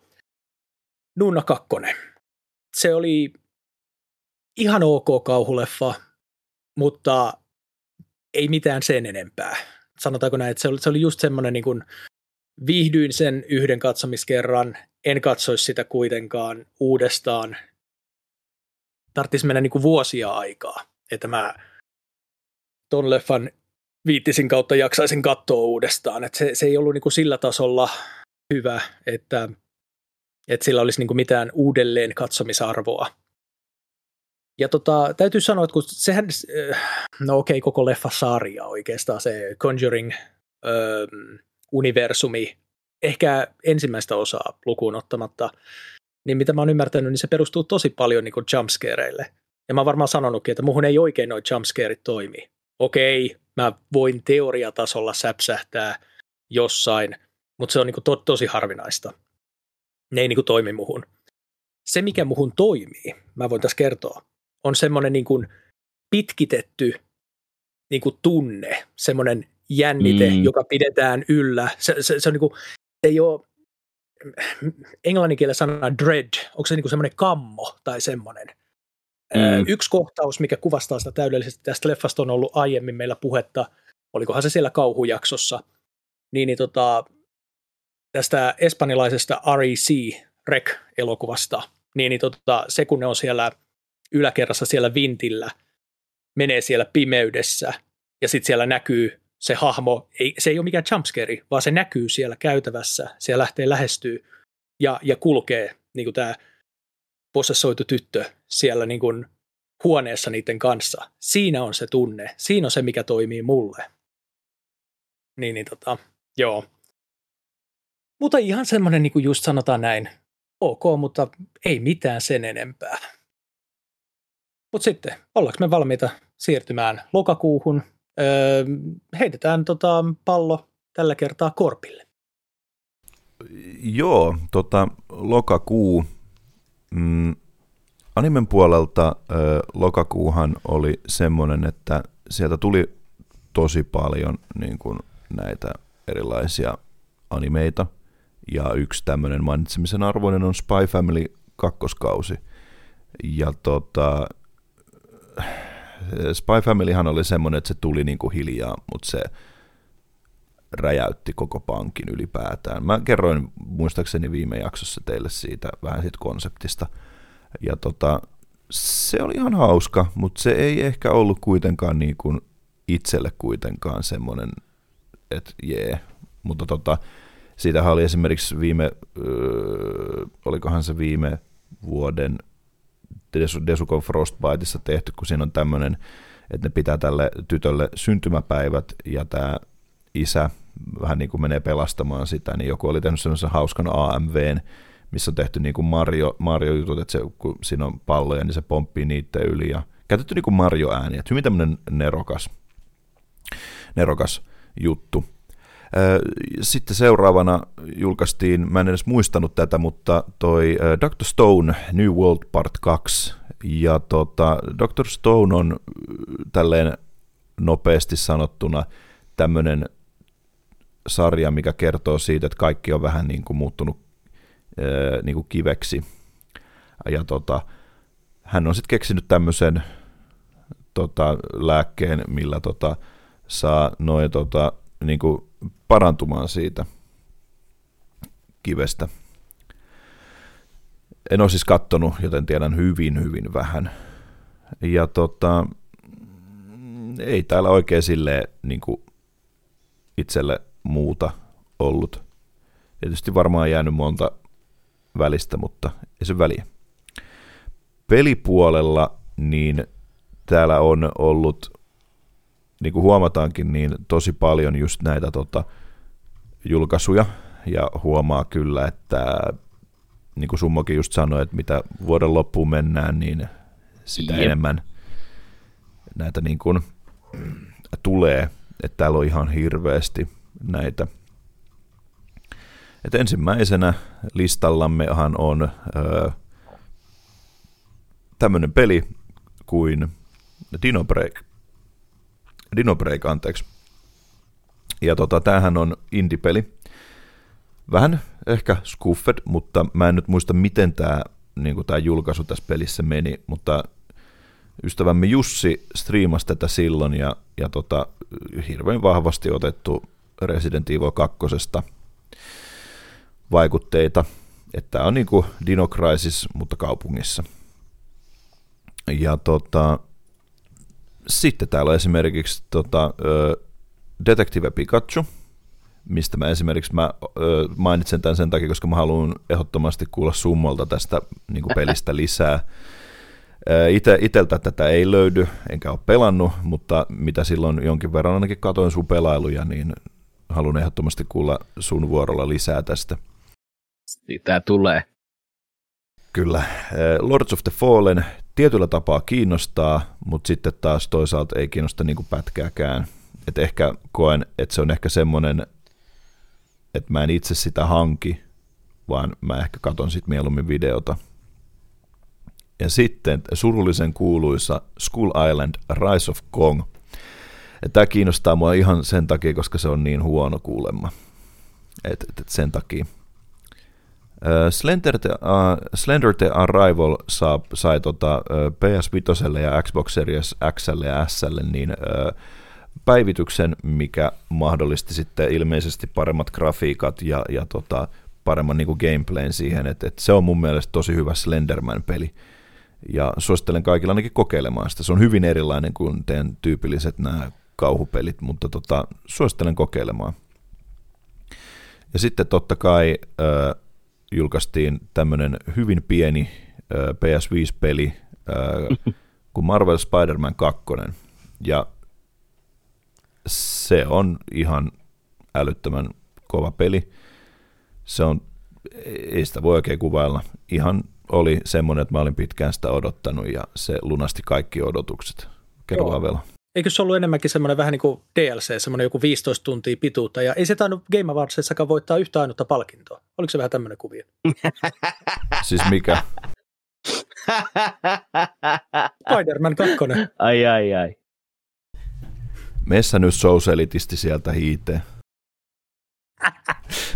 Nunna 2. Se oli ihan ok kauhuleffa, mutta ei mitään sen enempää. Sanotaanko näin, että se oli, se oli just semmoinen niin kuin, viihdyin sen yhden katsomiskerran, en katsoisi sitä kuitenkaan uudestaan. Tarvitsisi mennä niin kuin vuosia aikaa, että mä ton leffan viittisin kautta jaksaisin katsoa uudestaan. Et se, se ei ollut niin kuin sillä tasolla hyvä, että, että sillä olisi niin kuin mitään uudelleen katsomisarvoa. Ja tota, täytyy sanoa, että kun sehän, no okei, okay, koko leffa-sarja oikeastaan, se Conjuring öö, universumi, ehkä ensimmäistä osaa lukuun ottamatta, niin mitä mä oon ymmärtänyt, niin se perustuu tosi paljon niin jumpscareille. Ja mä oon varmaan sanonutkin, että muhun ei oikein noin jumpscareit toimi. Okei, mä voin teoriatasolla säpsähtää jossain, mutta se on niin to, tosi harvinaista. Ne ei niin toimi muhun. Se, mikä muhun toimii, mä voin tässä kertoa, on semmoinen niin pitkitetty niin kuin tunne, semmoinen jännite, mm. joka pidetään yllä. Se, se, se on niin kuin, se ei ole englanninkielellä sana dread, onko se niin kuin semmoinen kammo tai semmoinen. Mm. Yksi kohtaus, mikä kuvastaa sitä täydellisesti, tästä leffasta on ollut aiemmin meillä puhetta, olikohan se siellä kauhujaksossa, niin, niin tota, tästä espanjalaisesta REC, REC-elokuvasta, niin, niin tota, se kun ne on siellä yläkerrassa siellä vintillä, menee siellä pimeydessä ja sitten siellä näkyy se hahmo, ei, se ei ole mikään jumpscare, vaan se näkyy siellä käytävässä, siellä lähtee lähestyy ja, ja kulkee niin kuin tämä possessoitu tyttö siellä niin kuin huoneessa niiden kanssa. Siinä on se tunne, siinä on se, mikä toimii mulle. Niin, niin tota, joo. Mutta ihan semmoinen, niin kuin just sanotaan näin, ok, mutta ei mitään sen enempää. Mutta sitten, ollaanko me valmiita siirtymään lokakuuhun? Öö, heitetään tota pallo tällä kertaa Korpille. Joo, tota, lokakuu. Mm, animen puolelta ö, lokakuuhan oli semmoinen, että sieltä tuli tosi paljon niin kuin näitä erilaisia animeita, ja yksi tämmöinen mainitsemisen arvoinen on Spy Family kakkoskausi. Ja tota, Spy Familyhan oli semmoinen, että se tuli niin kuin hiljaa, mutta se räjäytti koko pankin ylipäätään. Mä kerroin muistaakseni viime jaksossa teille siitä vähän siitä konseptista. Ja tota, se oli ihan hauska, mutta se ei ehkä ollut kuitenkaan niin kuin itselle kuitenkaan semmoinen, että jee. Mutta tota, siitähän oli esimerkiksi viime, öö, olikohan se viime vuoden Desukon Frostbiteissa tehty, kun siinä on tämmöinen, että ne pitää tälle tytölle syntymäpäivät ja tämä isä vähän niin kuin menee pelastamaan sitä, niin joku oli tehnyt semmoisen hauskan AMVn, missä on tehty niin kuin Mario, Mario-jutut, että se, kun siinä on palloja, niin se pomppii niitä yli ja käytetty niin kuin Mario-ääni, että hyvin tämmöinen nerokas, nerokas juttu. Sitten seuraavana julkaistiin, mä en edes muistanut tätä, mutta toi Dr. Stone New World Part 2. Ja tota, Dr. Stone on tälleen nopeasti sanottuna tämmöinen sarja, mikä kertoo siitä, että kaikki on vähän niin kuin muuttunut niin kuin kiveksi. Ja tota, hän on sitten keksinyt tämmöisen tota, lääkkeen, millä tota, saa noin tota, niin kuin parantumaan siitä kivestä. En ole siis kattonut, joten tiedän hyvin, hyvin vähän. Ja tota, ei täällä oikein silleen niin itselle muuta ollut. Tietysti varmaan jäänyt monta välistä, mutta ei se väliä. Pelipuolella niin täällä on ollut niin kuin huomataankin, niin tosi paljon just näitä tota, julkaisuja, ja huomaa kyllä, että niin kuin Summokin just sanoi, että mitä vuoden loppuun mennään, niin sitä Jep. enemmän näitä niin kuin tulee, että täällä on ihan hirveästi näitä. Et ensimmäisenä listallammehan on öö, tämmöinen peli kuin Dino Break – Dino Break, anteeksi. Ja tota, tämähän on indie-peli. Vähän ehkä skuffed, mutta mä en nyt muista, miten tämä niin tämä julkaisu tässä pelissä meni, mutta ystävämme Jussi striimasi tätä silloin ja, ja tota, hirveän vahvasti otettu Resident Evil 2 vaikutteita, että on niin kuin Dino Crisis, mutta kaupungissa. Ja tota, sitten täällä on esimerkiksi tota, Detective Pikachu, mistä mä esimerkiksi mä, ö, mainitsen tämän sen takia, koska mä haluan ehdottomasti kuulla summolta tästä niin pelistä <laughs> lisää. Ite, iteltä tätä ei löydy, enkä ole pelannut, mutta mitä silloin jonkin verran ainakin katoin sun pelailuja, niin haluan ehdottomasti kuulla sun vuorolla lisää tästä. Sitä tulee. Kyllä. Lords of the Fallen tietyllä tapaa kiinnostaa, mutta sitten taas toisaalta ei kiinnosta niin kuin pätkääkään. Et ehkä koen, että se on ehkä semmoinen, että mä en itse sitä hanki, vaan mä ehkä katon sitten mieluummin videota. Ja sitten surullisen kuuluisa School Island Rise of Kong. Tämä kiinnostaa mua ihan sen takia, koska se on niin huono kuulemma. Et, et, et sen takia. Slender the, uh, Slender the Arrival saa, sai tota, uh, PS5 ja Xbox Series X ja S niin uh, päivityksen, mikä mahdollisti sitten ilmeisesti paremmat grafiikat ja, ja tota, paremman niin gameplayn siihen, että et se on mun mielestä tosi hyvä Slenderman-peli. Ja suosittelen kaikilla ainakin kokeilemaan sitä. Se on hyvin erilainen kuin teidän tyypilliset nämä kauhupelit, mutta tota, suosittelen kokeilemaan. Ja sitten totta kai julkaistiin tämmöinen hyvin pieni PS5-peli <laughs> kuin Marvel Spider-Man 2. Ja se on ihan älyttömän kova peli. Se on, ei sitä voi oikein kuvailla. Ihan oli semmoinen, että mä olin pitkään sitä odottanut ja se lunasti kaikki odotukset. Kerro vielä. Eikö se ollut enemmänkin semmoinen vähän niin kuin DLC, semmoinen joku 15 tuntia pituutta, ja ei se tainnut Game Awardsissakaan voittaa yhtä ainutta palkintoa. Oliko se vähän tämmöinen kuvio? <laughs> siis mikä? <laughs> Spider-Man 2. Ai ai ai. Messä nyt souselitisti sieltä hiiteen. <laughs>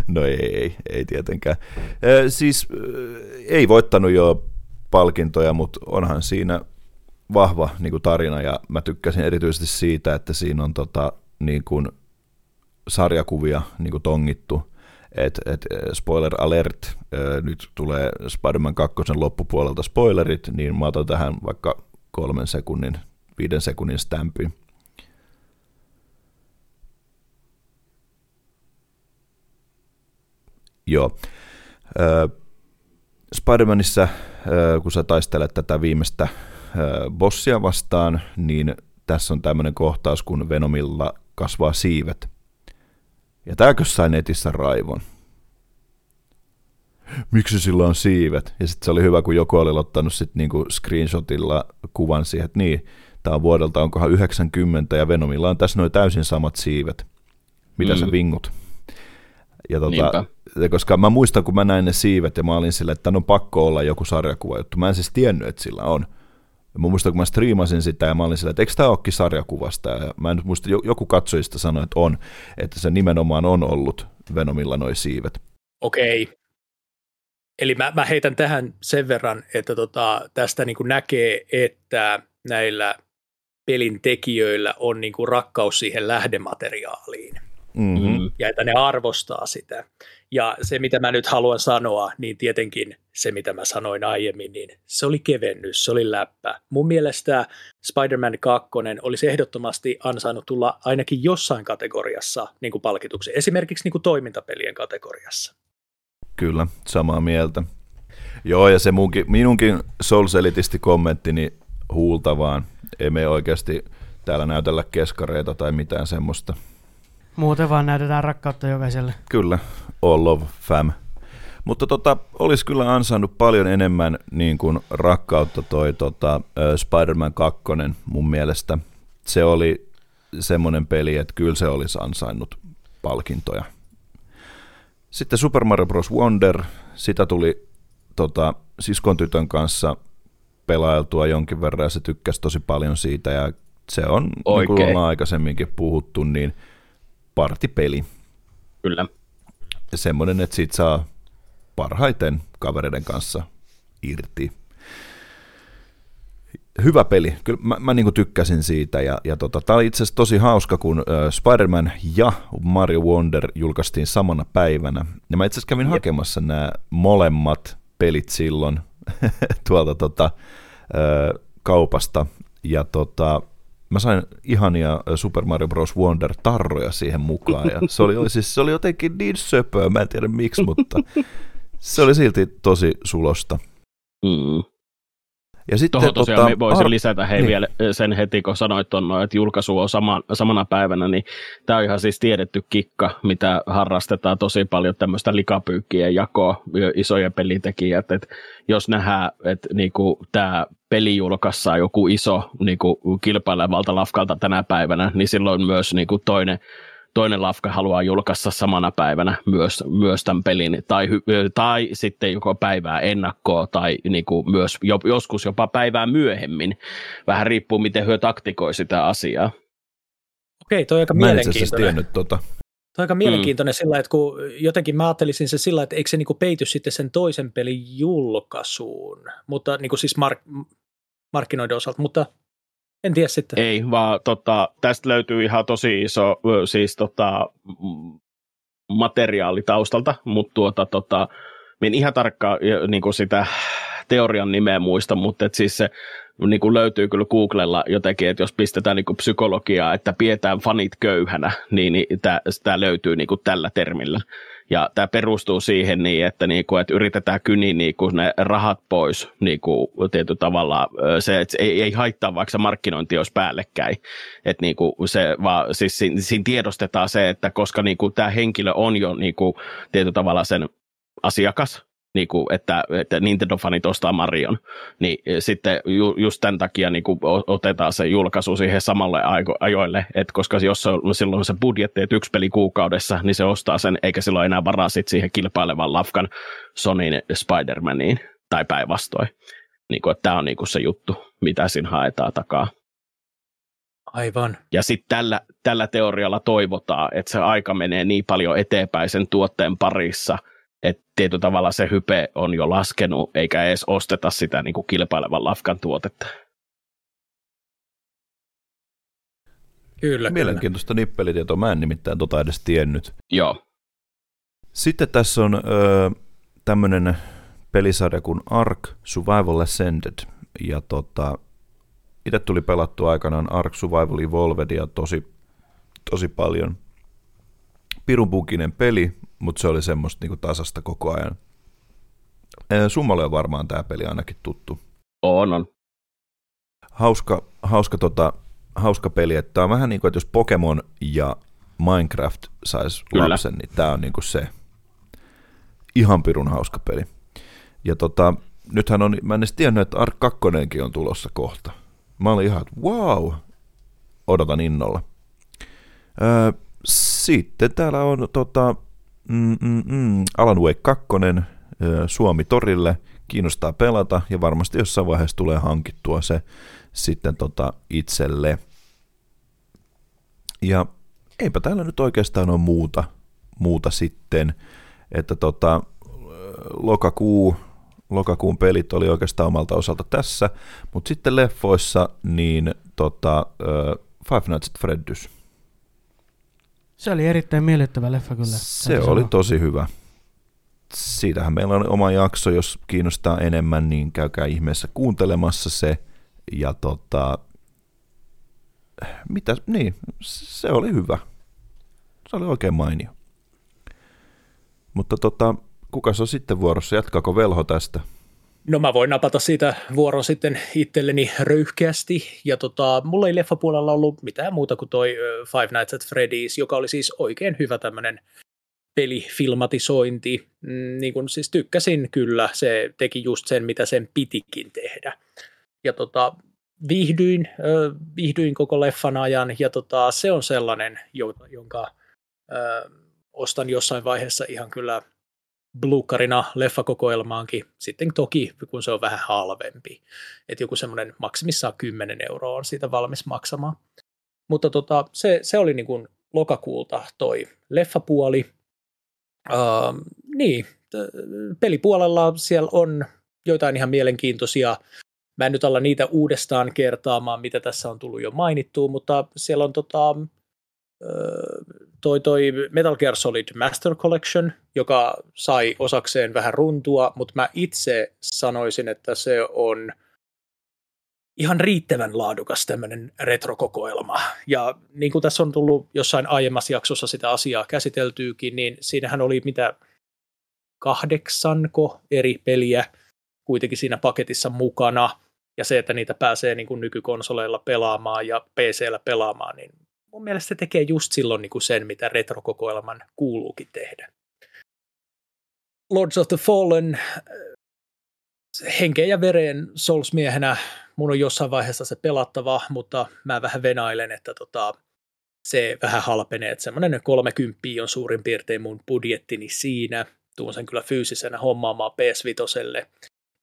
No ei, ei, ei tietenkään. Ö, siis ei voittanut jo palkintoja, mutta onhan siinä vahva niin kuin tarina ja mä tykkäsin erityisesti siitä, että siinä on tota, niin kuin sarjakuvia niin kuin tongittu. Et, et, spoiler alert, nyt tulee Spider-Man 2 loppupuolelta spoilerit, niin mä otan tähän vaikka kolmen sekunnin, viiden sekunnin stampin. Joo. Spider-Manissa, kun sä taistelet tätä viimeistä bossia vastaan, niin tässä on tämmöinen kohtaus, kun Venomilla kasvaa siivet. Ja tääkö sai netissä raivon? Miksi sillä on siivet? Ja sitten se oli hyvä, kun joku oli ottanut sit niinku screenshotilla kuvan siihen, että niin, tämä on vuodelta onkohan 90 ja Venomilla on tässä noin täysin samat siivet. Mitä mm. sä vingut? Ja tota, koska mä muistan, kun mä näin ne siivet ja mä olin sillä, että on pakko olla joku sarjakuva juttu. Mä en siis tiennyt, että sillä on. Mä muistan, kun mä striimasin sitä ja mä olin sillä, että eikö tämä olekin sarjakuvasta. Ja mä en muista, joku katsojista sanoi, että on, että se nimenomaan on ollut Venomilla noi siivet. Okei. Eli mä, mä heitän tähän sen verran, että tota, tästä niin kuin näkee, että näillä pelin tekijöillä on niin kuin rakkaus siihen lähdemateriaaliin. Mm-hmm. Ja että ne arvostaa sitä. Ja se, mitä mä nyt haluan sanoa, niin tietenkin se, mitä mä sanoin aiemmin, niin se oli kevennys, se oli läppä. Mun mielestä Spider-Man 2 olisi ehdottomasti ansainnut tulla ainakin jossain kategoriassa niin kuin palkituksi, esimerkiksi niin kuin toimintapelien kategoriassa. Kyllä, samaa mieltä. Joo, ja se munkin, minunkin souls kommenttini huultavaan. Ei me oikeasti täällä näytellä keskareita tai mitään semmoista. Muuten vaan näytetään rakkautta jokaiselle. Kyllä, all love fam. Mutta tota, olisi kyllä ansainnut paljon enemmän niin kuin rakkautta toi tota, Spider-Man 2 mun mielestä. Se oli semmoinen peli, että kyllä se olisi ansainnut palkintoja. Sitten Super Mario Bros. Wonder, sitä tuli tota, siskon tytön kanssa pelailtua jonkin verran ja se tykkäsi tosi paljon siitä ja se on, Oikein. niin kuin ollaan aikaisemminkin puhuttu, niin – partipeli. Kyllä. Ja semmoinen, että siitä saa parhaiten kavereiden kanssa irti. Hyvä peli. Kyllä mä, mä niin tykkäsin siitä. Ja, ja tota, tämä oli itse asiassa tosi hauska, kun äh, Spider-Man ja Mario Wonder julkaistiin samana päivänä. Ja mä itse asiassa kävin Jep. hakemassa nämä molemmat pelit silloin <laughs> tuolta tota, äh, kaupasta. Ja tota, mä sain ihania Super Mario Bros. Wonder tarroja siihen mukaan, ja se oli, siis, se oli jotenkin niin söpöä, mä en tiedä miksi, mutta se oli silti tosi sulosta. Mm. Ja sitten Tuohon tosiaan tota, voisin ar- lisätä hei niin. vielä sen heti, kun sanoit tuon, että julkaisu on sama, samana päivänä, niin tämä on ihan siis tiedetty kikka, mitä harrastetaan tosi paljon tämmöistä likapyykkien jakoa, isojen pelitekijät, että jos nähdään, että niinku tämä peli julkaissaan joku iso niinku, kilpailevalta lafkalta tänä päivänä, niin silloin myös niinku, toinen toinen lafka haluaa julkaista samana päivänä myös, myös tämän pelin, tai, tai sitten joko päivää ennakkoa, tai niin kuin myös joskus jopa päivää myöhemmin. Vähän riippuu, miten hyö taktikoi sitä asiaa. Okei, toi on aika mä siis mielenkiintoinen. Tiennyt, tota. Toi on aika mielenkiintoinen mm. sillä, että kun jotenkin mä ajattelisin se sillä, että eikö se niinku peity sitten sen toisen pelin julkaisuun, mutta niinku siis mark, markkinoiden osalta, mutta en tiedä sitten. Ei, vaan tota, tästä löytyy ihan tosi iso siis tota, materiaali taustalta, mutta tuota, tota, en ihan tarkkaan niin kuin sitä teorian nimeä muista, mutta et siis se niin kuin löytyy kyllä Googlella jotenkin, että jos pistetään niin kuin psykologiaa, että pidetään fanit köyhänä, niin, niin tämä löytyy niin kuin tällä termillä. Ja tämä perustuu siihen niin, että, niin kuin, että yritetään kyni niin kuin ne rahat pois niin kuin tietyllä tavalla. Se, että ei, ei haittaa, vaikka markkinointi olisi päällekkäin. Että niin kuin se, vaan, siis siinä, siinä tiedostetaan se, että koska niin kuin tämä henkilö on jo niin kuin, tietyllä tavalla sen asiakas, niin kuin, että, että Nintendo-fanit ostaa Marion, niin sitten ju, just tämän takia niin kuin otetaan se julkaisu siihen samalle ajoille, että koska jos se on silloin se budjetti, että yksi peli kuukaudessa, niin se ostaa sen, eikä silloin enää varaa sit siihen kilpailevan lafkan Sonyin Spider-Maniin tai päinvastoin. Niin kuin, että tämä on niin kuin se juttu, mitä siinä haetaan takaa. Aivan. Ja sitten tällä, tällä teorialla toivotaan, että se aika menee niin paljon eteenpäin sen tuotteen parissa, että tietyllä tavalla se hype on jo laskenut, eikä edes osteta sitä niin kuin kilpailevan lafkan tuotetta. Kyllä, Mielenkiintoista kyllä. nippelitietoa, mä en nimittäin tota edes tiennyt. Joo. Sitten tässä on öö, tämmöinen pelisarja kuin Ark Survival Ascended, ja tota, itse tuli pelattu aikanaan Ark Survival Evolvedia tosi, tosi paljon. Pirunpukinen peli, mutta se oli semmoista niinku tasasta koko ajan. Summalle on varmaan tämä peli ainakin tuttu. On, on. Hauska, hauska, tota, hauska peli, että tämä on vähän niin kuin, että jos Pokemon ja Minecraft saisi lapsen, niin tämä on niin kuin se ihan pirun hauska peli. Ja tota, nythän on, mä en edes tiennyt, että Ark 2 on tulossa kohta. Mä olin ihan, että wow, odotan innolla. Öö, sitten täällä on tota, mm, mm, mm, Alan Wake 2, öö, Suomi torille, kiinnostaa pelata ja varmasti jossain vaiheessa tulee hankittua se sitten tota itselle. Ja eipä täällä nyt oikeastaan ole muuta, muuta sitten, että tota, lokakuu lokakuun pelit oli oikeastaan omalta osalta tässä, mutta sitten leffoissa niin tota, Five Nights at Freddy's. Se oli erittäin miellyttävä leffa kyllä. Se oli sanoa. tosi hyvä. Siitähän meillä on oma jakso, jos kiinnostaa enemmän, niin käykää ihmeessä kuuntelemassa se. Ja tota, mitä, niin, se oli hyvä. Se oli oikein mainio. Mutta tota, kuka on sitten vuorossa? Jatkaako Velho tästä? No mä voin napata siitä vuoron sitten itselleni röyhkeästi. Ja tota, mulla ei leffapuolella ollut mitään muuta kuin toi Five Nights at Freddy's, joka oli siis oikein hyvä tämmöinen pelifilmatisointi. Mm, niin kun siis tykkäsin kyllä, se teki just sen, mitä sen pitikin tehdä. Ja tota, viihdyin, viihdyin koko leffan ajan, ja tota, se on sellainen, jonka ö, ostan jossain vaiheessa ihan kyllä – blukkarina leffakokoelmaankin, sitten toki kun se on vähän halvempi, että joku semmoinen maksimissaan 10 euroa on siitä valmis maksamaan. Mutta tota, se, se oli niin kuin lokakuulta toi leffapuoli. Uh, niin, pelipuolella siellä on joitain ihan mielenkiintoisia. Mä en nyt alla niitä uudestaan kertaamaan, mitä tässä on tullut jo mainittua, mutta siellä on tota, toi, toi Metal Gear Solid Master Collection, joka sai osakseen vähän runtua, mutta mä itse sanoisin, että se on ihan riittävän laadukas tämmöinen retrokokoelma. Ja niin kuin tässä on tullut jossain aiemmassa jaksossa sitä asiaa käsiteltyykin, niin siinähän oli mitä kahdeksanko eri peliä kuitenkin siinä paketissa mukana. Ja se, että niitä pääsee niin kuin nykykonsoleilla pelaamaan ja PCllä pelaamaan, niin mun mielestä se tekee just silloin niin kuin sen, mitä retrokokoelman kuuluukin tehdä. Lords of the Fallen, äh, henkeen ja vereen Souls-miehenä mun on jossain vaiheessa se pelattava, mutta mä vähän venailen, että tota, se vähän halpenee, että semmoinen 30 on suurin piirtein mun budjettini siinä. Tuun sen kyllä fyysisenä hommaamaan PS5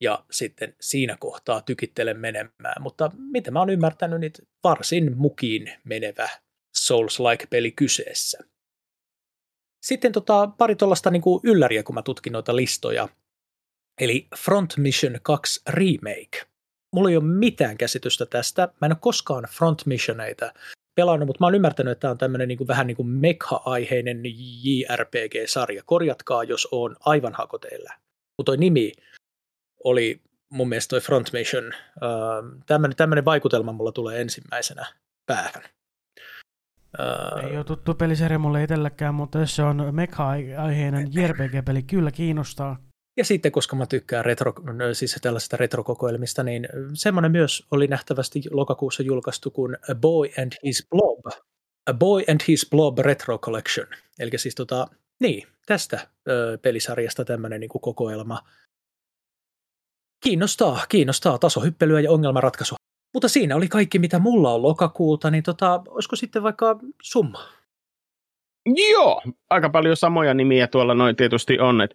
ja sitten siinä kohtaa tykittelen menemään, mutta mitä mä oon ymmärtänyt, niin varsin mukiin menevä Souls-like-peli kyseessä. Sitten tota, pari tuollaista niin ylläriä, kun mä tutkin noita listoja. Eli Front Mission 2 Remake. Mulla ei ole mitään käsitystä tästä. Mä en ole koskaan Front Missioneita pelannut, mutta mä oon ymmärtänyt, että tämä on tämmöinen niin vähän niin kuin mekha-aiheinen JRPG-sarja. Korjatkaa, jos on aivan hakoteilla. Mutta toi nimi oli mun mielestä toi Front Mission. Tämmöinen, tämmöinen vaikutelma mulla tulee ensimmäisenä päähän. Ei ole tuttu pelisarja mulle itselläkään, mutta jos se on mecha-aiheinen JRPG-peli, kyllä kiinnostaa. Ja sitten, koska mä tykkään retro, siis tällaisista retrokokoelmista, niin semmoinen myös oli nähtävästi lokakuussa julkaistu kuin A Boy and His Blob. A Boy and His Blob Retro Collection. Eli siis tota, niin, tästä ö, pelisarjasta tämmöinen niin kokoelma. Kiinnostaa, kiinnostaa tasohyppelyä ja ongelmanratkaisu. Mutta siinä oli kaikki, mitä mulla on lokakuulta, niin tota, olisiko sitten vaikka summa? Joo, aika paljon samoja nimiä tuolla noin tietysti on. Et,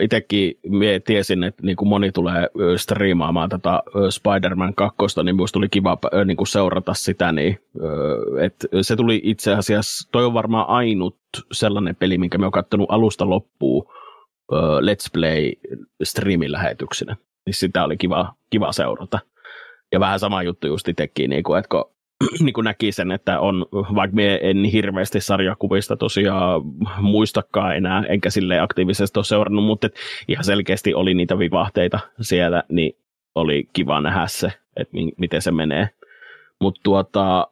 itsekin mie tiesin, että niin kuin moni tulee striimaamaan tätä Spider-Man 2, niin minusta tuli kiva niin kuin seurata sitä. Niin, että se tuli itse asiassa, toi on varmaan ainut sellainen peli, minkä me oon katsonut alusta loppuun Let's Play streamin lähetyksenä. Niin sitä oli kiva, kiva seurata. Ja vähän sama juttu just itsekin, niin kuin, että kun <clears throat> niin kuin näki sen, että on, vaikka me en hirveästi sarjakuvista tosiaan muistakaan enää, enkä sille aktiivisesti ole seurannut, mutta et ihan selkeästi oli niitä vivahteita siellä, niin oli kiva nähdä se, että mi- miten se menee. Mutta tuota,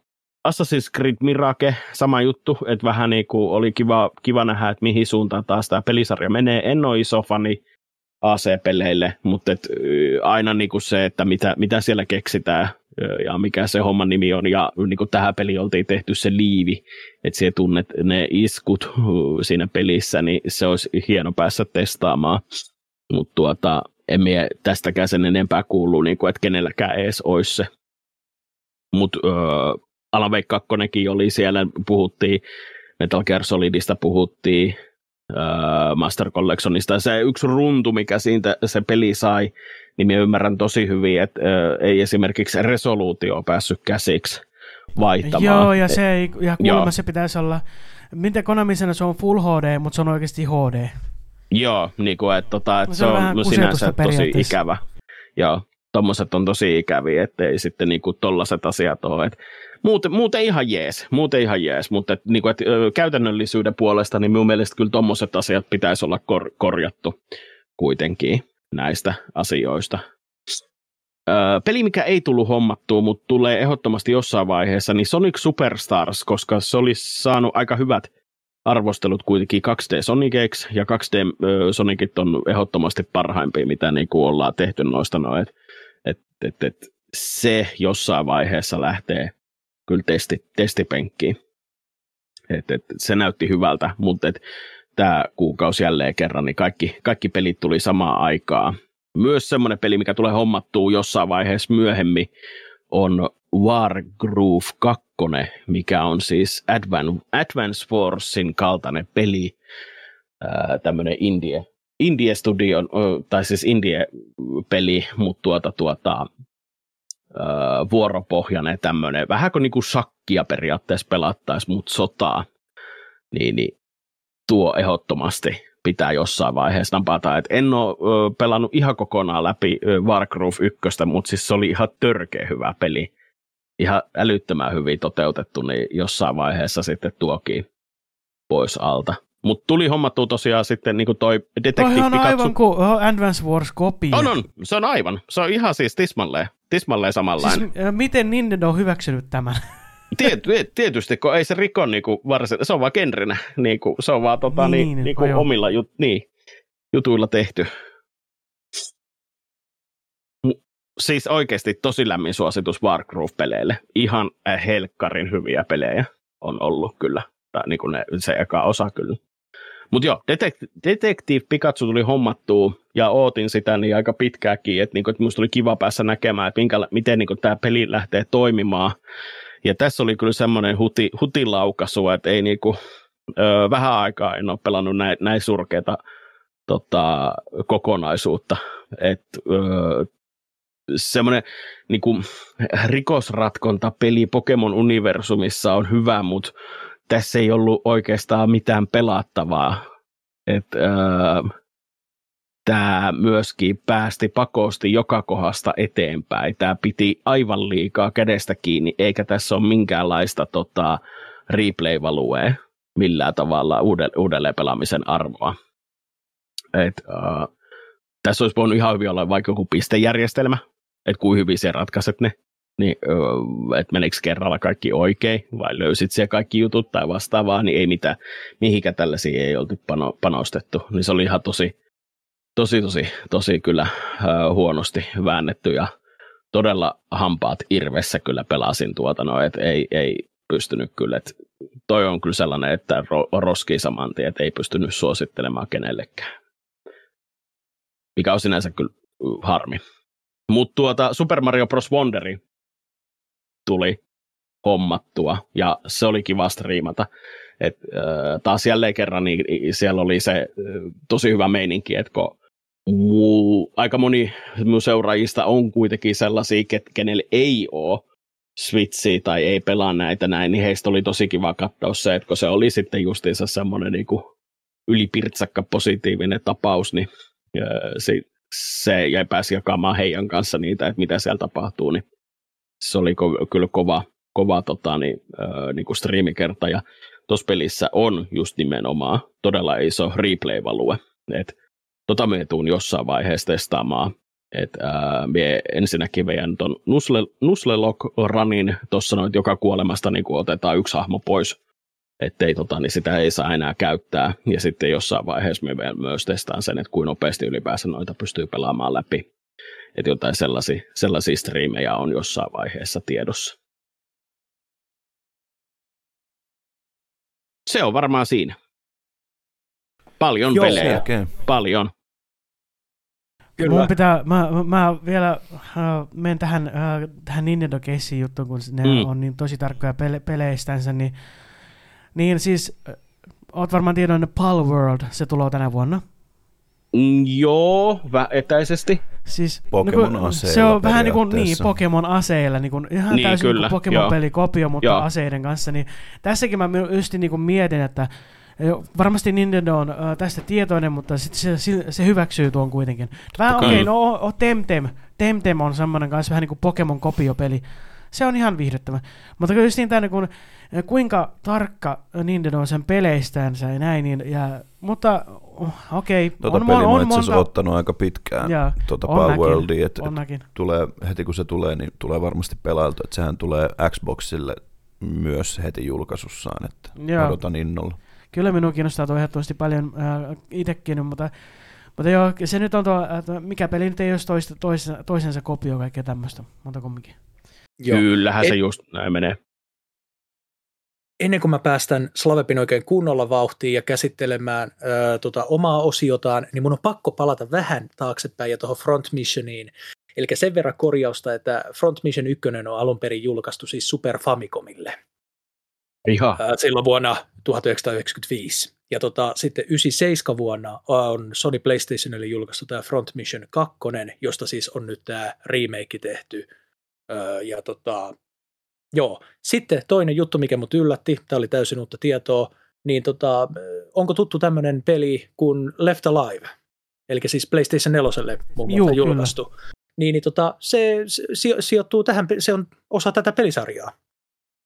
Assassin's Creed Mirage, sama juttu, että vähän niin kuin oli kiva, kiva nähdä, että mihin suuntaan taas tämä pelisarja menee. En ole iso fani AC-peleille, mutta et, aina niin kuin se, että mitä, mitä siellä keksitään ja mikä se homman nimi on. Ja niin kuin tähän peliin oltiin tehty se liivi, että siellä tunnet ne iskut siinä pelissä, niin se olisi hieno päässä testaamaan. Mutta tuota, en mie tästäkään sen enempää kuulu, niin kuin, että kenelläkään edes olisi se. Mutta Alan Wake 2 oli siellä, puhuttiin Metal Gear Solidista puhuttiin, Master Collectionista. Se yksi runtu, mikä siitä se peli sai, niin minä ymmärrän tosi hyvin, että ei esimerkiksi resoluutio päässyt käsiksi vaihtamaan. Joo, ja, se ei, ja kuulemma Joo. se pitäisi olla, miten Konami sanoo, se on Full HD, mutta se on oikeasti HD. Joo, niin kuin, että, tota, että se, se on, on sinänsä tosi ikävä. Joo, tuommoiset on tosi ikäviä, ettei sitten niin kuin tollaset asiat ole. Että muuten, muuten ihan jees, muuten ihan jees, mutta et, niin kuin, et, käytännöllisyyden puolesta niin minun mielestä kyllä tuommoiset asiat pitäisi olla kor- korjattu kuitenkin näistä asioista. Peli, mikä ei tullut hommattua, mutta tulee ehdottomasti jossain vaiheessa, niin Sonic Superstars, koska se olisi saanut aika hyvät arvostelut kuitenkin 2D Soniceiksi, ja 2D Sonicit on ehdottomasti parhaimpia, mitä niin kuin ollaan tehty noista noin. Et, et, se jossain vaiheessa lähtee kyllä testi, testipenkkiin. Et, et, se näytti hyvältä, mutta tämä kuukausi jälleen kerran, niin kaikki, kaikki pelit tuli samaan aikaan. Myös semmoinen peli, mikä tulee hommattua jossain vaiheessa myöhemmin, on Wargroove 2, mikä on siis Advan, Advance Forcein kaltainen peli, tämmöinen Indie, Indie Studio, tai siis Indie-peli, mutta tuota, tuota, vuoropohjainen tämmöinen, vähän kuin niinku shakkia periaatteessa pelattaisi, mutta sotaa, niin, niin tuo ehdottomasti pitää jossain vaiheessa napata. Et en ole pelannut ihan kokonaan läpi Wargroove 1, mutta siis se oli ihan törkeä hyvä peli. Ihan älyttömän hyvin toteutettu, niin jossain vaiheessa sitten tuokin pois alta. Mutta tuli hommattua tosiaan sitten niin kuin toi Detective on aivan kuin Advance Wars kopio. On, on. Se on aivan. Se on ihan siis tismalleen, tismalleen samanlainen. Siis, miten Nintendo on hyväksynyt tämän? <laughs> Tiet, tietysti, kun ei se riko niinku varsin, se on vaan genrenä, niinku, se on vaan tota, niin, niin, niinku omilla jut, niin, jutuilla tehty. Siis oikeasti tosi lämmin suositus Wargroove-peleille. Ihan helkkarin hyviä pelejä on ollut kyllä. Tai niin kuin ne, se eka osa kyllä. Mutta joo, Detect- Detective Pikachu tuli hommattua ja ootin sitä niin aika pitkääkin, että niinku, et musta oli kiva päässä näkemään, että minkä, miten niinku, tämä peli lähtee toimimaan. Ja tässä oli kyllä semmoinen huti, hutilaukaisu, että ei niinku, ö, vähän aikaa en ole pelannut näin, näin surkeita tota, kokonaisuutta. Et, ö, semmoinen niinku, rikosratkonta peli Pokemon Universumissa on hyvä, mutta tässä ei ollut oikeastaan mitään pelattavaa. Et, äh, tämä myöskin päästi pakosti joka kohdasta eteenpäin. Tämä piti aivan liikaa kädestä kiinni, eikä tässä ole minkäänlaista tota, replay-valuea millään tavalla uudelleen pelaamisen arvoa. Et, äh, tässä olisi voinut ihan hyvin olla vaikka joku pistejärjestelmä, että kuin hyvin se ratkaiset ne niin että menikö kerralla kaikki oikein vai löysit siellä kaikki jutut tai vastaavaa, niin ei mitään, mihinkä tällaisia ei oltu pano, panostettu. Niin se oli ihan tosi, tosi, tosi, tosi kyllä huonosti väännetty ja todella hampaat irvessä kyllä pelasin tuota, no, että ei, ei pystynyt kyllä, että toi on kyllä sellainen, että ro, roskii saman tien, että ei pystynyt suosittelemaan kenellekään. Mikä on sinänsä kyllä harmi. Mutta tuota, Super Mario Bros. Wonderi tuli hommattua, ja se oli kiva striimata. Et, äh, taas jälleen kerran niin siellä oli se äh, tosi hyvä meininki, että kun muu, aika moni mun seuraajista on kuitenkin sellaisia, ket, kenelle ei ole Switchiä tai ei pelaa näitä näin, niin heistä oli tosi kiva katsoa se, että kun se oli sitten justiinsa semmoinen niin ylipirtsakka positiivinen tapaus, niin se, se jäi pääsi jakamaan heidän kanssa niitä, että mitä siellä tapahtuu, niin se oli ko- kyllä kova, kova tota, niin, äh, niin kuin striimikerta, ja tuossa pelissä on just nimenomaan todella iso replay-value, että tota me tuun jossain vaiheessa testaamaan, että ää, mie ensinnäkin veidän tuon Nusle, Nuslelock Runin tuossa noin joka kuolemasta niin otetaan yksi hahmo pois, ettei tota, niin sitä ei saa enää käyttää. Ja sitten jossain vaiheessa me vielä myös testaan sen, että kuinka nopeasti ylipäänsä noita pystyy pelaamaan läpi. Että jotain sellaisia, sellaisia striimejä on jossain vaiheessa tiedossa. Se on varmaan siinä. Paljon Joo, pelejä. Okay. Paljon. Kyllä. Mun pitää, mä, mä vielä äh, menen tähän, äh, tähän Nintendo Casey juttuun, kun ne mm. on niin tosi tarkkoja pele- peleistänsä, niin, niin siis, äh, oot varmaan tiedon Pal World, se tulee tänä vuonna. Mm, joo, vä- etäisesti. Siis, Pokemon niin se on vähän niin kuin niin, Pokemon aseilla, niin kuin, ihan niin, täysin kyllä, niin Pokemon-pelikopio, mutta joo. aseiden kanssa. Niin, tässäkin mä just niin kuin mietin, että Varmasti Nintendo on äh, tästä tietoinen, mutta sit se, se, se hyväksyy tuon kuitenkin. Vähän okei, okay, no o, Temtem. Temtem on semmoinen kanssa vähän niin kuin Pokemon-kopiopeli. Se on ihan viihdyttävä. Mutta just niin tämän, kun, kuinka tarkka Nintendo on sen peleistänsä ja näin, niin, ja, mutta okei. Okay, tota on, peli on, on monta... ottanut aika pitkään, ja, tuota Power Worldia, että et tulee, heti kun se tulee, niin tulee varmasti pelailtu, että sehän tulee Xboxille myös heti julkaisussaan, että Joo. odotan innolla kyllä minua kiinnostaa tuo ehdottomasti paljon äh, itsekin, mutta, mutta joo, se nyt on tuo, että mikä peli nyt ei olisi toista, toisensa, toisensa kopio kaikkea tämmöistä, mutta kumminkin. Joo. Kyllähän Et, se just näin menee. Ennen kuin mä päästän Slavepin oikein kunnolla vauhtiin ja käsittelemään ö, tota, omaa osiotaan, niin mun on pakko palata vähän taaksepäin ja tuohon Front Missioniin. Eli sen verran korjausta, että Front Mission 1 on alun perin julkaistu siis Super Famicomille. Ihan. silloin vuonna 1995. Ja tota, sitten 97 vuonna on Sony PlayStationille julkaistu tämä Front Mission 2, josta siis on nyt tämä remake tehty. Ja tota, joo. Sitten toinen juttu, mikä mut yllätti, tämä oli täysin uutta tietoa, niin tota, onko tuttu tämmöinen peli kuin Left Alive? Eli siis PlayStation 4 muun muassa julkaistu. Kyllä. Niin, niin tota, se, se sijoittuu tähän, se on osa tätä pelisarjaa.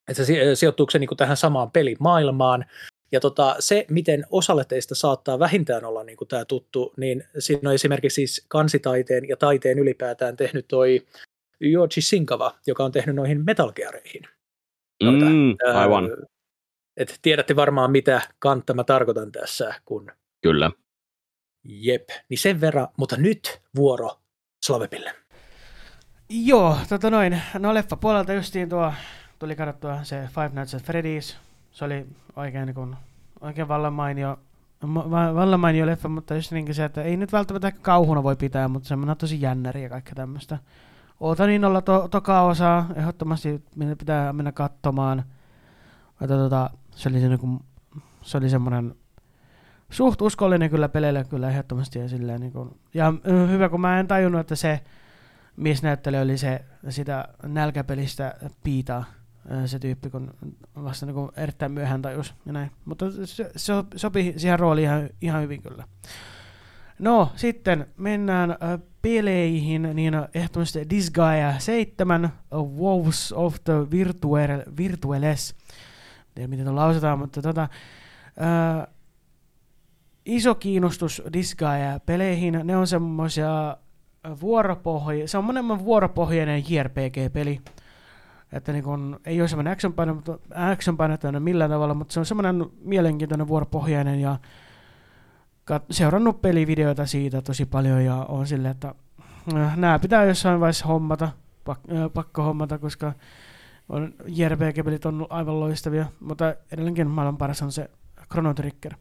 Että se sijoittuuko se niin tähän samaan pelimaailmaan. Ja tota, se, miten osalle teistä saattaa vähintään olla niin tämä tuttu, niin siinä on esimerkiksi siis kansitaiteen ja taiteen ylipäätään tehnyt toi Yoji Sinkava, joka on tehnyt noihin Metal Geareihin. Mm, aivan. et tiedätte varmaan, mitä kantta mä tarkoitan tässä, kun... Kyllä. Jep, niin sen verran, mutta nyt vuoro Slavepille. Joo, tota noin. No leffa puolelta justiin tuo tuli katsottua se Five Nights at Freddy's. Se oli oikein, niin kuin, oikein vallan mainio, vallan mainio leffa, mutta just niin se, että ei nyt välttämättä kauhuna voi pitää, mutta semmoinen tosi jännäri ja kaikkea tämmöistä. Ootan innolla to, toka osaa, ehdottomasti pitää mennä katsomaan. Mutta tota, se oli, se, niin se oli semmoinen suht uskollinen kyllä peleille kyllä ehdottomasti. Ja, silleen, niin kuin, ja hyvä, kun mä en tajunnut, että se miesnäyttelijä oli se sitä nälkäpelistä Piita se tyyppi, kun vasta niin kuin erittäin myöhään tajus ja näin. Mutta se, se sopii siihen rooliin ihan, ihan hyvin kyllä. No, sitten mennään äh, peleihin, niin ehdottomasti Disgaea 7, Wows of the Virtual, Virtuales. Tiedä, miten lausutaan, mutta tota, äh, iso kiinnostus Disgaea peleihin. Ne on semmoisia vuoropohja, se on monen vuoropohjainen JRPG-peli että niin kun, ei ole semmoinen action painotteinen millään tavalla, mutta se on semmoinen mielenkiintoinen vuoropohjainen ja kat- seurannut pelivideoita siitä tosi paljon ja on silleen, että äh, nämä pitää jossain vaiheessa hommata, pak- äh, pakko hommata, koska on, JRPG-pelit on aivan loistavia, mutta edelleenkin maailman paras on se Chrono Trigger.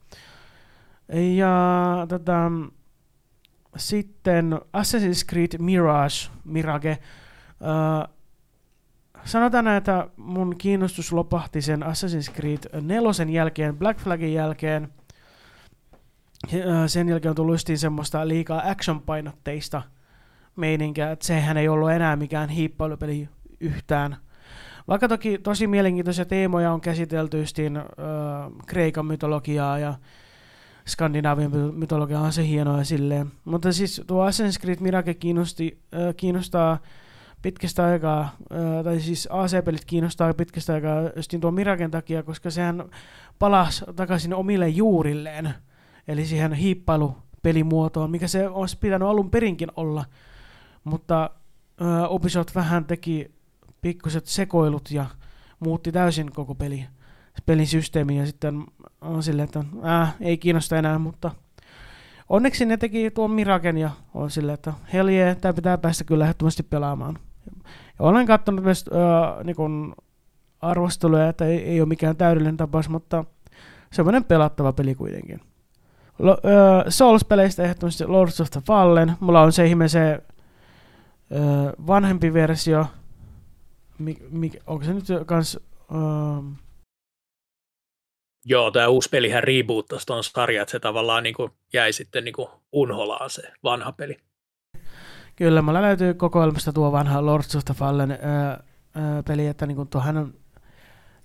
Ja tota, sitten Assassin's Creed Mirage, Mirage, uh, sanotaan että mun kiinnostus lopahti sen Assassin's Creed 4 jälkeen, Black Flagin jälkeen. Sen jälkeen on tullut justiin semmoista liikaa action-painotteista meininkiä, että sehän ei ollut enää mikään hiippailupeli yhtään. Vaikka toki tosi mielenkiintoisia teemoja on käsitelty justiin äh, Kreikan mytologiaa ja Skandinavian mytologia on se hienoa silleen. Mutta siis tuo Assassin's Creed Mirage kiinnosti, äh, kiinnostaa pitkästä aikaa, äh, tai siis AC-pelit kiinnostaa pitkästä aikaa justiin tuon Miragen takia, koska sehän palasi takaisin omille juurilleen, eli siihen hiippailupelimuotoon, mikä se olisi pitänyt alun perinkin olla. Mutta äh, Ubisoft vähän teki pikkuset sekoilut ja muutti täysin koko peli, pelin systeemi ja sitten on silleen, että äh, ei kiinnosta enää, mutta onneksi ne teki tuon Miraken ja on silleen, että hell yeah, tämä pitää päästä kyllä ehdottomasti pelaamaan. Ja olen katsonut myös äh, niin arvosteluja, että ei, ei ole mikään täydellinen tapaus, mutta semmoinen pelattava peli kuitenkin. Lo, äh, Souls-peleistä ehdottomasti Lords of the Fallen. Mulla on se ihme se äh, vanhempi versio, Mik, mik, onko se nyt kans... Um... Joo, tämä uusi pelihän reboottasi tuon sarjan, että se tavallaan niin kuin jäi sitten niin kuin unholaan se vanha peli. Kyllä, mulla löytyy kokoelmasta tuo vanha Lords of the Fallen öö, öö, peli, että niin kuin tuohan on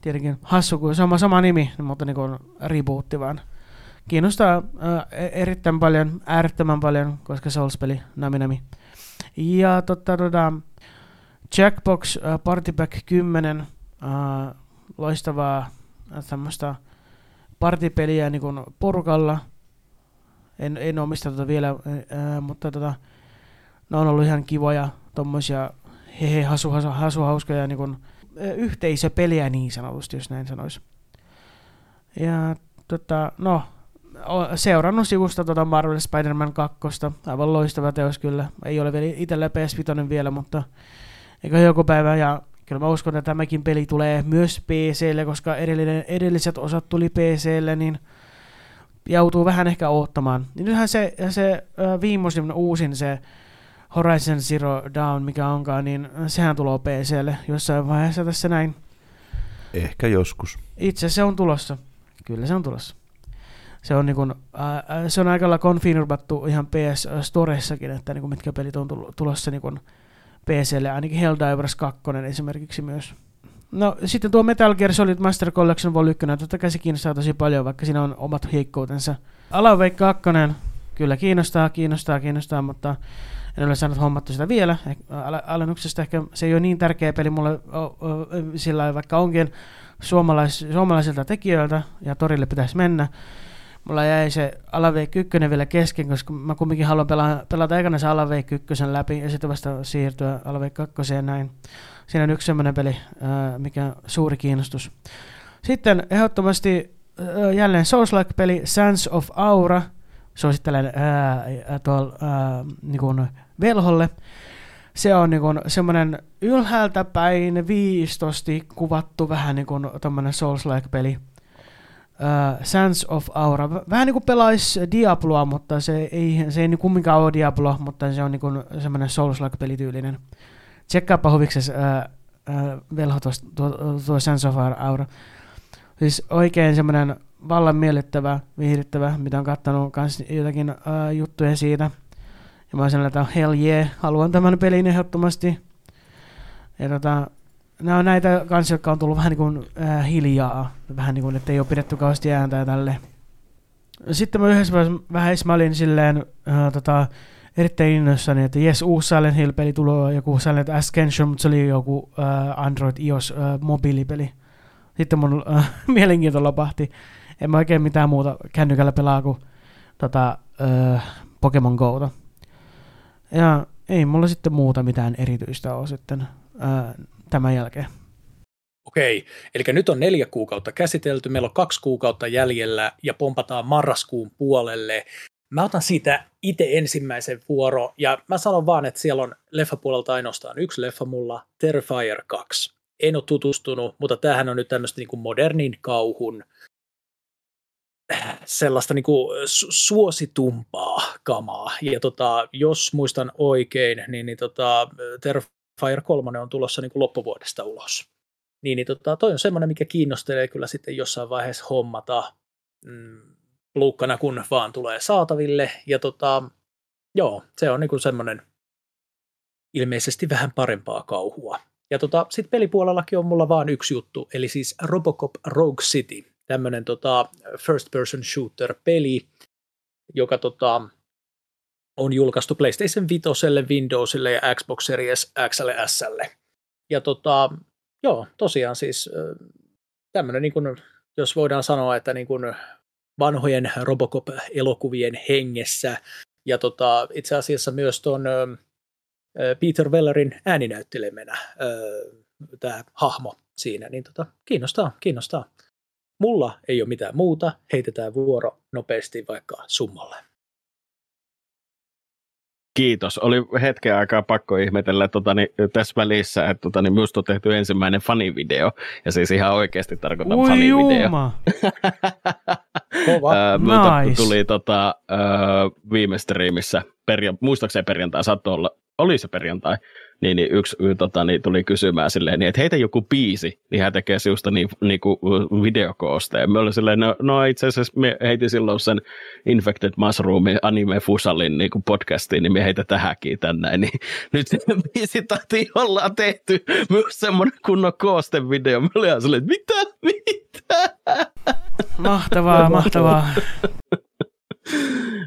tietenkin hassu, kun sama, sama nimi, mutta niin kuin rebootti vaan. Kiinnostaa öö, erittäin paljon, äärettömän paljon, koska Souls-peli, nami nami. Ja totta, tota, Jackbox uh, Party Pack 10, uh, loistavaa uh, tämmöistä partipeliä niin porukalla. En, en omista tota vielä, uh, mutta tota, ne on ollut ihan kivoja, tommosia hehe, hasu, hasu, hasu hauskoja niin kuin, yhteisöpeliä niin sanotusti, jos näin sanoisi. Ja tota, no, seurannut sivusta tota Marvel Spider-Man 2, aivan loistava teos kyllä. Ei ole vielä itsellä PS5 vielä, mutta eikä joku päivä, ja kyllä mä uskon, että tämäkin peli tulee myös PClle, koska edellinen, edelliset osat tuli PClle, niin joutuu vähän ehkä odottamaan. Niin nythän se, se viimeisin uusin se Horizon Zero Dawn, mikä onkaan, niin sehän tulee PClle jossain vaiheessa tässä näin. Ehkä joskus. Itse se on tulossa. Kyllä se on tulossa. Se on, niin kun, äh, se on aika lailla konfirmattu ihan PS Storessakin, että niin kun mitkä pelit on tulossa niin PClle, ainakin Helldivers 2 esimerkiksi myös. No sitten tuo Metal Gear Solid Master Collection Vol 1, totta kai se kiinnostaa tosi paljon, vaikka siinä on omat heikkoutensa. Alan Wake 2, kyllä kiinnostaa, kiinnostaa, kiinnostaa, mutta en ole saanut hommattu sitä vielä. Alennuksesta ehkä se ei ole niin tärkeä peli mulle sillä vaikka onkin suomalais, suomalaisilta tekijöiltä ja torille pitäisi mennä mulla jäi se Alavei 1 vielä kesken, koska mä kumminkin haluan pelata, pelata ekana se Alavei 1 läpi ja sitten vasta siirtyä 2 ja näin. Siinä on yksi semmoinen peli, mikä on suuri kiinnostus. Sitten ehdottomasti jälleen Souls-like-peli Sands of Aura. Suosittelen tuolla niin velholle. Se on niin semmoinen ylhäältä päin viistosti kuvattu vähän niin kuin Souls-like-peli uh, Sands of Aura. Vähän niin kuin pelaisi Diabloa, mutta se ei, se ei niin kumminkaan ole Diablo, mutta se on niin semmoinen Souls-like-pelityylinen. Tsekkaapa huviksesi uh, uh, velho tuo, tuo, Sands of Aura. Siis oikein semmoinen vallan miellyttävä, viihdyttävä, mitä on kattanut kans jotakin uh, juttuja siitä. Ja mä oon että hell yeah, haluan tämän pelin ehdottomasti. Ja tota, nämä on näitä kanssa, jotka on tullut vähän niin kuin äh, hiljaa, vähän niin kuin, että ei ole pidetty kauheasti ääntä ja tälle. Sitten mä yhdessä vähän mä olin silleen äh, tota, erittäin innoissani, että jes, uusi Silent Hill-peli tulee, joku Silent Ascension, mutta se oli joku äh, Android iOS äh, mobiilipeli. Sitten mun äh, <laughs> mielenkiinto lopahti. En mä oikein mitään muuta kännykällä pelaa kuin tota, äh, Pokemon Go. Ja ei mulla sitten muuta mitään erityistä ole sitten. Äh, tämän jälkeen. Okei, eli nyt on neljä kuukautta käsitelty, meillä on kaksi kuukautta jäljellä ja pompataan marraskuun puolelle. Mä otan siitä itse ensimmäisen vuoro ja mä sanon vaan, että siellä on leffapuolelta ainoastaan yksi leffa mulla, Terrifier 2. En ole tutustunut, mutta tämähän on nyt tämmöistä niin modernin kauhun sellaista niin kuin suositumpaa kamaa. Ja tota, jos muistan oikein, niin, niin tota, Fire 3 on tulossa niin kuin loppuvuodesta ulos. Niin, niin tota, toi on semmoinen, mikä kiinnostelee kyllä sitten jossain vaiheessa hommata mm, luukkana, kun vaan tulee saataville. Ja tota, joo, se on niin kuin semmoinen ilmeisesti vähän parempaa kauhua. Ja tota, sitten pelipuolellakin on mulla vaan yksi juttu, eli siis Robocop Rogue City, tämmöinen tota, first person shooter peli, joka tota, on julkaistu PlayStation 5, Windowsille ja Xbox Series X ja S. Ja tota, joo, tosiaan siis tämmöinen, niin kuin, jos voidaan sanoa, että niin kuin vanhojen Robocop-elokuvien hengessä, ja tota, itse asiassa myös tuon Peter Wellerin ääninäyttelemänä tämä hahmo siinä, niin tota, kiinnostaa, kiinnostaa. Mulla ei ole mitään muuta, heitetään vuoro nopeasti vaikka summalle. Kiitos. Oli hetken aikaa pakko ihmetellä tota, niin, tässä välissä, että tota, niin, minusta on tehty ensimmäinen fanivideo. Ja siis ihan oikeasti tarkoitan Ui fanivideo. juma. <laughs> Kova. Nice. tuli tota, viime striimissä, perja, muistaakseni perjantai, saattoi olla, oli se perjantai, niin, niin yksi y, tota, niin tuli kysymään silleen, niin, että heitä joku biisi, niin hän tekee sinusta niin, niin kuin videokoosteen. Me oli silleen, no, no itse asiassa me heitin silloin sen Infected Mushroomin anime Fusalin niin kuin podcastiin, niin me heitä tähänkin tänne. Niin <laughs> nyt se biisi tahtiin ollaan tehty myös semmoinen kunnon koostevideo. Me oli silleen, että mitä, mitä? Mahtavaa, mahtavaa.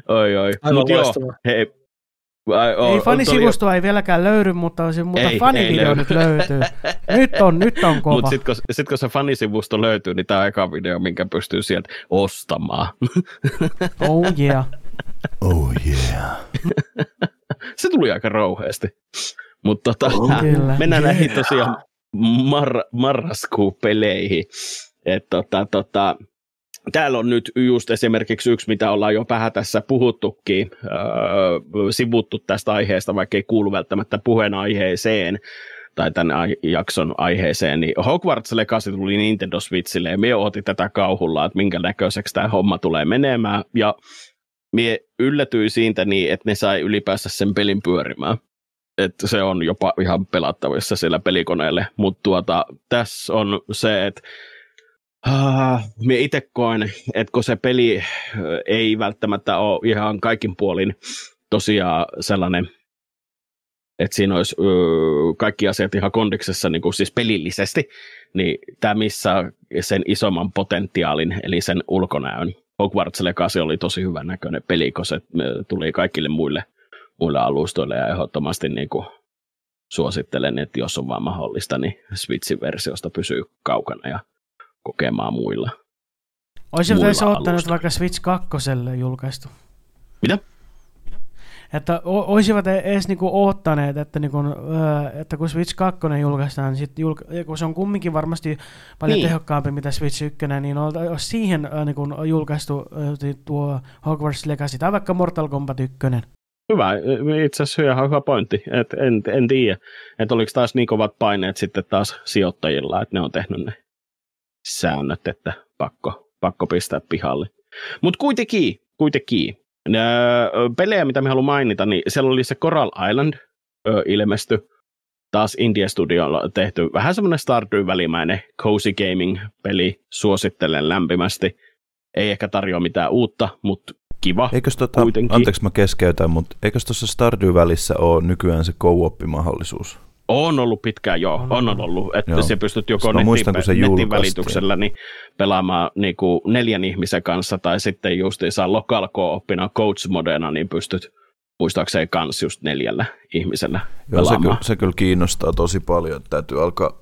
Oi, oi. Aivan Mut joo, hei. Ai, o, Ei fanisivustoa ei vieläkään löydy, mutta, mutta Ei, fanivideo ei nyt löytyy. Nyt on, nyt on kova. Mutta sitten kun, sit, kun se fanisivusto löytyy, niin tämä on eka video, minkä pystyy sieltä ostamaan. <laughs> Oh yeah. Oh yeah. se tuli aika rouheasti. Mutta tota, Kyllä. mennään näihin tosiaan mar- marraskuun peleihin. Et tota, tota, täällä on nyt just esimerkiksi yksi, mitä ollaan jo vähän tässä puhuttukin, öö, sivuttu tästä aiheesta, vaikka ei kuulu välttämättä puheenaiheeseen tai tämän jakson aiheeseen, niin Hogwarts Legacy tuli Nintendo Switchille ja me otin tätä kauhulla, että minkä näköiseksi tämä homma tulee menemään ja mie yllätyin siitä niin, että ne sai ylipäänsä sen pelin pyörimään. Että se on jopa ihan pelattavissa siellä pelikoneelle, mutta tuota, tässä on se, että Minä itse koen, että kun se peli ei välttämättä ole ihan kaikin puolin tosiaan sellainen, että siinä olisi kaikki asiat ihan kondiksessa niin kuin siis pelillisesti, niin tämä missä sen isomman potentiaalin, eli sen ulkonäön. Hogwarts Legacy oli tosi hyvän näköinen peli, kun se tuli kaikille muille, muille alustoille ja ehdottomasti niin kuin suosittelen, että jos on vaan mahdollista, niin Switchin versiosta pysyy kaukana ja kokemaan muilla. Olisi muilla ottanut vaikka Switch 2 julkaistu. Mitä? Että o- olisivat edes niinku ottaneet, että, niinku, öö, että kun Switch 2 julkaistaan, niin sit julka- ja kun se on kumminkin varmasti paljon Niin. tehokkaampi mitä Switch 1, niin ol- olisi siihen öö, niinku, julkaistu öö, tuo Hogwarts Legacy tai vaikka Mortal Kombat 1. Hyvä, itse asiassa ihan hyvä pointti. Et en, en tiedä, että oliko taas niin kovat paineet sitten taas sijoittajilla, että ne on tehnyt ne säännöt, että pakko, pakko pistää pihalle. Mutta kuitenkin, kuitenkin. Nää, ö, pelejä, mitä me haluan mainita, niin siellä oli se Coral Island ö, ilmesty taas India Studiolla tehty vähän semmoinen Stardew-välimäinen cozy gaming-peli, suosittelen lämpimästi. Ei ehkä tarjoa mitään uutta, mutta kiva. Eikös tota, Kuitenkin. anteeksi mä keskeytän, mutta eikös tuossa Stardew-välissä ole nykyään se co-op-mahdollisuus? On ollut pitkään, joo, on, on ollut, että Joo. se pystyt joko netin, muistan, kun se netin julkaistiin. välityksellä niin pelaamaan niin kuin neljän ihmisen kanssa, tai sitten justiinsa local oppina coach modena, niin pystyt muistaakseni kans just neljällä ihmisellä Joo, se pelaamaan. kyllä, se kyllä kiinnostaa tosi paljon, että täytyy alkaa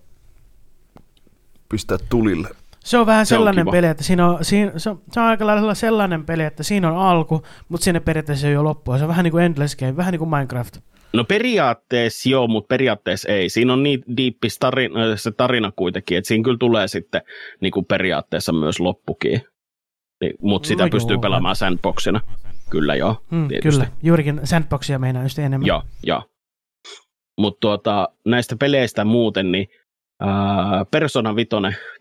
pistää tulille. Se on vähän Se on sellainen kiva. peli, että siinä on, siinä, se, on, se on aika lailla sellainen peli, että siinä on alku, mutta siinä periaatteessa ei ole loppua. Se on vähän niin kuin Endless Game, vähän niin kuin Minecraft. No periaatteessa joo, mutta periaatteessa ei. Siinä on niin diippis tarina, se tarina kuitenkin, että siinä kyllä tulee sitten niin kuin periaatteessa myös loppukin. Niin, mutta sitä No pystyy joo. pelaamaan sandboxina. Kyllä joo, tietysti. kyllä, juurikin sandboxia meinaa just enemmän. Joo, joo. Mutta tuota, näistä peleistä muuten, niin ää, Persona 5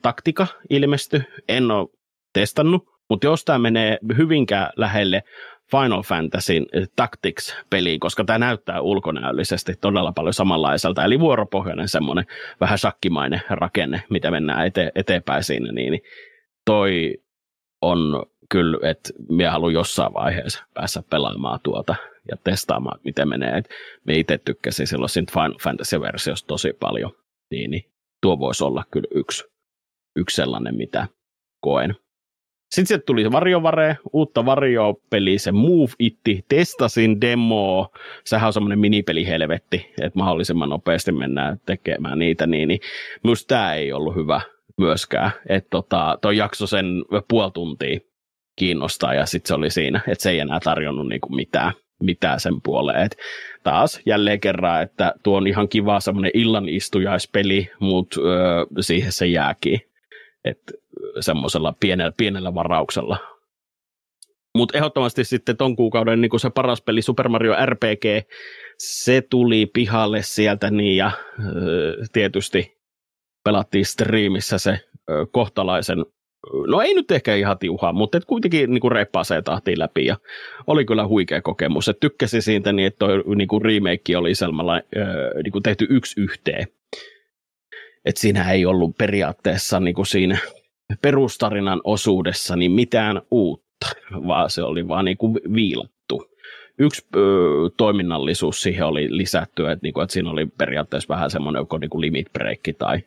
taktika ilmestyi. En ole testannut, mutta jos tämä menee hyvinkään lähelle Final Fantasy Tactics-peliin, koska tämä näyttää ulkonäöllisesti todella paljon samanlaiselta. Eli vuoropohjainen semmoinen vähän shakkimainen rakenne, mitä mennään ete- eteenpäin siinä, niin toi on kyllä, että minä haluan jossain vaiheessa päässä pelaamaan tuota ja testaamaan, miten menee. Et me itse tykkäsin silloin siitä Final Fantasy-versiosta tosi paljon, niin, niin tuo voisi olla kyllä yksi, yksi sellainen, mitä koen. Sitten sieltä tuli Varjovare, uutta Varjo-peliä, se Move Itti, testasin demo, sehän on semmoinen minipeli helvetti, että mahdollisimman nopeasti mennään tekemään niitä, niin, niin myös tämä ei ollut hyvä myöskään, että tota, toi jakso sen puoli tuntia kiinnostaa ja sitten se oli siinä, että se ei enää tarjonnut niinku mitään, mitään sen puoleen. Et taas jälleen kerran, että tuo on ihan kiva semmoinen illanistujaispeli, mutta öö, siihen se jääkin. Että semmoisella pienellä, pienellä varauksella. Mutta ehdottomasti sitten ton kuukauden niin se paras peli Super Mario RPG, se tuli pihalle sieltä niin ja tietysti pelattiin striimissä se kohtalaisen no ei nyt ehkä ihan tiuhaa, mutta et kuitenkin niin kuin reippaaseen tahtiin läpi ja oli kyllä huikea kokemus. Et tykkäsin siitä niin, että toi niin kuin remake oli sellainen niin kuin tehty yksi yhteen. Et siinä ei ollut periaatteessa niin kuin siinä perustarinan osuudessa niin mitään uutta, vaan se oli vaan niin kuin viilattu. Yksi ö, toiminnallisuus siihen oli lisätty, että, niin kuin, että siinä oli periaatteessa vähän semmoinen joko niin kuin limit break tai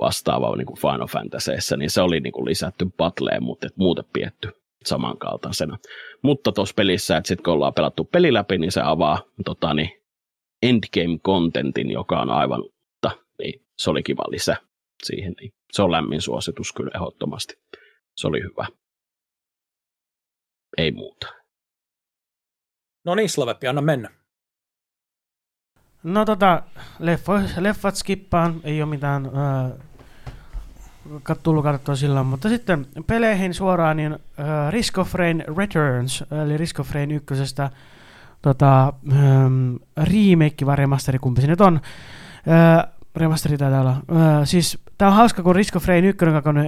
vastaava niin kuin Final Fantasyssä, niin se oli niin kuin lisätty battleen, mutta et muuten pietty samankaltaisena. Mutta tuossa pelissä, että sitten kun ollaan pelattu peli läpi, niin se avaa tota, niin endgame-contentin, joka on aivan se oli kiva lisä siihen. Niin se on lämmin suositus kyllä ehdottomasti. Se oli hyvä. Ei muuta. No niin, Slaveppi, anna mennä. No tota, leffo, leffat skippaan, ei ole mitään ää, tullut katsottua silloin, mutta sitten peleihin suoraan, niin äh, Risk of Rain Returns, eli Risk of Rain ykkösestä tota, ähm, remake vai remasteri, kumpi se nyt on. Äh, remasteri taitaa olla. Äh, siis tää on hauska, kun Risk of Rain 1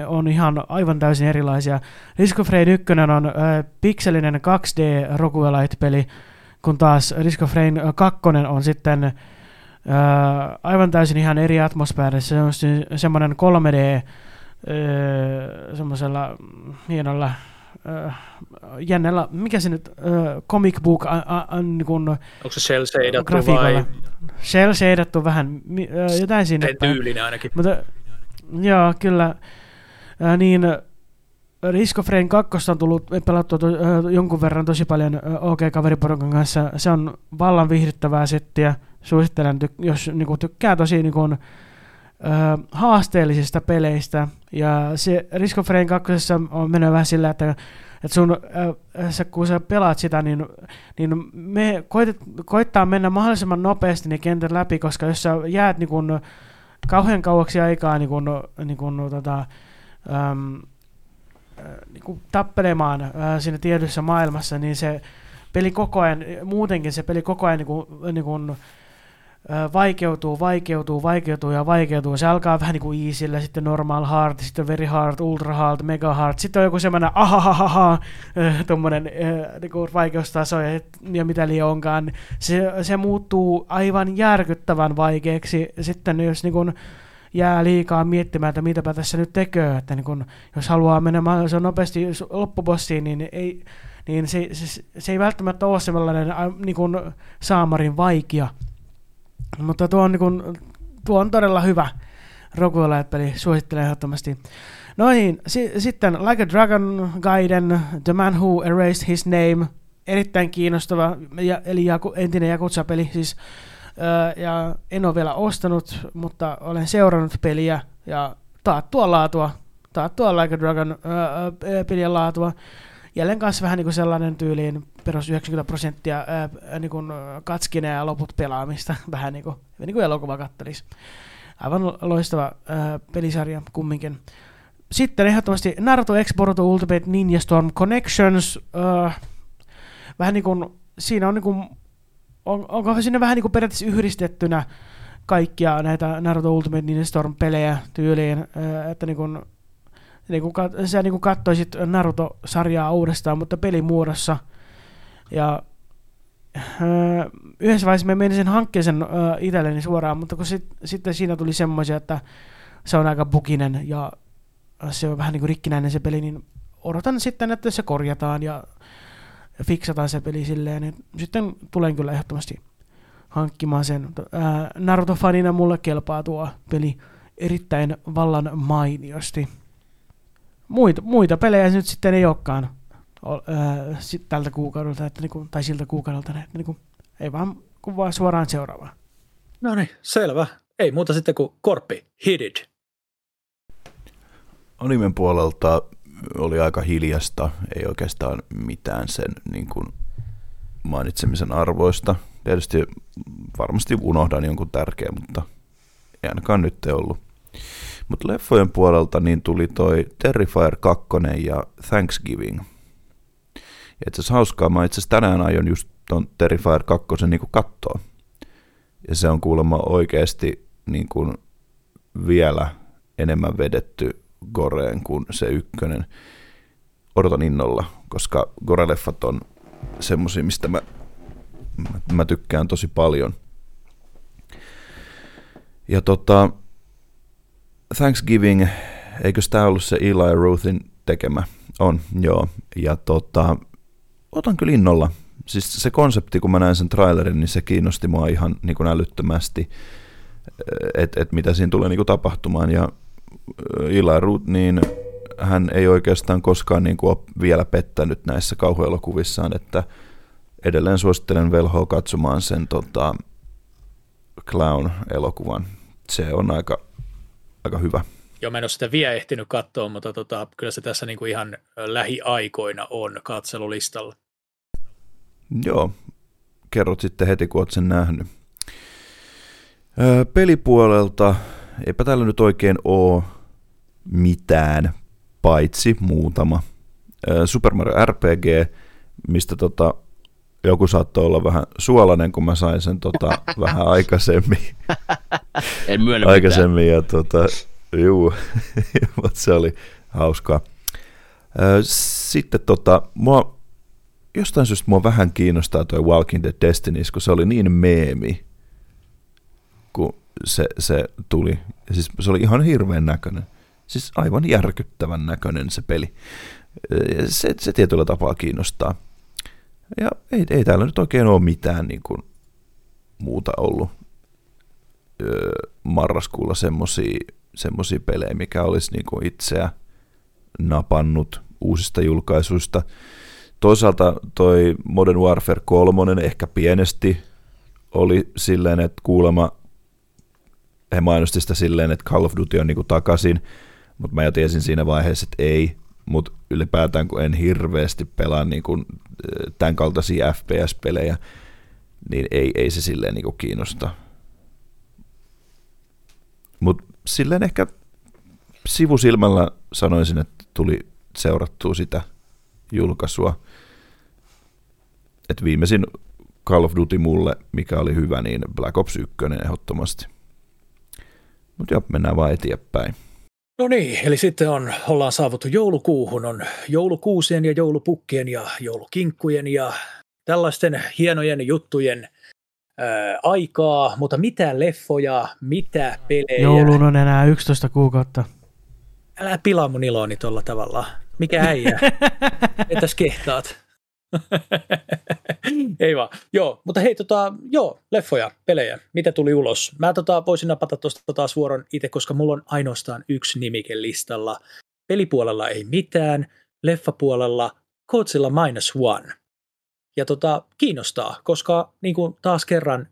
on ihan aivan täysin erilaisia. Risk of Rain 1 on äh, pikselinen 2D roguelite-peli, kun taas Risk of Rain 2 on sitten Uh, aivan täysin ihan eri atmosfäärissä. Se on semmoinen 3D uh, semmoisella hienolla jännällä, mikä se nyt, uh, comic book, uh, uh, niin kun, Onko se shell shadattu vai? Shell shadattu vähän, uh, jotain siinä. Tyylinen ainakin. Mutta, joo, kyllä. Uh, niin Risk of Rain 2 on tullut pelattua to, uh, jonkun verran tosi paljon uh, OK-kaveriporukan kanssa. Se on vallan viihdyttävää settiä suosittelen, jos niin kuin, tykkää tosi niin kuin, ö, haasteellisista peleistä. Ja se Risk of Rain 2 on mennyt vähän sillä, että, että sun, ö, sä, kun sä pelaat sitä, niin, niin me koit, koittaa mennä mahdollisimman nopeasti ne kentät läpi, koska jos sä jäät niin kuin, kauhean kauaksi aikaa niin kuin, niin kuin, tota, äm, niin kuin tappelemaan ää, siinä tietyssä maailmassa, niin se peli koko ajan, muutenkin se peli koko ajan niin kuin, niin kuin, vaikeutuu, vaikeutuu, vaikeutuu ja vaikeutuu. Se alkaa vähän niin kuin easyllä, sitten normal hard, sitten very hard, ultra hard, mega hard. Sitten on joku semmoinen ahahaha, tuommoinen niin vaikeustaso ja, ja mitä liian onkaan. Se, se muuttuu aivan järkyttävän vaikeaksi. Sitten jos niin kuin, jää liikaa miettimään, että mitäpä tässä nyt tekee, että niin kun, jos haluaa mennä mahdollisimman nopeasti loppubossiin, niin ei, niin se, se, se ei välttämättä ole sellainen niin kuin saamarin vaikea, mutta tuo on, niin kuin, tuo on todella hyvä roguelite-peli, suosittelen ehdottomasti. No niin, si- sitten Like a Dragon Gaiden, The Man Who Erased His Name, erittäin kiinnostava, ja, eli jaku, entinen Jakutsa-peli siis, öö, ja en ole vielä ostanut, mutta olen seurannut peliä, ja taattua laatua, taattua Like a Dragon öö, pelien laatua, jälleen kanssa vähän niin kuin sellainen tyyliin perus 90 prosenttia ää, niin kuin katskine ja loput pelaamista, <laughs> vähän niin kuin, niin kuin elokuva kattelisi. Aivan loistava ää, pelisarja kumminkin. Sitten ehdottomasti Naruto X Boruto Ultimate Ninja Storm Connections. Ää, vähän niin kuin, siinä on niin kuin, on, onko sinne vähän niin kuin periaatteessa yhdistettynä kaikkia näitä Naruto Ultimate Ninja Storm pelejä tyyliin, ää, että niin kuin, niin kuin, sä niin kuin katsoisit Naruto-sarjaa uudestaan, mutta pelimuodossa – Ja öö, yhdessä vaiheessa mä menin sen hankkeen sen öö, itselleni suoraan, mutta kun sit, sitten siinä tuli semmoisia, että se on aika buginen ja se on vähän niin kuin rikkinäinen se peli, niin odotan sitten, että se korjataan ja fiksataan se peli silleen, niin sitten tulen kyllä ehdottomasti hankkimaan sen. Ää, Naruto-fanina mulle kelpaa tuo peli erittäin vallan mainiosti. Muita, muita pelejä nyt sitten ei olekaan sit tältä kuukaudelta, että niinku, tai siltä kuukaudelta, että niinku, ei vaan, kun vaan suoraan seuraavaan. No niin, selvä. Ei muuta sitten kuin korppi, hit it. Animen puolelta oli aika hiljasta, ei oikeastaan mitään sen niin kuin mainitsemisen arvoista. Tietysti varmasti unohdan jonkun tärkeä, mutta ei ainakaan nyt ollut. Mutta leffojen puolelta niin tuli toi Terrifier 2 ja Thanksgiving. Ja itse asiassa hauskaa, mä itse asiassa tänään aion just ton Terrifier 2 niin kattoa. Ja se on kuulemma oikeasti niin kuin vielä enemmän vedetty Goreen kuin se ykkönen. Odotan innolla, koska Gore-leffat on semmosia, mistä mä, mä, mä tykkään tosi paljon. Ja tota, Thanksgiving, eikö tämä ollut se Eli Ruthin tekemä? On, joo. Ja tota, otan kyllä innolla. Siis se konsepti, kun mä näin sen trailerin, niin se kiinnosti mua ihan niin kuin älyttömästi, että et mitä siinä tulee niin kuin tapahtumaan. Ja Eli Roth, niin hän ei oikeastaan koskaan niin kuin ole vielä pettänyt näissä kauhuelokuvissaan, että edelleen suosittelen velhoa katsomaan sen tota, Clown-elokuvan. Se on aika, aika hyvä. Joo, mä en ole sitä vielä ehtinyt katsoa, mutta tota, kyllä se tässä niin kuin ihan lähiaikoina on katselulistalla. Joo, kerrot sitten heti, kun olet sen nähnyt. Öö, pelipuolelta, eipä täällä nyt oikein ole mitään, paitsi muutama. Super Mario RPG, mistä tota, joku saattoi olla vähän suolainen, kun mä sain sen tota, <laughs> vähän aikaisemmin. en myönnä Aikaisemmin, mitään. ja tota, juu, <laughs> mutta se oli hauskaa. Sitten tota, mua, jostain syystä mua vähän kiinnostaa toi Walking Dead Destinies, kun se oli niin meemi, kun se, se tuli. Siis se oli ihan hirveän näköinen. Siis aivan järkyttävän näköinen se peli. Se, se tietyllä tapaa kiinnostaa. Ja ei, ei täällä nyt oikein ole mitään niin kuin, muuta ollut öö, marraskuulla semmosia, semmosia pelejä, mikä olisi niin kuin itseä napannut uusista julkaisuista. Toisaalta toi Modern Warfare 3 ehkä pienesti oli silleen, että kuulemma he mainosti sitä silleen, että Call of Duty on niinku takaisin, mutta mä jo tiesin siinä vaiheessa, että ei, mutta ylipäätään kun en hirveästi pelaa niin kuin, tämän kaltaisia FPS-pelejä, niin ei, ei se silleen niin kiinnosta. Mutta silleen ehkä sivusilmällä sanoisin, että tuli seurattua sitä julkaisua. Et viimeisin Call of Duty mulle, mikä oli hyvä, niin Black Ops 1 ehdottomasti. Mutta joo, mennään vaan eteenpäin. No niin, eli sitten on, ollaan saavuttu joulukuuhun, on joulukuusien ja joulupukkien ja joulukinkkujen ja tällaisten hienojen juttujen ää, aikaa, mutta mitä leffoja, mitä pelejä. Joulun on enää 11 kuukautta. Älä pilaa mun iloni tuolla tavalla. Mikä äijä? <laughs> Entäs kehtaat? <laughs> Ei vaan. Joo, mutta hei, tota, joo, leffoja, pelejä, mitä tuli ulos? Mä tota, voisin napata tuosta taas vuoron itse, koska mulla on ainoastaan yksi nimike listalla. Pelipuolella ei mitään, leffapuolella Godzilla minus one. Ja tota, kiinnostaa, koska niin kuin taas kerran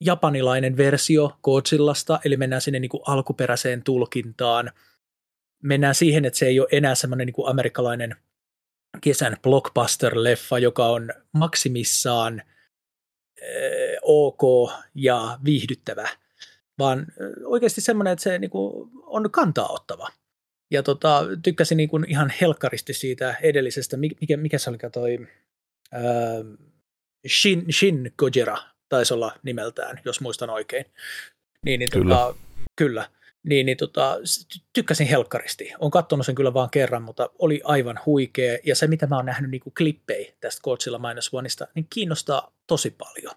japanilainen versio Godzillasta, eli mennään sinne niin kuin alkuperäiseen tulkintaan. Mennään siihen, että se ei ole enää semmoinen niin kuin amerikkalainen kesän blockbuster-leffa, joka on maksimissaan äh, ok ja viihdyttävä, vaan oikeasti semmoinen, että se niin kuin, on kantaa ottava. Ja tota, tykkäsin niin kuin ihan helkkaristi siitä edellisestä, mikä, mikä se oli, toi äh, Shin, Shin Gojira taisi olla nimeltään, jos muistan oikein. Niin, niin kyllä. Tota, kyllä. Niin, niin tota, tykkäsin helkkaristi. Olen katsonut sen kyllä vaan kerran, mutta oli aivan huikea. Ja se, mitä mä oon nähnyt niin kuin klippejä tästä Godzilla Minus Oneista, niin kiinnostaa tosi paljon.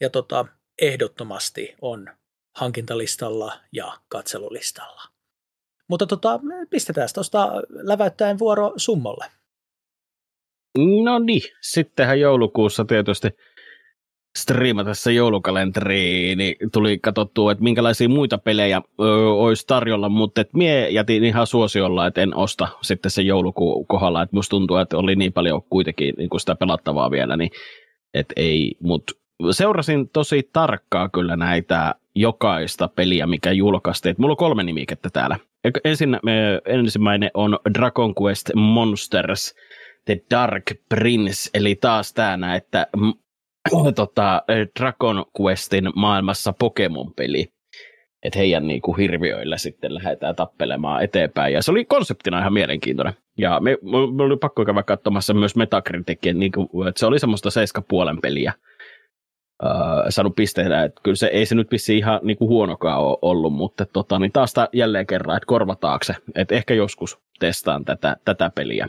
Ja tota, ehdottomasti on hankintalistalla ja katselulistalla. Mutta tota, pistetään tuosta läväyttäen vuoro Summolle. No niin, sittenhän joulukuussa tietysti striimatessa joulukalenteriin, niin tuli katsottua, että minkälaisia muita pelejä ö, olisi tarjolla, mutta et mie jätin ihan suosiolla, että en osta sitten se joulukuun kohdalla, että musta tuntuu, että oli niin paljon kuitenkin niin kuin sitä pelattavaa vielä, niin että ei, mutta seurasin tosi tarkkaa kyllä näitä jokaista peliä, mikä julkaistiin. mulla on kolme nimikettä täällä. Ensin, ensimmäinen on Dragon Quest Monsters The Dark Prince, eli taas tämä, että tota, Dragon Questin maailmassa Pokemon-peli. Että heidän niin kuin hirviöillä sitten lähdetään tappelemaan eteenpäin. Ja se oli konseptina ihan mielenkiintoinen. Ja me, me oli pakko käydä katsomassa myös Metacriticin, niin kuin, että se oli semmoista seiskapuolen peliä äh, saanut pisteitä, että kyllä se ei se nyt vissi ihan niin kuin huonokaan ole ollut, mutta tota, niin taas jälleen kerran, että korvataakse, että ehkä joskus testaan tätä, tätä peliä.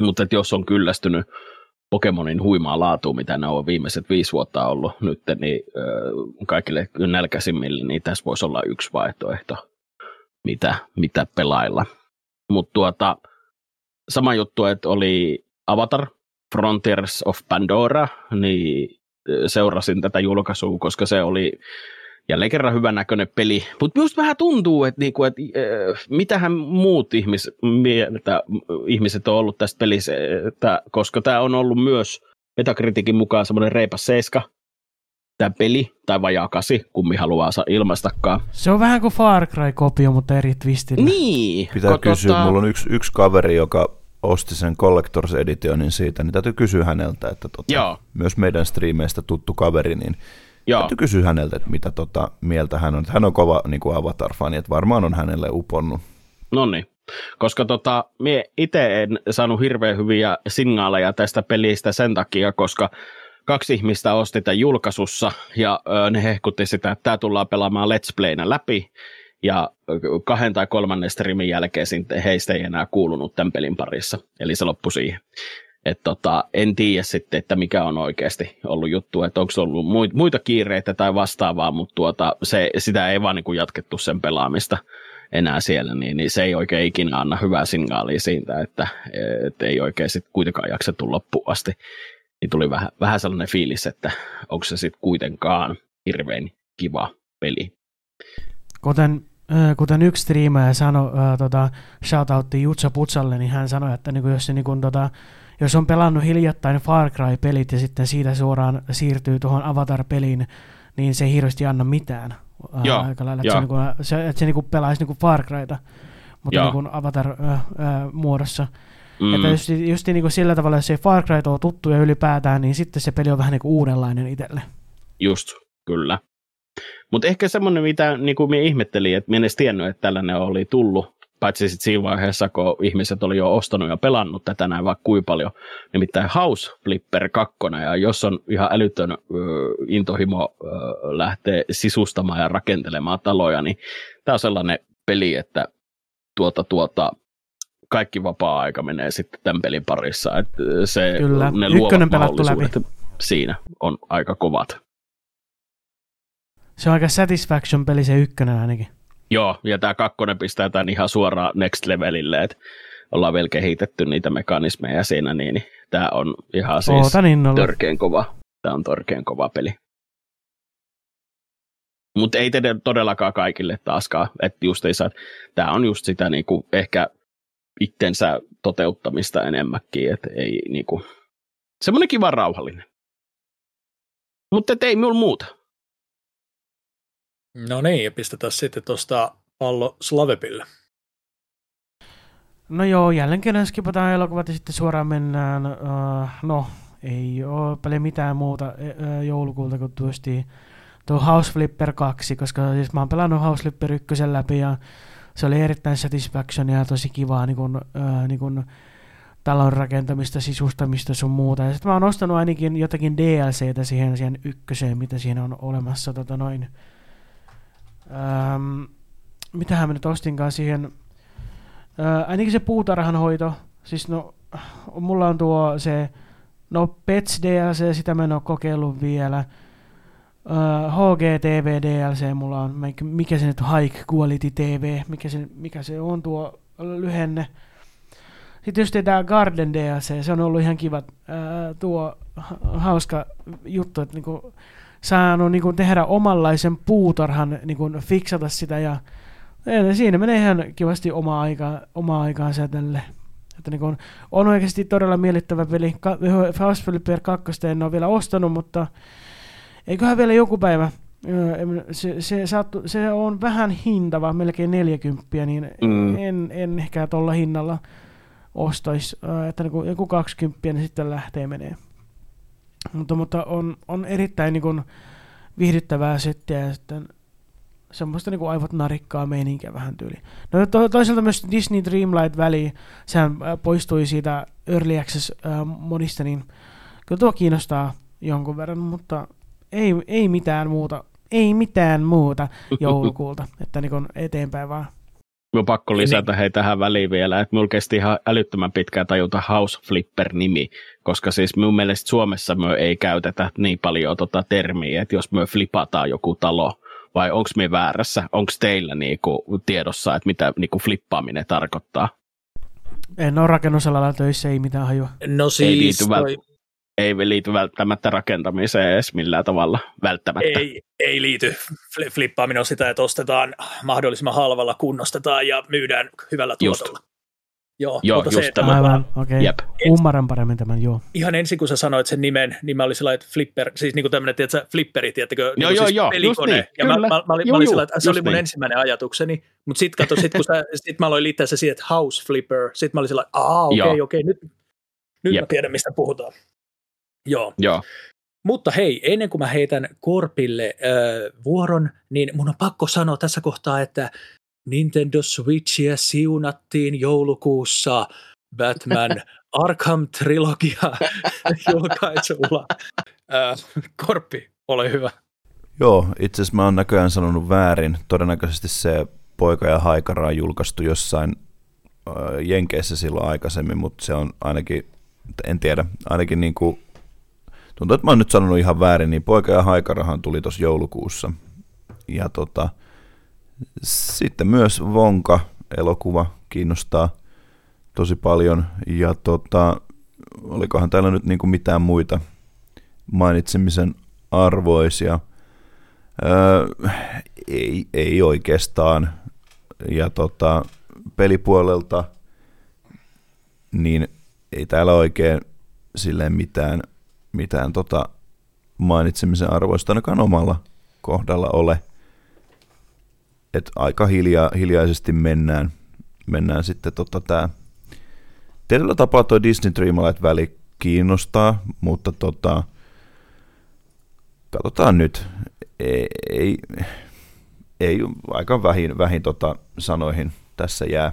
Mutta jos on kyllästynyt Pokemonin huimaa laatuun, mitä ne on viimeiset viisi vuotta ollut nyt, niin kaikille nälkäisimmille, niin tässä voisi olla yksi vaihtoehto, mitä, mitä pelailla. Mutta tuota, sama juttu, että oli Avatar, Frontiers of Pandora, niin seurasin tätä julkaisua, koska se oli jälleen kerran hyvän näköinen peli. Mutta just vähän tuntuu, että, niinku, että äh, mitähän muut ihmis, mieltä, ihmiset on ollut tästä pelissä, että, koska tämä on ollut myös Metakritikin mukaan semmoinen reipas seiska, tämä peli, tai vajaa kasi, kummi haluaa ilmaistakaan. Se on vähän kuin Far Cry-kopio, mutta eri twistillä. Niin. Pitää kysyä, tota... mulla on yksi, yksi kaveri, joka osti sen Collectors Editionin siitä, niin täytyy kysyä häneltä, että tota, Joo. myös meidän striimeistä tuttu kaveri, niin. Täytyy kysyä häneltä, että mitä tota, mieltä hän on. Hän on kova niin kuin Avatar-fani, että varmaan on hänelle uponnut. No niin, koska tota, mie itse en saanut hirveän hyviä signaaleja tästä pelistä sen takia, koska kaksi ihmistä osti tämän julkaisussa ja ö, ne hehkutti sitä, että tämä tullaan pelaamaan Let's Playna läpi ja kahden tai kolmannen streamin jälkeen heistä ei enää kuulunut tämän pelin parissa, eli se loppui siihen. Et tota, en tiedä sitten, että mikä on oikeasti ollut juttu, että onko ollut muita kiireitä tai vastaavaa, mutta tuota, se, sitä ei vaan niin jatkettu sen pelaamista enää siellä, niin, niin se ei oikein ikinä anna hyvää signaalia siitä, että, että ei oikein sitten kuitenkaan jaksettu loppuun asti. Niin tuli vähän, vähän sellainen fiilis, että onko se sitten kuitenkaan hirveän kiva peli. Kuten, äh, kuten yksi striimaaja sanoi, äh, tota, shoutoutti Jutsa Putsalle, niin hän sanoi, että niin kuin, jos se niin kuin, tota, jos on pelannut hiljattain Far Cry-pelit ja sitten siitä suoraan siirtyy tuohon Avatar-peliin, niin se ei hirveästi anna mitään. Joo, aika lailla, että, se, niinku, se, että se niinku pelaisi niinku Far Cryta, mutta niinku Avatar-muodossa. Mm. Että just, just niinku sillä tavalla, jos se Far Cry on tuttu ja ylipäätään, niin sitten se peli on vähän niinku uudenlainen itselle. Just, kyllä. Mutta ehkä semmoinen, mitä niin kuin minä ihmettelin, että minä en edes tiennyt, että tällainen oli tullut, paitsi sitten siinä vaiheessa, kun ihmiset oli jo ostanut ja pelannut tätä näin vaikka kuinka paljon, nimittäin House Flipper 2, ja jos on ihan älytön ö, intohimo ö, lähtee sisustamaan ja rakentelemaan taloja, niin tämä on sellainen peli, että tuota, tuota, kaikki vapaa-aika menee sitten tämän pelin parissa. Että se, Kyllä, ne ykkönen pelattu läpi. Siinä on aika kovat. Se on aika satisfaction-peli se ykkönen ainakin. Joo, ja tämä kakkonen pistää tämän ihan suoraan next levelille, että ollaan vielä kehitetty niitä mekanismeja siinä, niin, niin tämä on ihan siis törkeän kova. Tämä on törkeän kova peli. Mutta ei tehdä todellakaan kaikille taaskaan, että just ei saa, tämä on just sitä niinku ehkä itsensä toteuttamista enemmänkin, että ei niinku, semmoinen kiva rauhallinen. Mutta ei minulla muuta. No niin, pistetään sitten tuosta pallo Slavepille. No joo, jälleen kerran skipataan elokuvat ja sitten suoraan mennään, uh, no ei ole paljon mitään muuta uh, joulukuulta kuin tuosti tuo House Flipper 2, koska siis mä oon pelannut House Flipper 1 läpi ja se oli erittäin satisfaction ja tosi kivaa niin kun, uh, niin kun talon rakentamista, sisustamista sun muuta. Ja sitten mä oon ostanut ainakin jotakin DLCtä siihen, siihen ykköseen, mitä siinä on olemassa tota noin, Ähm, mitähän mä nyt ostinkaan siihen, ää, ainakin se puutarhanhoito, siis no, mulla on tuo se, no Pets DLC, sitä mä en ole kokeillut vielä, Uh, HGTV DLC mulla on, mikä se nyt on, High Quality TV, mikä se, mikä se on tuo lyhenne. Sitten tietysti tämä Garden DLC, se on ollut ihan kiva. Ää, tuo hauska juttu, että niinku, saanut niinku tehdä omanlaisen puutarhan, niinku, fiksata sitä ja siinä menee ihan kivasti omaa aikaa, omaa aikaansa tälle. Että niin on, on oikeasti todella miellyttävä peli. Fast Flipper 2 en ole vielä ostanut, mutta eiköhän vielä joku päivä. Se, se, saattu, se on vähän hintava, melkein 40, niin mm. en, en ehkä tuolla hinnalla ostaisi, että niin kuin joku 20 niin sitten lähtee menee. Mutta, mutta on, on erittäin niin kuin viihdyttävää settiä ja sitten semmoista niin kuin aivot narikkaa meininkiä vähän tyyli. No to, toisaalta myös Disney Dreamlight väli, sehän poistui siitä Early Access äh, modista, niin kyllä tuo kiinnostaa jonkun verran, mutta ei, ei mitään muuta, ei mitään muuta <laughs> joulukuulta, että niin eteenpäin vaan. Mä pakko niin. lisätä hei tähän väliin vielä, että mulla kesti ihan älyttömän pitkään tajuta House Flipper-nimi, koska siis mun mielestä Suomessa me ei käytetä niin paljon tota termiä, että jos me flipataan joku talo, vai onko me väärässä? Onko teillä niinku tiedossa, että mitä niinku flippaaminen tarkoittaa? En ole rakennusalalla töissä, ei mitään hajua. No siis ei liity toi ei liity välttämättä rakentamiseen edes millään tavalla välttämättä. Ei, ei liity. Flippaaminen on sitä, että ostetaan mahdollisimman halvalla, kunnostetaan ja myydään hyvällä tuotolla. Just. Joo, joo mutta just se, tämä. Aivan, okei. Okay. Ymmärrän paremmin tämän, joo. Ihan ensin, kun sä sanoit sen nimen, niin mä olin sillä että flipper, siis niin kuin tämmöinen, tiedätkö, flipperi, tiedätkö, joo, niin joo, siis joo, pelikone. Niin, ja kyllä. mä, mä, mä, olin, joo, mä olin sillä, että se oli mun niin. ensimmäinen ajatukseni, mutta sitten kato, sit, kun sä, <laughs> sit mä aloin liittää se siihen, että house flipper, sitten mä olin sillä, että okei, okay, okei, okay, nyt, nyt mä tiedän, mistä puhutaan. Joo. Joo. Mutta hei, ennen kuin mä heitän Korpille äh, vuoron, niin mun on pakko sanoa tässä kohtaa, että Nintendo Switchia siunattiin joulukuussa Batman <laughs> Arkham Trilogia <laughs> julkaisulla. Äh, Korppi, ole hyvä. Joo, itse asiassa mä oon näköjään sanonut väärin. Todennäköisesti se Poika ja Haikara on julkaistu jossain äh, Jenkeissä silloin aikaisemmin, mutta se on ainakin, en tiedä, ainakin niin kuin tuntuu, että mä oon nyt sanonut ihan väärin, niin Poika ja Haikarahan tuli tuossa joulukuussa. Ja tota, sitten myös Vonka elokuva kiinnostaa tosi paljon. Ja tota, olikohan täällä nyt niinku mitään muita mainitsemisen arvoisia? Öö, ei, ei oikeastaan. Ja tota, pelipuolelta niin ei täällä oikein silleen mitään – mitään tota mainitsemisen arvoista ainakaan omalla kohdalla ole. Et aika hiljaa, hiljaisesti mennään, mennään sitten tota tää. Tietyllä tapaa tuo Disney Dreamlight väli kiinnostaa, mutta tota, katsotaan nyt. Ei, ei, ei aika vähin, vähin tota sanoihin tässä jää.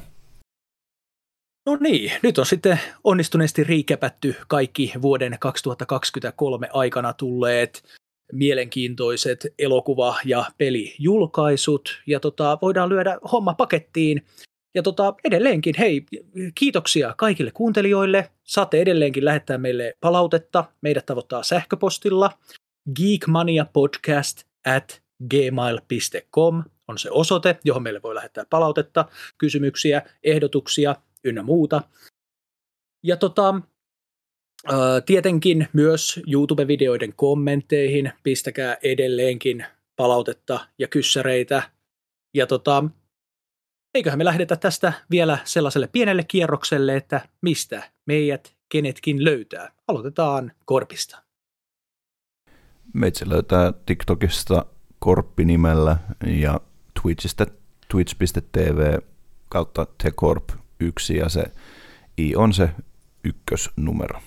No niin, nyt on sitten onnistuneesti riikäpätty kaikki vuoden 2023 aikana tulleet mielenkiintoiset elokuva- ja pelijulkaisut, ja tota, voidaan lyödä homma pakettiin. Ja tota, edelleenkin, hei, kiitoksia kaikille kuuntelijoille. Saatte edelleenkin lähettää meille palautetta. Meidät tavoittaa sähköpostilla geekmaniapodcast at gmail.com on se osoite, johon meille voi lähettää palautetta, kysymyksiä, ehdotuksia, ynnä muuta. Ja tota, tietenkin myös YouTube-videoiden kommentteihin pistäkää edelleenkin palautetta ja kyssäreitä. Ja tota, eiköhän me lähdetä tästä vielä sellaiselle pienelle kierrokselle, että mistä meidät kenetkin löytää. Aloitetaan Korpista. Meitsi löytää TikTokista Korppi-nimellä ja Twitchistä twitch.tv kautta tekorp yksi ja se I on se ykkösnumero.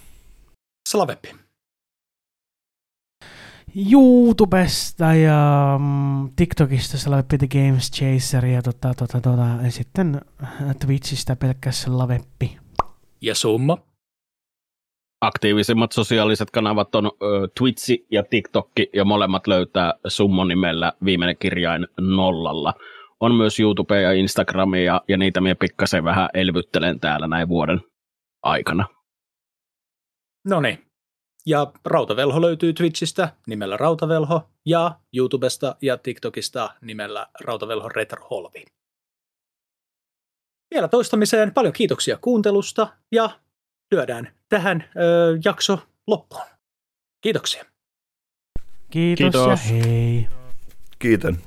Slaveppi. YouTubesta ja mm, TikTokista Slaveppi The Games Chaser ja, tota, tota, tota, ja sitten Twitchistä pelkkä Slaveppi. Ja summa? Aktiivisimmat sosiaaliset kanavat on ö, Twitchi ja TikTokki ja molemmat löytää Summon nimellä viimeinen kirjain nollalla. On myös YouTube ja Instagramia ja, ja niitä minä pikkasen vähän elvyttelen täällä näin vuoden aikana. No niin. Ja Rautavelho löytyy Twitchistä nimellä Rautavelho ja YouTubesta ja TikTokista nimellä Rautavelho Retroholvi. Vielä toistamiseen paljon kiitoksia kuuntelusta ja lyödään tähän ö, jakso loppuun. Kiitoksia. Kiitos, Kiitos. ja hei. Kiitän.